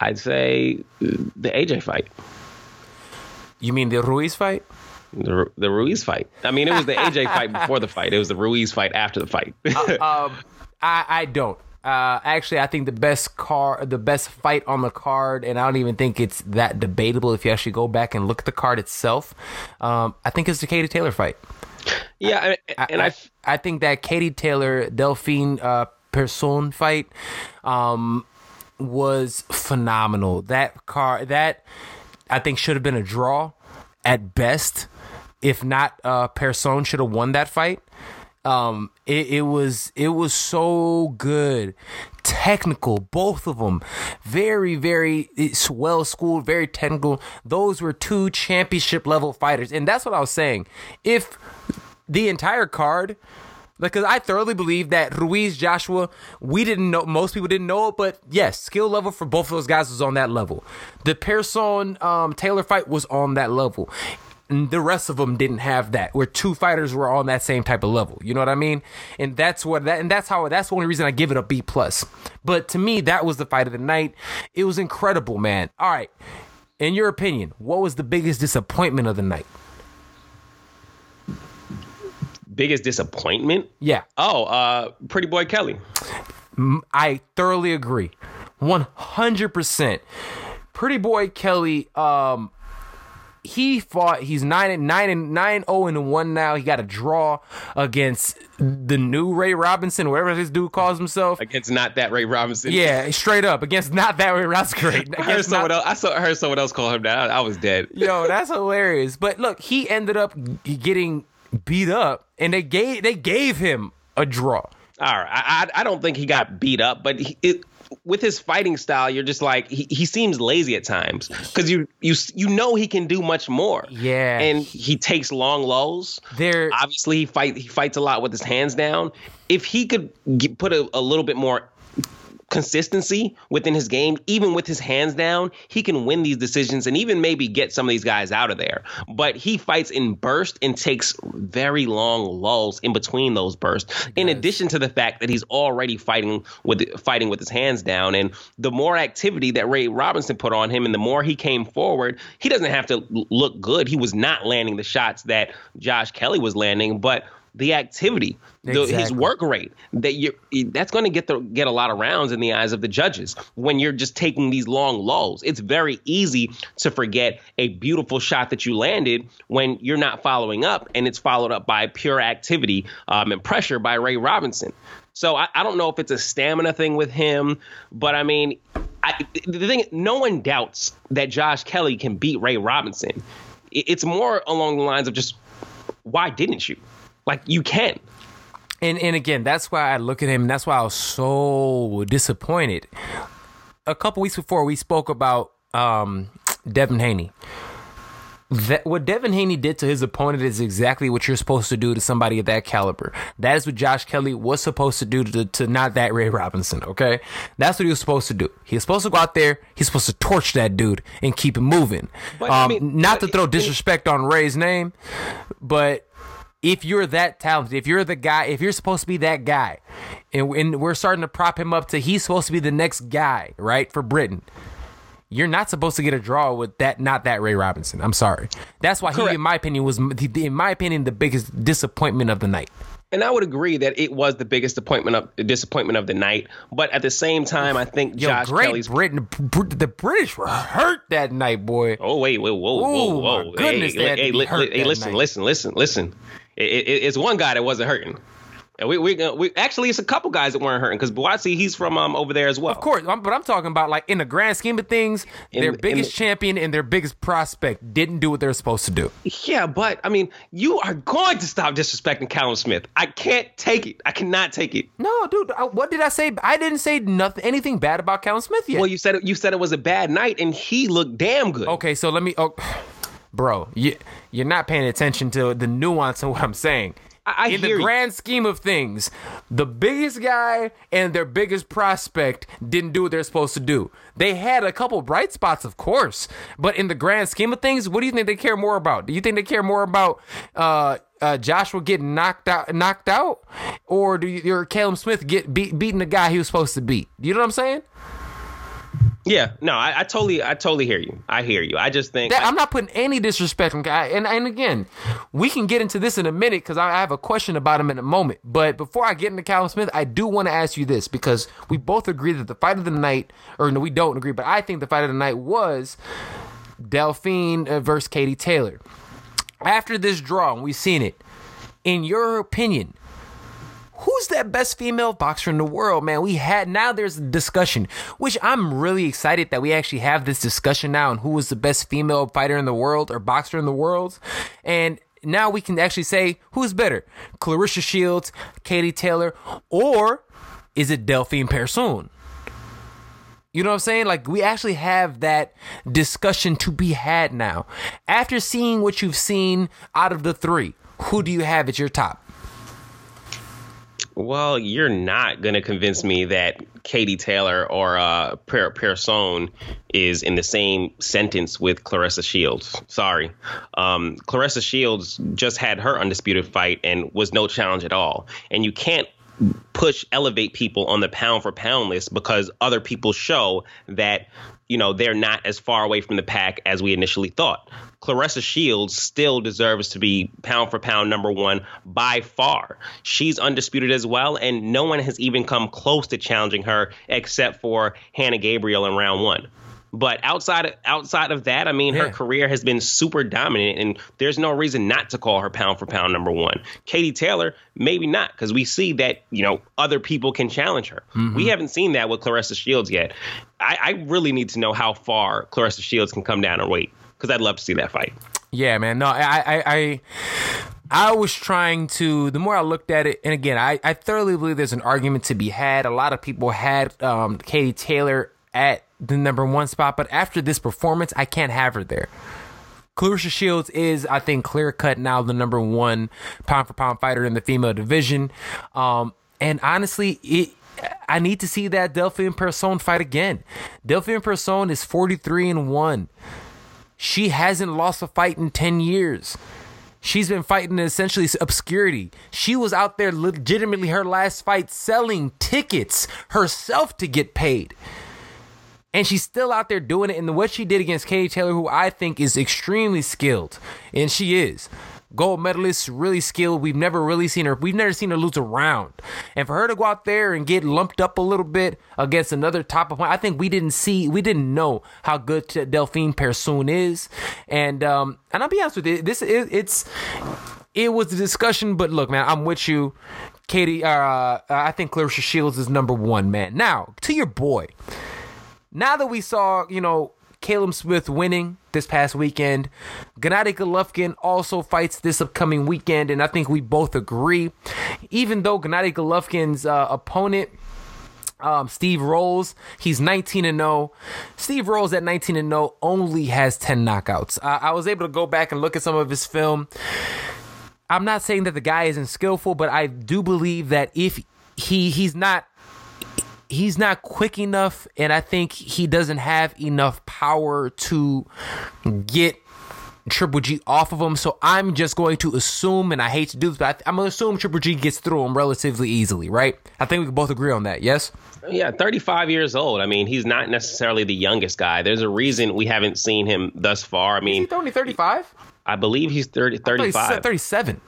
I'd say uh, the AJ fight, You mean the Ruiz fight? the the Ruiz fight. I mean, it was the AJ fight before the fight. It was the Ruiz fight after the fight. Um, I, I don't. Uh, actually, I think the best car, the best fight on the card, and I don't even think it's that debatable if you actually go back and look at the card itself. Um, I think it's the Katie Taylor fight. yeah, I- and I, I, I think that Katie Taylor Delphine uh, Persoon fight um, was phenomenal. That car that I think should have been a draw at best. If not, uh, Persoon should have won that fight. Um, it, it was it was so good, technical, both of them, very very well schooled, very technical. Those were two championship level fighters, and that's what I was saying. If the entire card because I thoroughly believe that Ruiz Joshua, we didn't know, most people didn't know it, but yes, skill level for both of those guys was on that level. The Persoon um, Taylor fight was on that level. And the rest of them didn't have that, where two fighters were on that same type of level. You know what I mean? And that's what that, and that's how that's the only reason I give it a B plus. But to me, that was the fight of the night. It was incredible, man. All right, in your opinion, what was the biggest disappointment of the night? Biggest disappointment. Yeah, Oh, uh, Pretty Boy Kelly. I thoroughly agree. 100%. Pretty boy Kelly um he fought he's 9 and 9 and 9 0 and 1 now. He got a draw against the new Ray Robinson, whatever this dude calls himself. against not that Ray Robinson. Yeah, straight up against not that Ray Robinson. Great. I heard someone not- else. I saw I heard someone else call him that. I, I was dead. Yo, that's hilarious. But look, he ended up getting beat up and they gave they gave him a draw. All right, I, I I don't think he got beat up, but he, it, with his fighting style, you're just like he, he seems lazy at times because you you you know he can do much more. Yeah. and he takes long lows. There Obviously, he fight he fights a lot with his hands down. If he could get, put a, a little bit more consistency within his game, even with his hands down, he can win these decisions and even maybe get some of these guys out of there. But he fights in bursts and takes very long lulls in between those bursts. In addition to the fact that he's already fighting with fighting with his hands down, and the more activity that Ray Robinson put on him, and the more he came forward, he doesn't have to look good. He was not landing the shots that Josh Kelly was landing, but the activity, exactly. the, his work rate. That you that's going to get the get a lot of rounds in the eyes of the judges when you're just taking these long lulls. It's very easy to forget a beautiful shot that you landed when you're not following up, and it's followed up by pure activity um, and pressure by Ray Robinson. So I, I, don't know if it's a stamina thing with him, but I mean, I, the thing, no one doubts that Josh Kelly can beat Ray Robinson. It's more along the lines of just why didn't you? Like you can. And and again, that's why I look at him, and that's why I was so disappointed. A couple weeks before, we spoke about um, Devin Haney. That what Devin Haney did to his opponent is exactly what you're supposed to do to somebody of that caliber. That is what Josh Kelly was supposed to do to, to not that Ray Robinson. Okay, that's what he was supposed to do. He was supposed to go out there. He's supposed to torch that dude and keep him moving. But, um, I mean, not to throw disrespect on Ray's name, but if you're that talented, if you're the guy, if you're supposed to be that guy, and, and, we're starting to prop him up to he's supposed to be the next guy, right, for Britain. You're not supposed to get a draw with that, not that Ray Robinson. I'm sorry. That's why Correct. he, in my opinion, was, in my opinion, the biggest disappointment of the night. And I would agree that it was the biggest disappointment of disappointment of the night. But at the same time, I think Yo, Josh great Kelly's Britain, the British were hurt that night, boy. Oh wait, wait, whoa, whoa, whoa! Goodness, hey, hey, li- hey listen, listen, listen, listen it, it, it's one guy that wasn't hurting. And we, we, we actually it's a couple guys that weren't hurting because Buatsi he's from um over there as well. Of course, but I'm talking about like in the grand scheme of things, in, their biggest the, champion and their biggest prospect didn't do what they're supposed to do. Yeah, but I mean, you are going to stop disrespecting Callum Smith. I can't take it. I cannot take it. No, dude. I, what did I say? I didn't say nothing, anything bad about Callum Smith yet. Well, you said it, you said it was a bad night, and he looked damn good. Okay, so let me. Oh, bro, you you're not paying attention to the nuance of what I'm saying. I, in the grand scheme of things, the biggest guy and their biggest prospect didn't do what they're supposed to do. They had a couple bright spots, of course, but in the grand scheme of things, what do you think they care more about? Do you think they care more about uh, uh, Joshua getting knocked out, knocked out, or do you, or Callum Smith get beat, beating the guy he was supposed to beat? You know what I'm saying? Yeah, no, I, I, totally, I totally hear you. I hear you. I just think that, I, am not putting any disrespect on guy. And and again, we can get into this in a minute because I have a question about him in a moment. But before I get into Callum Smith, I do want to ask you this because we both agree that the fight of the night, or no, we don't agree, but I think the fight of the night was Delphine uh, versus Katie Taylor. After this draw, we've seen it. In your opinion, who's that best female boxer in the world, man? We had now there's a discussion, which I'm really excited that we actually have this discussion now on who is the best female fighter in the world or boxer in the world. And now we can actually say who's better, Claressa Shields, Katie Taylor, or is it Delphine Persoon? You know what I'm saying? Like we actually have that discussion to be had now. After seeing what you've seen out of the three, who do you have at your top? Well, you're not going to convince me that Katie Taylor or uh, per- Persoon is in the same sentence with Claressa Shields. Sorry. Um, Claressa Shields just had her undisputed fight and was no challenge at all. And you can't push elevate people on the pound for pound list because other people show that you know they're not as far away from the pack as we initially thought. Claressa Shields still deserves to be pound for pound number one by far. She's undisputed as well, and no one has even come close to challenging her except for Hannah Gabriel in round one. But outside of, outside of that, I mean, yeah. her career has been super dominant, and there's no reason not to call her pound for pound number one. Katie Taylor, maybe not, because we see that you know other people can challenge her. Mm-hmm. We haven't seen that with Claressa Shields yet. I, I really need to know how far Claressa Shields can come down and weight because I'd love to see that fight. Yeah, man. No, I, I, I, I was trying to. The more I looked at it, and again, I, I thoroughly believe there's an argument to be had. A lot of people had um, Katie Taylor at the number one spot, but after this performance, I can't have her there. Claressa Shields is, I think, clear cut now the number one pound for pound fighter in the female division. Um, and honestly, it I need to see that Delphine Persoon fight again. Delphine Persoon is 43 and 1. She hasn't lost a fight in 10 years. She's been fighting in essentially obscurity. She was out there legitimately her last fight selling tickets herself to get paid. And she's still out there doing it. And what she did against Katie Taylor, who I think is extremely skilled, and she is gold medalist, really skilled. We've never really seen her. We've never seen her lose a round. And for her to go out there and get lumped up a little bit against another top opponent, I think we didn't see, we didn't know how good Delphine Persoon is. And um, and I'll be honest with you, this is it's it was a discussion. But look, man, I'm with you. Katie, uh, I think Claressa Shields is number one, man. Now to your boy. Now that we saw, you know, Caleb Smith winning this past weekend. Gennady Golovkin also fights this upcoming weekend, and I think we both agree. Even though Gennady Golovkin's uh, opponent, um, Steve Rolls, he's 19 and 0. Steve Rolls at 19 and 0 only has 10 knockouts. Uh, I was able to go back and look at some of his film. I'm not saying that the guy isn't skillful, but I do believe that if he he's not he's not quick enough, and I think he doesn't have enough power to get Triple G off of him. So I'm just going to assume, and I hate to do this, but I am going to assume Triple G gets through him relatively easily, right? I think we can both agree on that, yes? Yeah, 35 years old. I mean, he's not necessarily the youngest guy. There's a reason we haven't seen him thus far. I mean, he's only 35? I believe he's 30, 35. 37.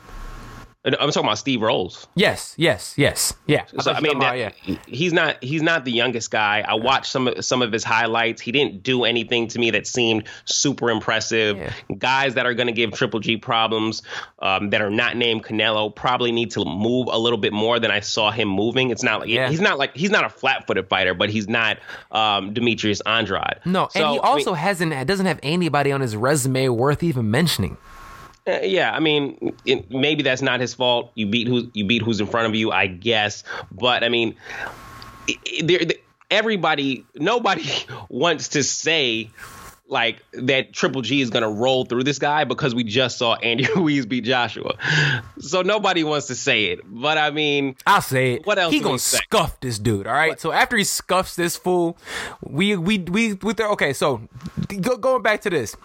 I'm talking about Steve Rolls. Yes, yes, yes, yeah. I so I mean, that, yeah. he's not he's not the youngest guy. I watched some of some of his highlights. He didn't do anything to me that seemed super impressive. Yeah. Guys that are going to give Triple G problems um, that are not named Canelo probably need to move a little bit more than I saw him moving. It's not like yeah. he's not like he's not a flat-footed fighter, but he's not um, Demetrius Andrade. No, so, and he also I mean, hasn't doesn't have anybody on his resume worth even mentioning. Uh, yeah, I mean, it, maybe that's not his fault. You beat who you beat who's in front of you, I guess. But I mean, it, everybody, nobody wants to say like that Triple G is gonna roll through this guy because we just saw Andy Ruiz beat Joshua. So nobody wants to say it, but I mean, I'll say it. What else? He gonna scuff this dude. All right. What? So after he scuffs this fool, we we we with the, okay. So go, going back to this,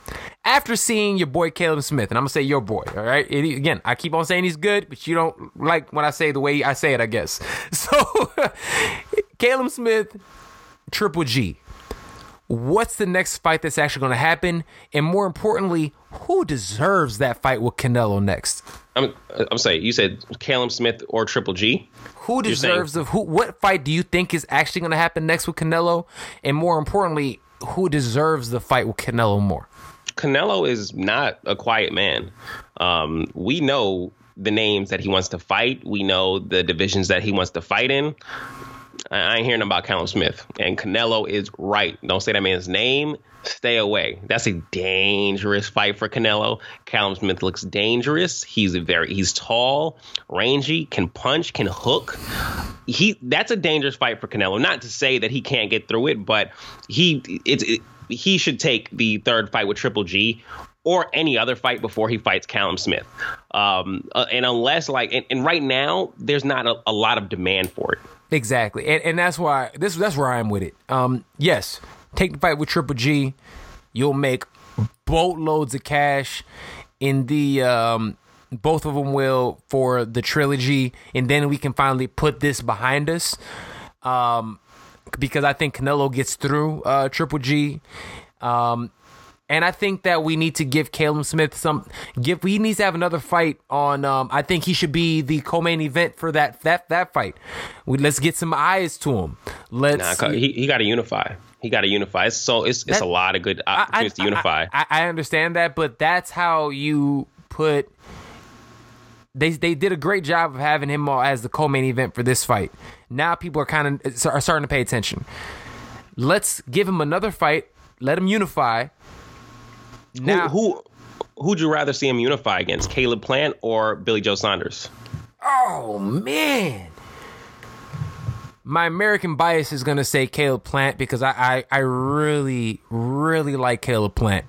after seeing your boy Caleb Smith, and I'm gonna say your boy. All right. It, again, I keep on saying he's good, but you don't like when I say the way I say it. I guess. So Caleb Smith, Triple G what's the next fight that's actually going to happen, and more importantly, who deserves that fight with Canelo next? I'm I'm saying you said Callum Smith or Triple G. Who deserves of who? What fight do you think is actually going to happen next with Canelo, and more importantly, who deserves the fight with Canelo more? Canelo is not a quiet man. Um, we know the names that he wants to fight. We know the divisions that he wants to fight in. I ain't hearing about Callum Smith. And Canelo is right. Don't say that man's name. Stay away. That's a dangerous fight for Canelo. Callum Smith looks dangerous. He's very he's tall, rangy, can punch, can hook. He that's a dangerous fight for Canelo. Not to say that he can't get through it, but he it's it, he should take the third fight with Triple G or any other fight before he fights Callum Smith. Um, uh, and unless like, and, and, right now there's not a, a lot of demand for it. Exactly, and, and that's why this that's where I'm with it. Um, yes, take the fight with Triple G. You'll make boatloads of cash in the um, both of them will for the trilogy, and then we can finally put this behind us. Um, because I think Canelo gets through uh, Triple G. Um, and I think that we need to give Caleb Smith some give he needs to have another fight on um I think he should be the co-main event for that that that fight. We, let's get some eyes to him. Let's nah, he, he got to unify. He got to unify. So it's it's that, a lot of good opportunities I, I, to unify. I, I understand that, but that's how you put they they did a great job of having him as the co-main event for this fight. Now people are kind of are starting to pay attention. Let's give him another fight. Let him unify now, who, who who'd you rather see him unify against, Caleb Plant or Billy Joe Saunders? Oh man. My American bias is gonna say Caleb Plant because I, I, I really, really like Caleb Plant.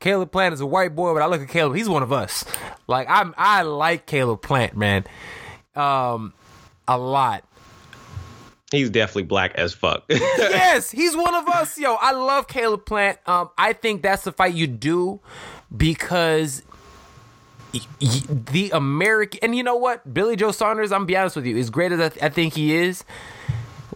Caleb Plant is a white boy, but I look at Caleb, he's one of us. Like I'm I like Caleb Plant, man. Um a lot. He's definitely black as fuck. yes, he's one of us. Yo, I love Caleb Plant. Um, I think that's the fight you do because the American and you know what, Billy Joe Saunders. I'm be honest with you, as great as I, th- I think he is,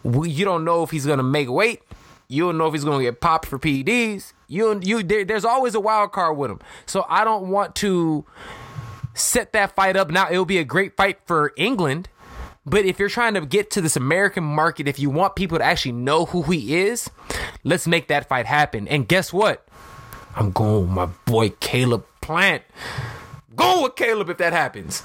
we, you don't know if he's gonna make weight. You don't know if he's gonna get popped for PEDs. You you there, there's always a wild card with him. So I don't want to set that fight up. Now it'll be a great fight for England. But if you're trying to get to this American market, if you want people to actually know who he is, let's make that fight happen. And guess what? I'm going with my boy Caleb Plant. Go with Caleb if that happens.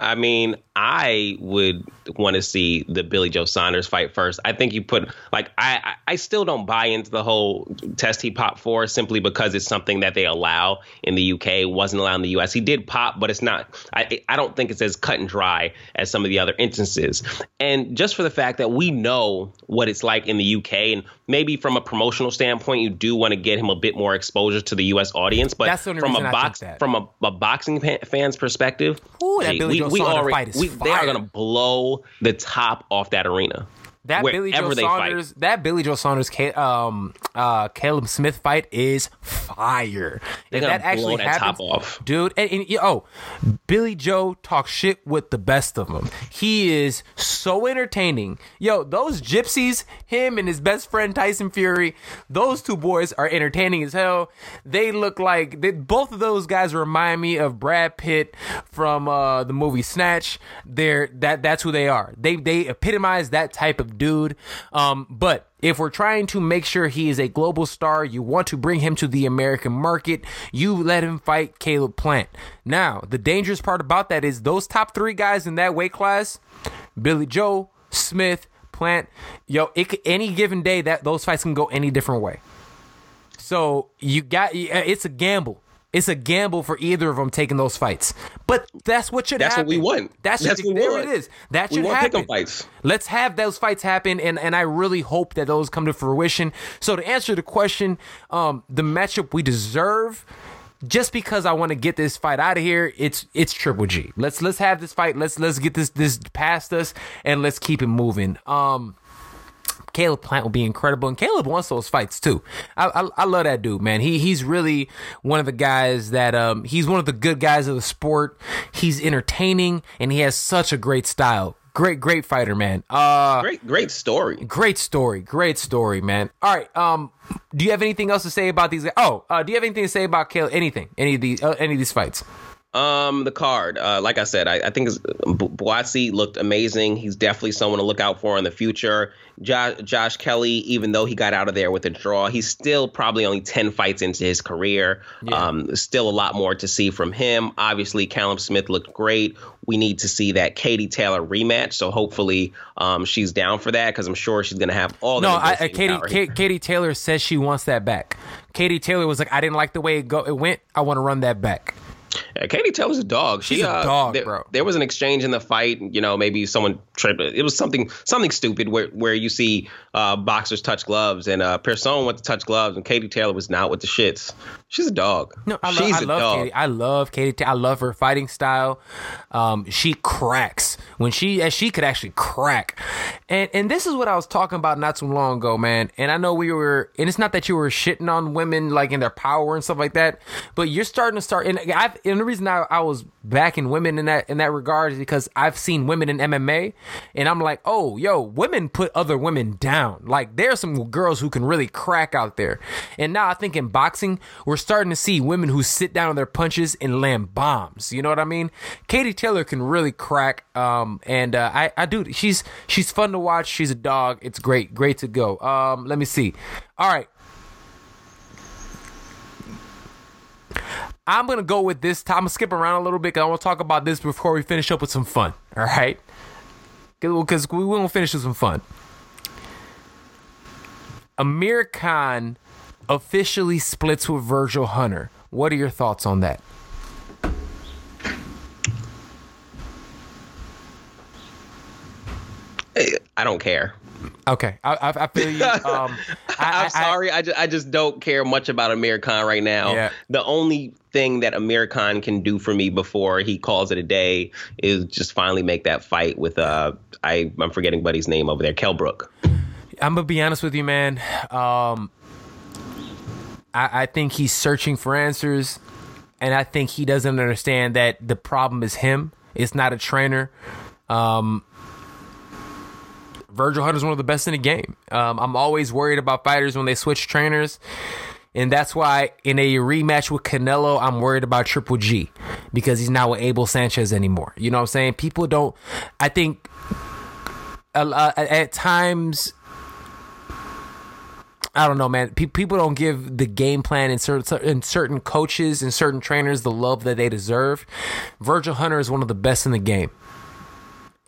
I mean, I would want to see the Billy Joe Saunders fight first. I think you put like I I still don't buy into the whole test he popped for simply because it's something that they allow in the UK wasn't allowed in the US. He did pop, but it's not. I I don't think it's as cut and dry as some of the other instances. And just for the fact that we know what it's like in the UK, and maybe from a promotional standpoint, you do want to get him a bit more exposure to the US audience. But That's the only from a box from a, a boxing fa- fan's perspective, Ooh, that gee, Billy Joe Fight is we, they are going to blow the top off that arena. That Billy Joe they fight. Saunders, that Billy Joe Saunders, um, uh, Caleb Smith fight is fire. They're that actually blow that top off, dude. And, and oh, Billy Joe talks shit with the best of them. He is so entertaining. Yo, those gypsies, him and his best friend Tyson Fury, those two boys are entertaining as hell. They look like they, both of those guys remind me of Brad Pitt from uh, the movie Snatch. They're that that's who they are. They they epitomize that type of dude. Um, but if we're trying to make sure he is a global star, you want to bring him to the American market, you let him fight Caleb Plant. Now, the dangerous part about that is those top three guys in that weight class, Billy Joe, Smith, Plant, yo, it any given day that those fights can go any different way. So you got it's a gamble. It's a gamble for either of them taking those fights. But that's what should That's what we want. That's, That's what, there want. it is. That We want happen. fights. Let's have those fights happen, and, and I really hope that those come to fruition. So to answer the question, um, the matchup we deserve, just because I want to get this fight out of here, it's it's Triple G. Let's let's have this fight. Let's let's get this this past us, and let's keep it moving. Um. Caleb Plant will be incredible, and Caleb wants those fights too. I, I I love that dude, man. He he's really one of the guys that um he's one of the good guys of the sport. He's entertaining, and he has such a great style. Great, great fighter, man. Uh, Great, great story. great story, great story, man. All right, um, do you have anything else to say about these? guys? Oh, uh, do you have anything to say about Caleb? Anything? Any of these? Uh, any of these fights? Um, the card, uh, like I said, I, I think it's- Bu- looked amazing. He's definitely someone to look out for in the future. Josh, Josh Kelly, even though he got out of there with a draw, he's still probably only ten fights into his career. Um, still a lot more to see from him. Obviously, Callum Smith looked great. We need to see that Katie Taylor rematch. So hopefully, um, she's down for that because I'm sure she's gonna have all the No, I, I, Katie, power. Katie, Katie Taylor says she wants that back. Katie Taylor was like, I didn't like the way it go. It went. I want to run that back. Yeah, Katie Taylor's a dog. She's she, a uh, dog, there, bro. There was an exchange in the fight. You know, maybe someone tripped. It was something something stupid where where you see uh, boxers touch gloves, and uh, Persoon went to touch gloves, and Katie Taylor was not with the shits. She's a dog. No, I, lo- She's I a love dog. Katie. I love Katie. Ta- I love her fighting style. Um, she cracks when she as she could actually crack. And and this is what I was talking about not too long ago, man. And I know we were, and it's not that you were shitting on women like in their power and stuff like that, but you're starting to start. And I and the reason I, I was backing women in that in that regard is because I've seen women in MMA, and I'm like, oh, yo, women put other women down. Like there are some girls who can really crack out there. And now I think in boxing, we're starting to see women who sit down on their punches and land bombs. You know what I mean? Katie Taylor can really crack. Um, and uh, I I do. She's she's fun to watch. She's a dog. It's great, great to go. Um, let me see. All right. I'm gonna go with this. I'm gonna skip around a little bit because I want to talk about this before we finish up with some fun. All right, because we won't finish with some fun. Amir Khan officially splits with Virgil Hunter. What are your thoughts on that? I don't care. Okay, I, I, I feel you. Um, I, I'm sorry, I, just, I just don't care much about Amir Khan right now. Yeah. The only thing that Amir Khan can do for me before he calls it a day is just finally make that fight with uh I I'm forgetting Buddy's name over there, Kell Brook. I'm gonna be honest with you, man. Um, I, I think he's searching for answers, and I think he doesn't understand that the problem is him. It's not a trainer. Um, Virgil Hunter's one of the best in the game. Um, I'm always worried about fighters when they switch trainers. And that's why in a rematch with Canelo, I'm worried about Triple G because he's not with Abel Sanchez anymore. You know what I'm saying? People don't, I think uh, at times, I don't know, man. Pe- people don't give the game plan and certain, and certain coaches and certain trainers the love that they deserve. Virgil Hunter is one of the best in the game.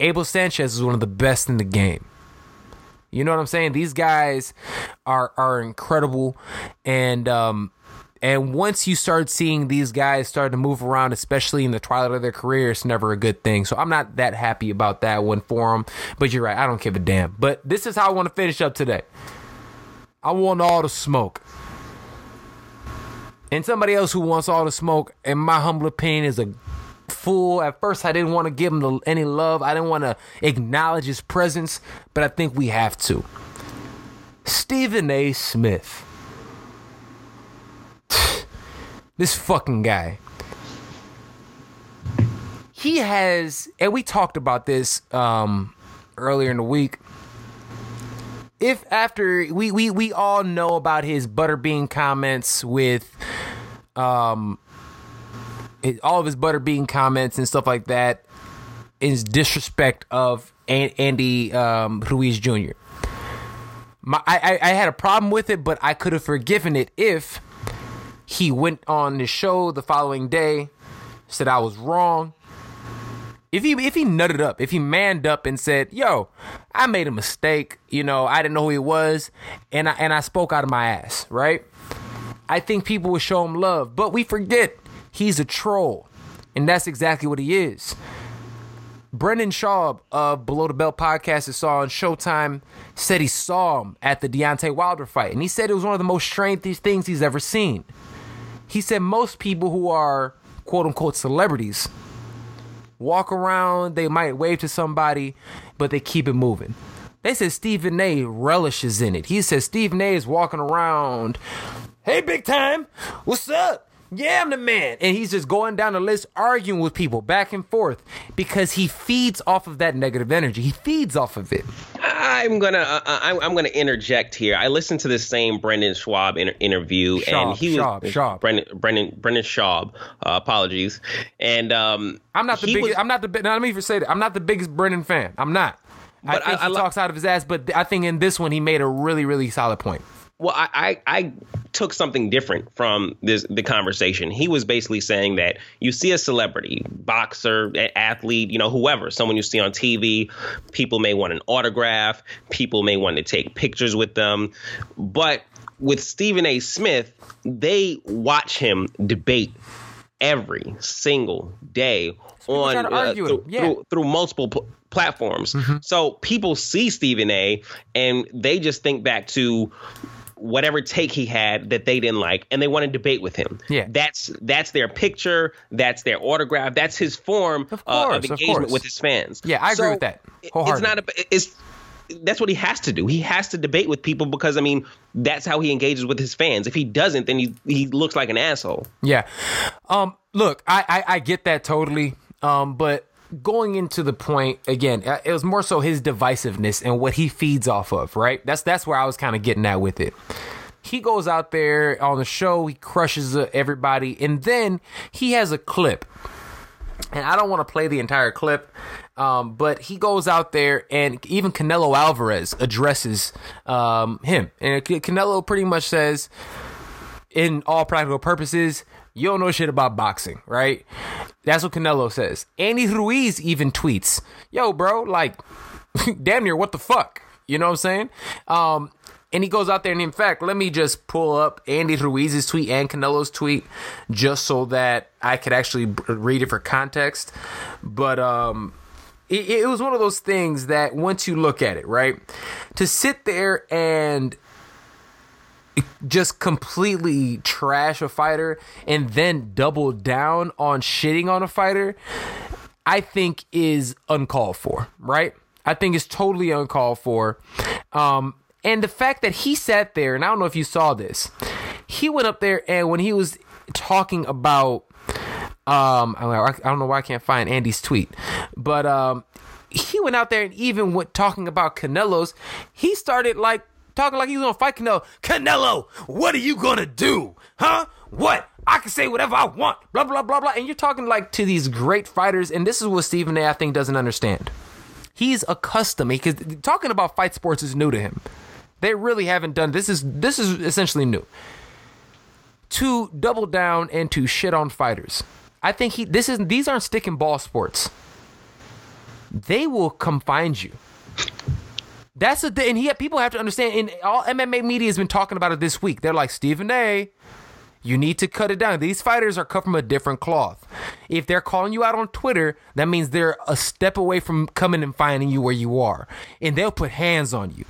Abel Sanchez is one of the best in the game. You know what I'm saying? These guys are are incredible, and um, and once you start seeing these guys start to move around, especially in the twilight of their career, it's never a good thing. So I'm not that happy about that one for them. But you're right, I don't give a damn. But this is how I want to finish up today. I want all the smoke. And somebody else who wants all the smoke, in my humble opinion, is a fool. At first, I didn't want to give him any love. I didn't want to acknowledge his presence, but I think we have to. Stephen A. Smith. this fucking guy. He has, and we talked about this um, earlier in the week. If after we, we we all know about his butterbean comments with um all of his butterbean comments and stuff like that is disrespect of Andy um, Ruiz Jr. My, I, I had a problem with it, but I could have forgiven it if he went on the show the following day, said I was wrong. If he if he nutted up, if he manned up and said, "Yo, I made a mistake. You know, I didn't know who he was, and I and I spoke out of my ass," right? I think people would show him love, but we forget he's a troll. And that's exactly what he is. Brendan Schaub of Below the Belt podcast that saw on Showtime said he saw him at the Deontay Wilder fight. And he said it was one of the most strange things he's ever seen. He said most people who are quote unquote celebrities walk around, they might wave to somebody, but they keep it moving. They said Stephen A relishes in it. He says Stephen A is walking around, hey, big time, what's up? Yeah, I'm the man. And he's just going down the list, arguing with people back and forth because he feeds off of that negative energy. He feeds off of it. I'm gonna uh, I'm, I'm, gonna interject here. I listened to this same Brendan Schwab inter- interview, Schaub, and he Schaub, was Schaub. Brendan Brendan Brendan Schaub. Uh, apologies, and um, I'm not the biggest. was- I'm not the. let me even say that I'm not the biggest Brendan fan. I'm not. I But I- think I he li- talks out of his ass, but I think in this one he made a really, really solid point. Well, I, I I took something different from this the conversation. He was basically saying that you see a celebrity, boxer, athlete, you know, whoever, someone you see on TV, people may want an autograph, people may want to take pictures with them, but with Stephen A. Smith, they watch him debate every single day on try to argue with through. Yeah. through through multiple pl- platforms. Mm-hmm. So people see Stephen A. and they just think back to whatever take he had that they didn't like and they want to debate with him. Yeah. That's that's their picture, that's their autograph, that's his form Of uh, course, of of engagement course. with his fans. Yeah, I agree with that. It's not a it's that's what he has to do. He has to debate with people because I mean that's how he engages with his fans. If he doesn't, then he he looks like an asshole. Yeah. Um. Look, I I, I get that totally. Um. But going into the point again, uh, it was more so his divisiveness and what he feeds off of. Right. That's that's where I was kind of getting at with it. He goes out there on the show, he crushes uh, everybody, and then he has a clip and I don't want to play the entire clip, um, but he goes out there and even Canelo Alvarez addresses um, him, and Canelo pretty much says, in all practical purposes, you don't know shit about boxing, right? That's what Canelo says. Andy Ruiz even tweets, "Yo, bro, like, damn near what the fuck." You know what I'm saying? Um, and he goes out there, and in fact, let me just pull up Andy Ruiz's tweet and Canelo's tweet just so that I could actually read it for context. But um, it, it was one of those things that once you look at it, right, to sit there and just completely trash a fighter and then double down on shitting on a fighter, I think is uncalled for, right? I think it's totally uncalled for. Um, and the fact that he sat there, and I don't know if you saw this, he went up there and when he was talking about, um, I don't know why I can't find Andy's tweet, but um, he went out there and even went talking about Canelo's, he started like talking like he was gonna fight Canelo. Canelo, what are you gonna do? Huh? What? I can say whatever I want. Blah blah blah blah. And you're talking like to these great fighters, and this is what Stephen A. I think doesn't understand. He's accustomed because talking about fight sports is new to him. They really haven't done this. Is this is essentially new. To double down and to shit on fighters. I think he. This is these aren't stick and ball sports. They will come find you. That's the and he people have to understand. And all MMA media has been talking about it this week. They're like Stephen A. You need to cut it down. These fighters are cut from a different cloth. If they're calling you out on Twitter, that means they're a step away from coming and finding you where you are, and they'll put hands on you.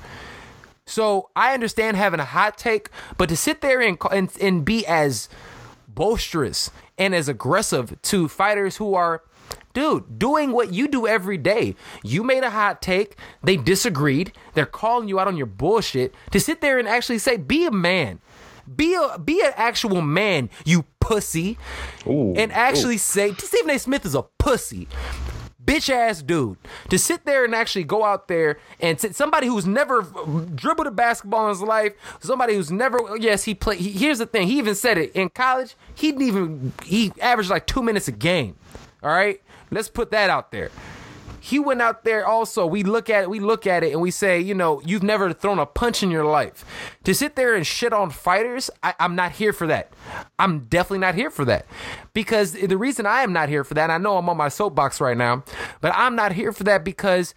So I understand having a hot take, but to sit there and and, and be as boisterous and as aggressive to fighters who are dude, doing what you do every day. You made a hot take, they disagreed, they're calling you out on your bullshit. To sit there and actually say, be a man. Be a be an actual man, you pussy. Ooh, and actually ooh. say Stephen A. Smith is a pussy. Bitch ass dude. To sit there and actually go out there and sit, somebody who's never dribbled a basketball in his life, somebody who's never yes, he played he, here's the thing, he even said it in college, he didn't even he averaged like two minutes a game. All right? Let's put that out there. He went out there also. We look at it, we look at it and we say, you know, you've never thrown a punch in your life. To sit there and shit on fighters, I, I'm not here for that. I'm definitely not here for that. Because the reason I am not here for that, I know I'm on my soapbox right now, but I'm not here for that because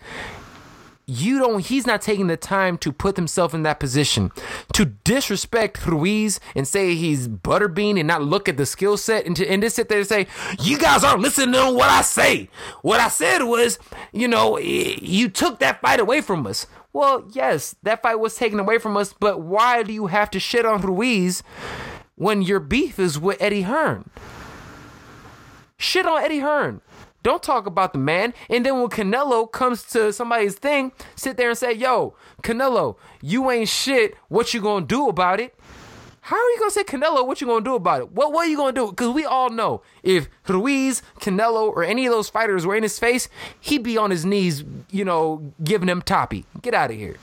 you don't he's not taking the time to put himself in that position. To disrespect Ruiz and say he's butterbean and not look at the skill set and, to, and just sit there and say you guys aren't listening to what I say. What I said was you know you took that fight away from us. Well yes that fight was taken away from us but why do you have to shit on Ruiz when your beef is with Eddie Hearn? Shit on Eddie Hearn don't talk about the man. And then when Canelo comes to somebody's thing, sit there and say, yo, Canelo, you ain't shit. What you gonna do about it? How are you gonna say Canelo? What you gonna do about it? What what are you gonna do? Because we all know if Ruiz, Canelo, or any of those fighters were in his face, he'd be on his knees, you know, giving him toppy. Get out of here.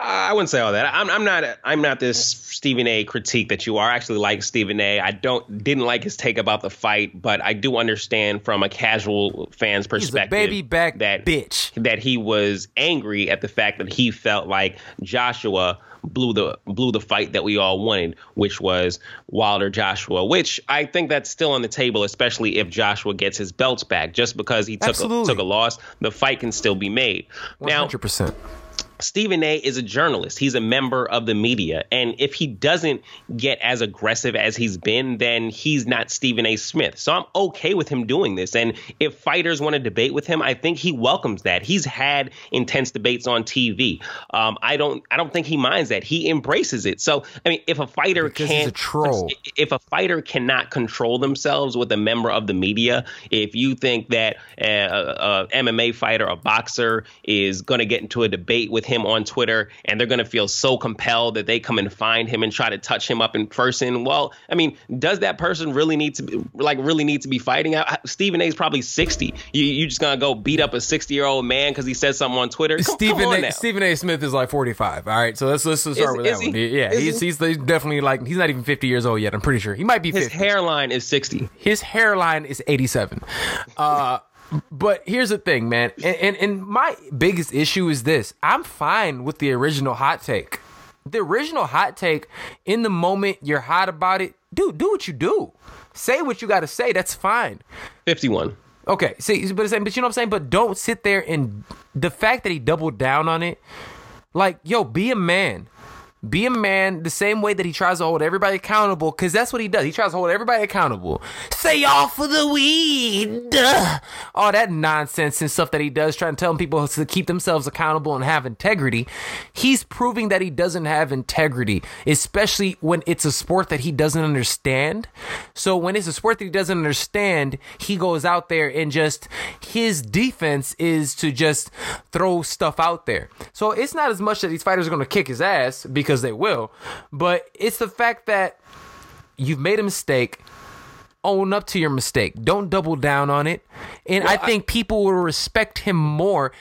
I wouldn't say all that. I'm, I'm not. I'm not this Stephen A. critique that you are. I actually like Stephen A. I don't didn't like his take about the fight, but I do understand from a casual fan's perspective, baby back that bitch, that he was angry at the fact that he felt like Joshua blew the blew the fight that we all wanted, which was Wilder Joshua. Which I think that's still on the table, especially if Joshua gets his belts back. Just because he took a, took a loss, the fight can still be made. 100%. Now. Stephen A is a journalist. He's a member of the media. And if he doesn't get as aggressive as he's been, then he's not Stephen A. Smith. So I'm okay with him doing this. And if fighters want to debate with him, I think he welcomes that. He's had intense debates on TV. Um, I don't I don't think he minds that. He embraces it. So I mean if a fighter because can't troll. if a fighter cannot control themselves with a member of the media, if you think that uh, uh, uh, a, a MMA fighter, a boxer is going to get into a debate with him on Twitter and they're going to feel so compelled that they come and find him and try to touch him up in person. Well, I mean, does that person really need to be, like really need to be fighting out? Stephen A is probably 60. You you just going to go beat up a 60 year old man because he said something on Twitter? Come, Stephen come a, Stephen A Smith is like 45. All right. So let's, let's start is, with is that he? one. Yeah. He's, he's, he's definitely like, he's not even 50 years old yet. I'm pretty sure. He might be 50. His hairline is 60. His hairline is 87. Uh, but here's the thing, man. And, and, and my biggest issue is this I'm fine with the original hot take. The original hot take, in the moment you're hot about it, dude, do what you do. Say what you got to say. That's fine. 51. Okay, see, but, but you know what I'm saying? But don't sit there and the fact that he doubled down on it, like, yo, be a man. Be a man the same way that he tries to hold everybody accountable, because that's what he does. He tries to hold everybody accountable. Say all for the weed. All that nonsense and stuff that he does, trying to tell people to keep themselves accountable and have integrity. He's proving that he doesn't have integrity, especially when it's a sport that he doesn't understand. So when it's a sport that he doesn't understand, he goes out there and just his defense is to just throw stuff out there. So it's not as much that these fighters are going to kick his ass because because they will. But it's the fact that you've made a mistake. Own up to your mistake. Don't double down on it. And well, I think I, people will respect him more.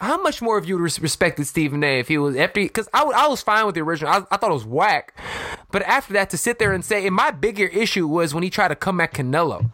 How much more of you respected Stephen A. if he was after? Because I, I was fine with the original. I, I thought it was whack. But after that, to sit there and say, and my bigger issue was when he tried to come at Canelo.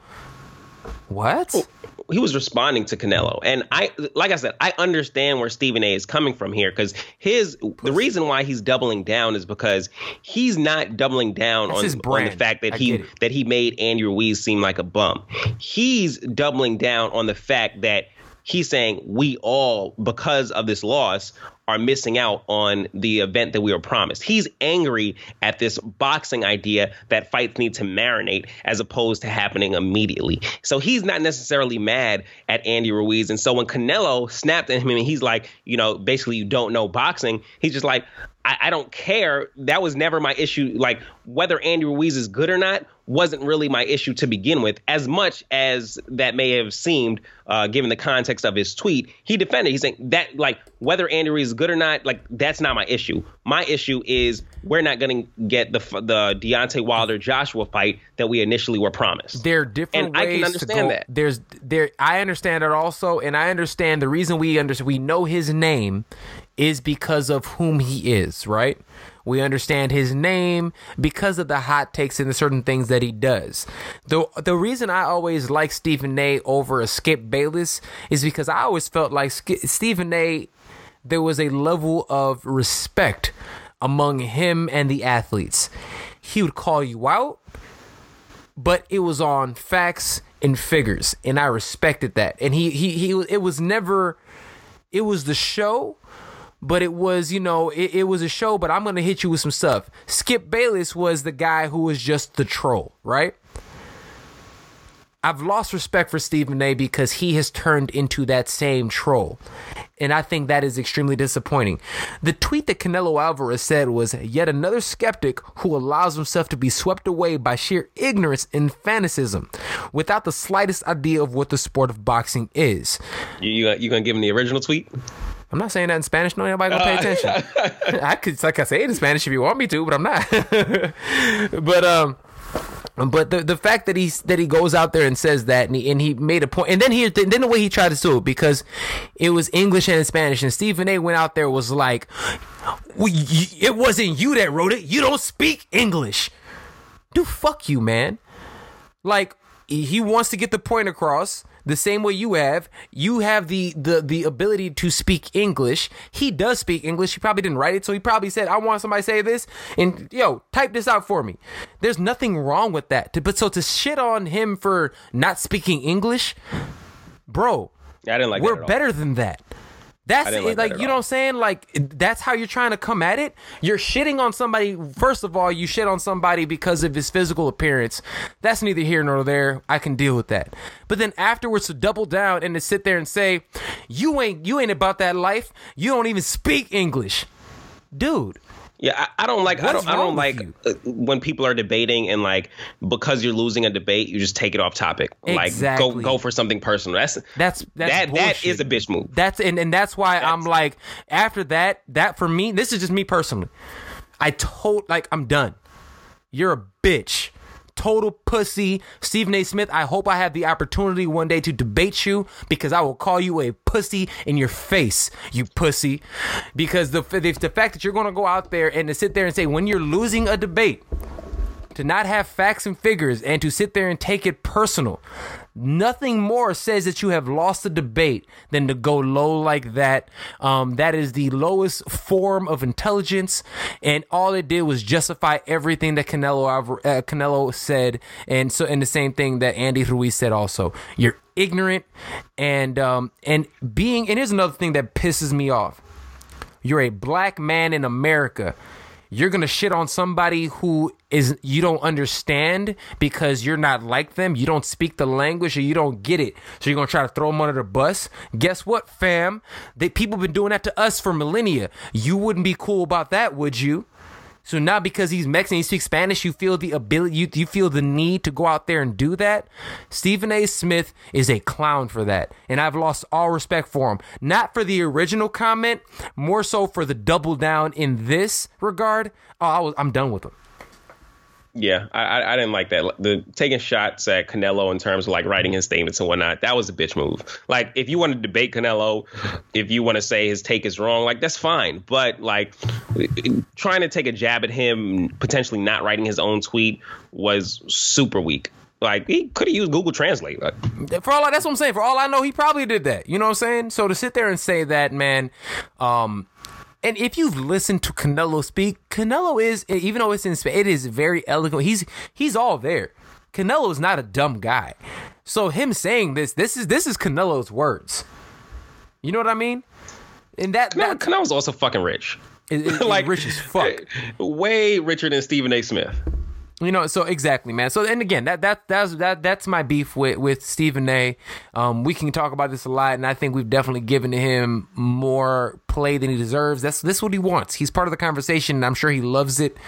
What? He was responding to Canelo, and I like I said, I understand where Stephen A. is coming from here because his the reason why he's doubling down is because he's not doubling down on, on, the fact that I he that he made Andy Ruiz seem like a bum. He's doubling down on the fact that he's saying we all because of this loss are missing out on the event that we were promised. He's angry at this boxing idea that fights need to marinate as opposed to happening immediately. So he's not necessarily mad at Andy Ruiz. And so when Canelo snapped at him and he's like, you know, basically you don't know boxing, he's just like, I, I don't care. That was never my issue. Like whether Andy Ruiz is good or not wasn't really my issue to begin with, as much as that may have seemed, uh, given the context of his tweet. He defended. He's saying that like whether Andy Ruiz is good or not, like that's not my issue. My issue is we're not going to get the the Deontay Wilder Joshua fight that we initially were promised. There are different and ways I can understand to go. that. There's there. I understand it also, and I understand the reason we understand we know his name is because of whom he is, right? We understand his name because of the hot takes and the certain things that he does. The the reason I always like Stephen A. over a Skip Bayless is because I always felt like Stephen A. There was a level of respect among him and the athletes. He would call you out, but it was on facts and figures, and I respected that. And he he he it was never it was the show but it was, you know, it, it was a show, but I'm going to hit you with some stuff. Skip Bayless was the guy who was just the troll, right? I've lost respect for Stephen A because he has turned into that same troll. And I think that is extremely disappointing. The tweet that Canelo Alvarez said was yet another skeptic who allows himself to be swept away by sheer ignorance and fanaticism without the slightest idea of what the sport of boxing is. You, you, uh, you gonna give him the original tweet? I'm not saying that in Spanish. No, anybody gonna pay attention. I could, like I say it in Spanish if you want me to, but I'm not. but um, but the the fact that he's that he goes out there and says that, and he, and he made a point, and then he then the way he tried to do it because it was English and Spanish, and Stephen A. went out there was like, well, "It wasn't you that wrote it. You don't speak English." Do fuck you, man. Like he wants to get the point across the same way you have. You have the the the ability to speak English. He does speak English. He probably didn't write it, so he probably said, "I want somebody to say this," and yo, type this out for me. There's nothing wrong with that. But so to shit on him for not speaking English, bro. I didn't like. We're better than that. That's like, like you know what I'm saying? Like that's how you're trying to come at it. You're shitting on somebody. First of all, you shit on somebody because of his physical appearance. That's neither here nor there. I can deal with that. But then afterwards to double down and to sit there and say, "You ain't you ain't about that life. You don't even speak English." Dude, yeah, I, I don't like. I don't. I don't like uh, when people are debating and like because you're losing a debate, you just take it off topic. Exactly. Like go go for something personal. That's that's, that's that bullshit. that is a bitch move. That's and and that's why that's, I'm like after that that for me this is just me personally. I told like I'm done. You're a bitch total pussy. Stephen A. Smith, I hope I have the opportunity one day to debate you because I will call you a pussy in your face, you pussy. Because the, the, the fact that you're going to go out there and to sit there and say, when you're losing a debate, to not have facts and figures and to sit there and take it personal. Nothing more says that you have lost the debate than to go low like that. Um, that is the lowest form of intelligence, and all it did was justify everything that Canelo uh, Canelo said, and so and the same thing that Andy Ruiz said. Also, you're ignorant, and um, and being and here's another thing that pisses me off. You're a black man in America you're gonna shit on somebody who is you don't understand because you're not like them, you don't speak the language or you don't get it. So you're gonna try to throw them under the bus. Guess what, fam? They people been doing that to us for millennia. You wouldn't be cool about that, would you? So now because he's Mexican, he speaks Spanish, you feel the ability, you, you feel the need to go out there and do that. Stephen A. Smith is a clown for that. And I've lost all respect for him. Not for the original comment, more so for the double down in this regard. Oh, I was, I'm done with him. Yeah, I, I didn't like that. The taking shots at Canelo in terms of like writing his statements and whatnot, that was a bitch move. Like, if you want to debate Canelo, if you want to say his take is wrong, like that's fine. But like, trying to take a jab at him, potentially not writing his own tweet, was super weak. Like he could have used Google Translate. For all I, that's what I'm saying. For all I know, he probably did that. You know what I'm saying? So to sit there and say that, man, um, and if you've listened to Canelo speak, Canelo is even though it's in Spanish, it is very eloquent. He's he's all there. Canelo is not a dumb guy. So him saying this, this is this is Canelo's words. You know what I mean? And that, Canelo, that Canelo's also fucking rich. It, it, like rich as fuck. Way richer than Stephen A. Smith. You know, so exactly, man. So and again, that that that's that that's my beef with with Stephen A. Um, we can talk about this a lot, and I think we've definitely given him more play than he deserves. That's this what he wants. He's part of the conversation, and I'm sure he loves it.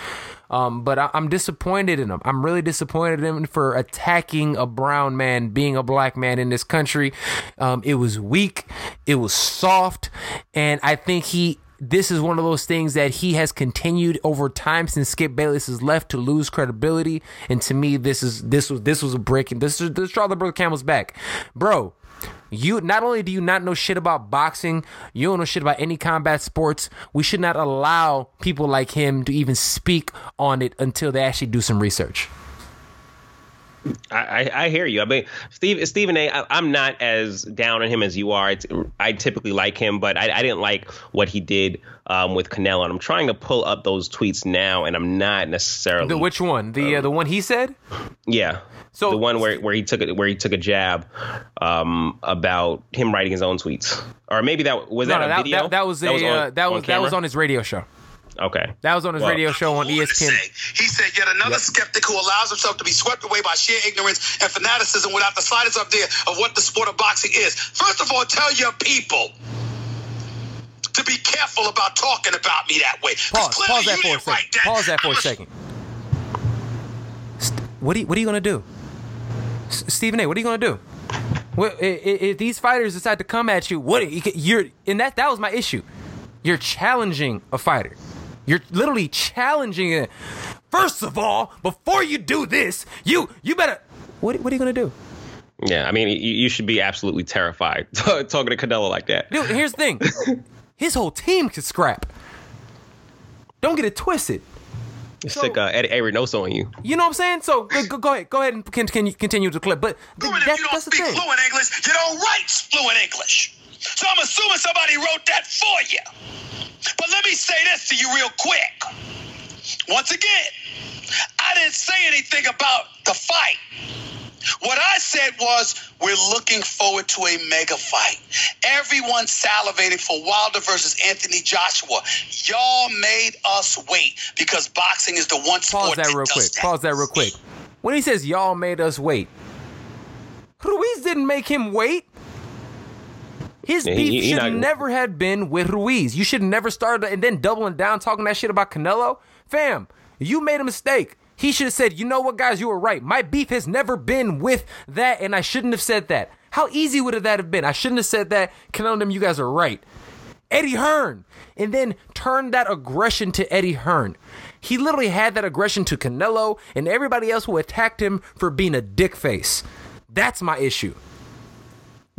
Um, but I, am disappointed in him. I'm really disappointed in him for attacking a brown man, being a black man in this country. Um, it was weak, it was soft, and I think he this is one of those things that he has continued over time since Skip Bayless has left to lose credibility. And to me, this is this was this was a breaking this is this straw that broke the camel's back, bro. You not only do you not know shit about boxing, you don't know shit about any combat sports. We should not allow people like him to even speak on it until they actually do some research. I, I, hear you. I mean, Steve, Stephen A. I, I'm not as down on him as you are. It's, I typically like him, but I, I didn't like what he did um, with Canelo. And I'm trying to pull up those tweets now, and I'm not necessarily. The which one? The um, uh, the one he said? Yeah. So the one where, where he took it where he took a jab um, about him writing his own tweets, or maybe that was no, that no, a that, video. That, that was a was on, uh, that was, that was on his radio show. Okay. That was on his well, radio show on ESPN. He said, yet another yep. skeptic who allows himself to be swept away by sheer ignorance and fanaticism without the slightest idea of what the sport of boxing is. First of all, tell your people to be careful about talking about me that way. Pause, pause that for a second. Right, pause that for a second. What are you, what are you going to do? S- Stephen A., what are you going to do? Well, if, if, these fighters decide to come at you, what you're and that that was my issue. You're challenging a fighter. You're literally challenging it. First of all, before you do this, you you better. What what are you gonna do? Yeah, I mean, you, you should be absolutely terrified talking to Canelo like that. Dude, here's the thing: his whole team could scrap. Don't get it twisted. So, Sick uh, Eddie, Eddie Reynoso on you. You know what I'm saying? So go, go ahead, go ahead and can continue, continue the clip. But th- that, if you don't speak fluent English, you don't write fluent English. So I'm assuming somebody wrote that for you. But let me say this to you real quick. Once again, I didn't say anything about the fight. What I said was, we're looking forward to a mega fight. Everyone salivating for Wilder versus Anthony Joshua. Y'all made us wait because boxing is the one sport Pause that, that real quick. That. Pause that real quick. When he says y'all made us wait, Ruiz didn't make him wait. His yeah, beef should not... never have been with Ruiz. You should never start and then doubling down talking that shit about Canelo. Fam, you made a mistake. He should have said, you know what, guys, you were right. My beef has never been with that, and I shouldn't have said that. How easy would that have been? I shouldn't have said that. Canelo them, you guys are right. Eddie Hearn. And then turned that aggression to Eddie Hearn. He literally had that aggression to Canelo and everybody else who attacked him for being a dick face. That's my issue.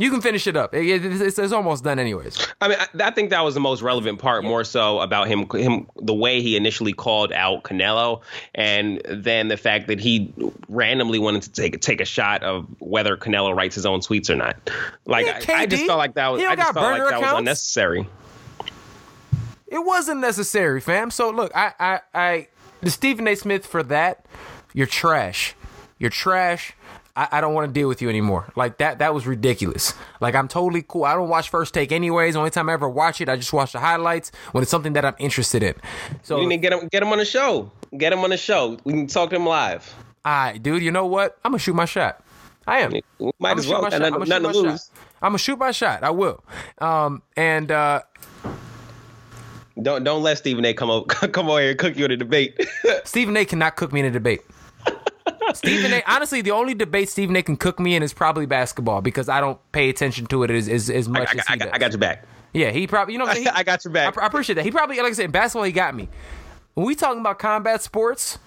You can finish it up. It's, it's, almost done, anyways. I mean, I, I, think that was the most relevant part, more so about him, him, the way he initially called out Canelo, and then the fact that he randomly wanted to take take a shot of whether Canelo writes his own tweets or not. Like, yeah, I, I, just felt like that was, I just felt like that accounts. was unnecessary. It wasn't necessary, fam. So look, I, I, I, the Stephen A. Smith for that, you're trash. You're trash. I, I don't want to deal with you anymore. Like that that was ridiculous. Like I'm totally cool. I don't watch first take anyways. Only time I ever watch it, I just watch the highlights when it's something that I'm interested in. So You need to get him get him on the show. Get him on the show. We can talk to him live. all right, dude, you know what? I'm gonna shoot my shot. I am. We I'm might gonna as shoot well. my shot. Nothing, I'm gonna nothing shoot to my lose. shot. I'm gonna shoot my shot. I will. Um, and uh, Don't don't let Stephen A. come over come over here and cook you in a debate. Stephen A. cannot cook me in a debate. Stephen A. Honestly, the only debate Stephen A. can cook me in is probably basketball because I don't pay attention to it as as, as much I, as he got- does. I got your back. Yeah, he probably. You know? He- I got your back. I, I appreciate that. He probably, like I said, basketball. He got me. When we talking about combat sports,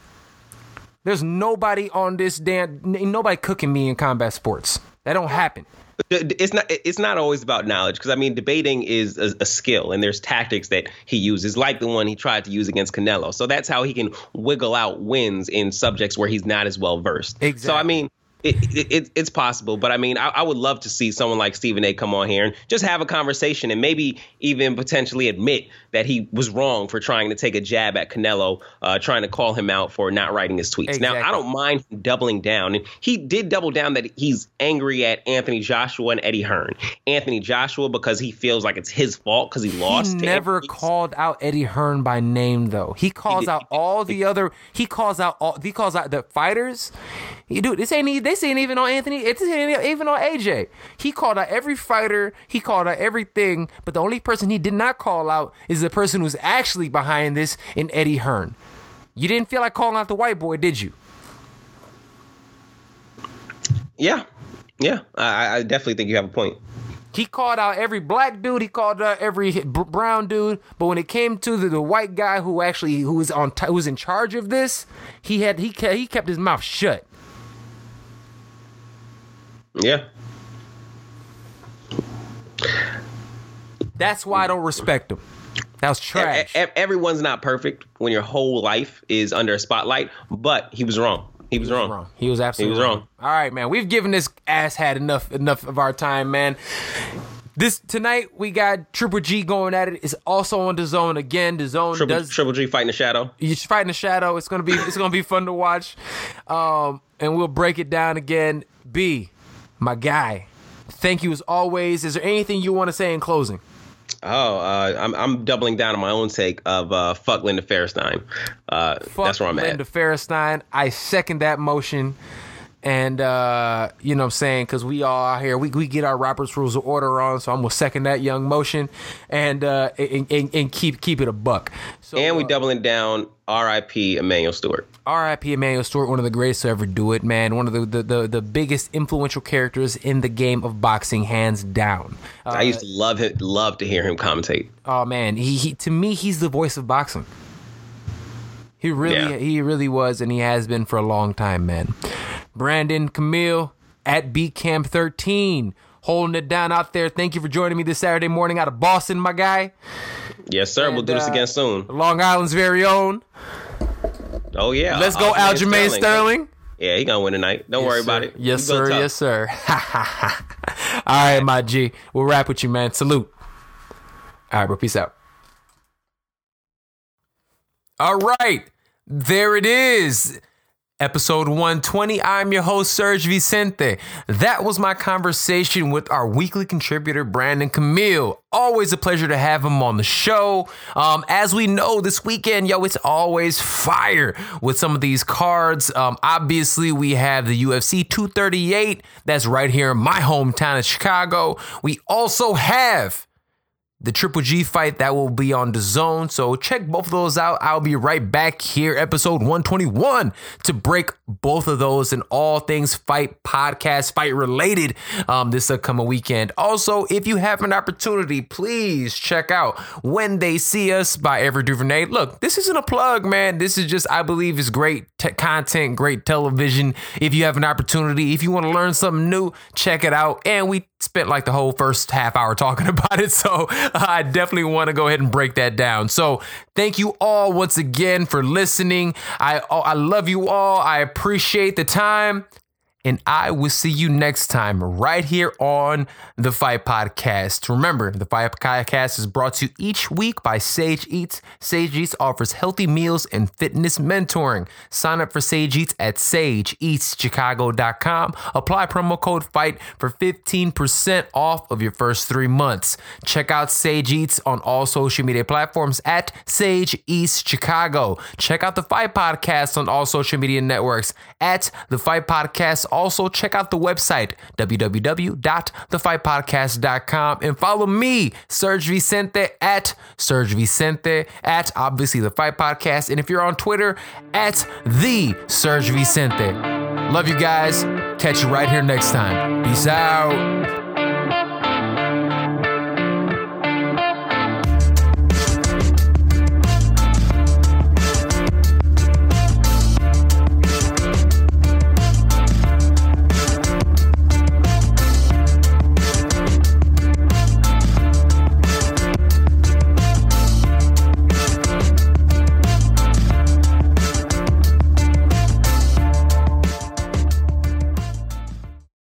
there's nobody on this damn. Nobody cooking me in combat sports. That don't happen. It's not it's not always about knowledge because I mean debating is a, a skill and there's tactics that he uses like the one he tried to use against Canelo. So that's how he can wiggle out wins in subjects where he's not as well versed. Exactly. So I mean. It, it, it, it's possible, but I mean, I, I would love to see someone like Stephen A. come on here and just have a conversation and maybe even potentially admit that he was wrong for trying to take a jab at Canelo, uh, trying to call him out for not writing his tweets. Now, I don't mind him doubling down. And he did double down that he's angry at Anthony Joshua and Eddie Hearn. Anthony Joshua because he feels like it's his fault because he lost. He never Anthony. called out Eddie Hearn by name though. He calls did- out all the other. He calls out all. He calls out the fighters. You dude, this ain't. This ain't even on Anthony. It's ain't even on AJ. He called out every fighter. He called out everything. But the only person he did not call out is the person who's actually behind this in Eddie Hearn. You didn't feel like calling out the white boy, did you? Yeah, yeah. I, I definitely think you have a point. He called out every black dude. He called out every brown dude. But when it came to the, the white guy who actually who was on t- who was in charge of this, he had he kept, he kept his mouth shut. Yeah. That's why I don't respect him. That was trash. e- everyone's not perfect when your whole life is under a spotlight, but he was wrong. He was wrong. wrong. He was absolutely He was wrong. wrong. All right, man. We've given this ass hat enough enough of our time, man. This tonight we got Triple G going at it. It's also on the zone again. The zone Triple, does Triple G fighting the shadow. You're fighting the shadow. It's gonna be it's gonna be fun to watch. Um, and we'll break it down again. B, my guy. Thank you as always. Is there anything you want to say in closing? Oh, uh, I'm I'm doubling down on my own take of uh, fuck Linda Fairstein. Uh, Fuck that's where I'm Linda at. Linda Fairstein. I second that motion. And uh, you know what I'm saying? Because we all out here, we, we get our Robert's Rules of Order on, so I'm gonna second that young motion and uh and, and, and keep keep it a buck. So And we uh, doubling down. R.I.P. Emanuel Steward. R.I.P. Emanuel Steward, one of the greatest to ever do it, man. One of the the, the, the biggest influential characters in the game of boxing, hands down. Uh, I used to love him, love to hear him commentate. oh man, he, he to me he's the voice of boxing. He really Yeah. he really was, and he has been for a long time, man. Brandon Camille at Camp 13. Holding it down out there. Thank you for joining me this Saturday morning out of Boston, my guy. Yes, sir. we'll do this uh, again soon. Long Island's very own. Oh yeah. Let's go, Aljamain Sterling. Yeah, he gonna win tonight. Don't worry about it. Yes, sir. Yes, sir. All right, my G. We'll wrap with you, man. Salute. All right, bro. Peace out. All right. There it is. Episode 120. I'm your host, Serge Vicente. That was my conversation with our weekly contributor, Brandon Camille. Always a pleasure to have him on the show. Um, as we know, this weekend, yo, it's always fire with some of these cards. Um, obviously, we have the UFC 238. That's right here in my hometown of Chicago. We also have the Triple G fight that will be on the zone. So check both of those out. I'll be right back here, episode 121, to break both of those and all things fight podcast, fight related um, this upcoming weekend. Also, if you have an opportunity, please check out When They See Us by Ava DuVernay. Look, this isn't a plug, man. This is just, I believe, is great te- content, great television. If you have an opportunity, if you want to learn something new, check it out. And we spent like the whole first half hour talking about it. So I definitely want to go ahead and break that down. So thank you all once again for listening. I I love you all. I appreciate the time. And I will see you next time right here on the Fight Podcast. Remember, the Fight Podcast is brought to you each week by Sage Eats. Sage Eats offers healthy meals and fitness mentoring. Sign up for Sage Eats at sageeatschicago.com. Apply promo code FIGHT for 15% off of your first three months. Check out Sage Eats on all social media platforms at Sage Eats Chicago. Check out the Fight Podcast on all social media networks at the Fight Podcast also, check out the website, www.thefightpodcast.com, and follow me, Serge Vicente, at Serge Vicente, at obviously the Fight Podcast. And if you're on Twitter, at the Serge Vicente. Love you guys. Catch you right here next time. Peace out.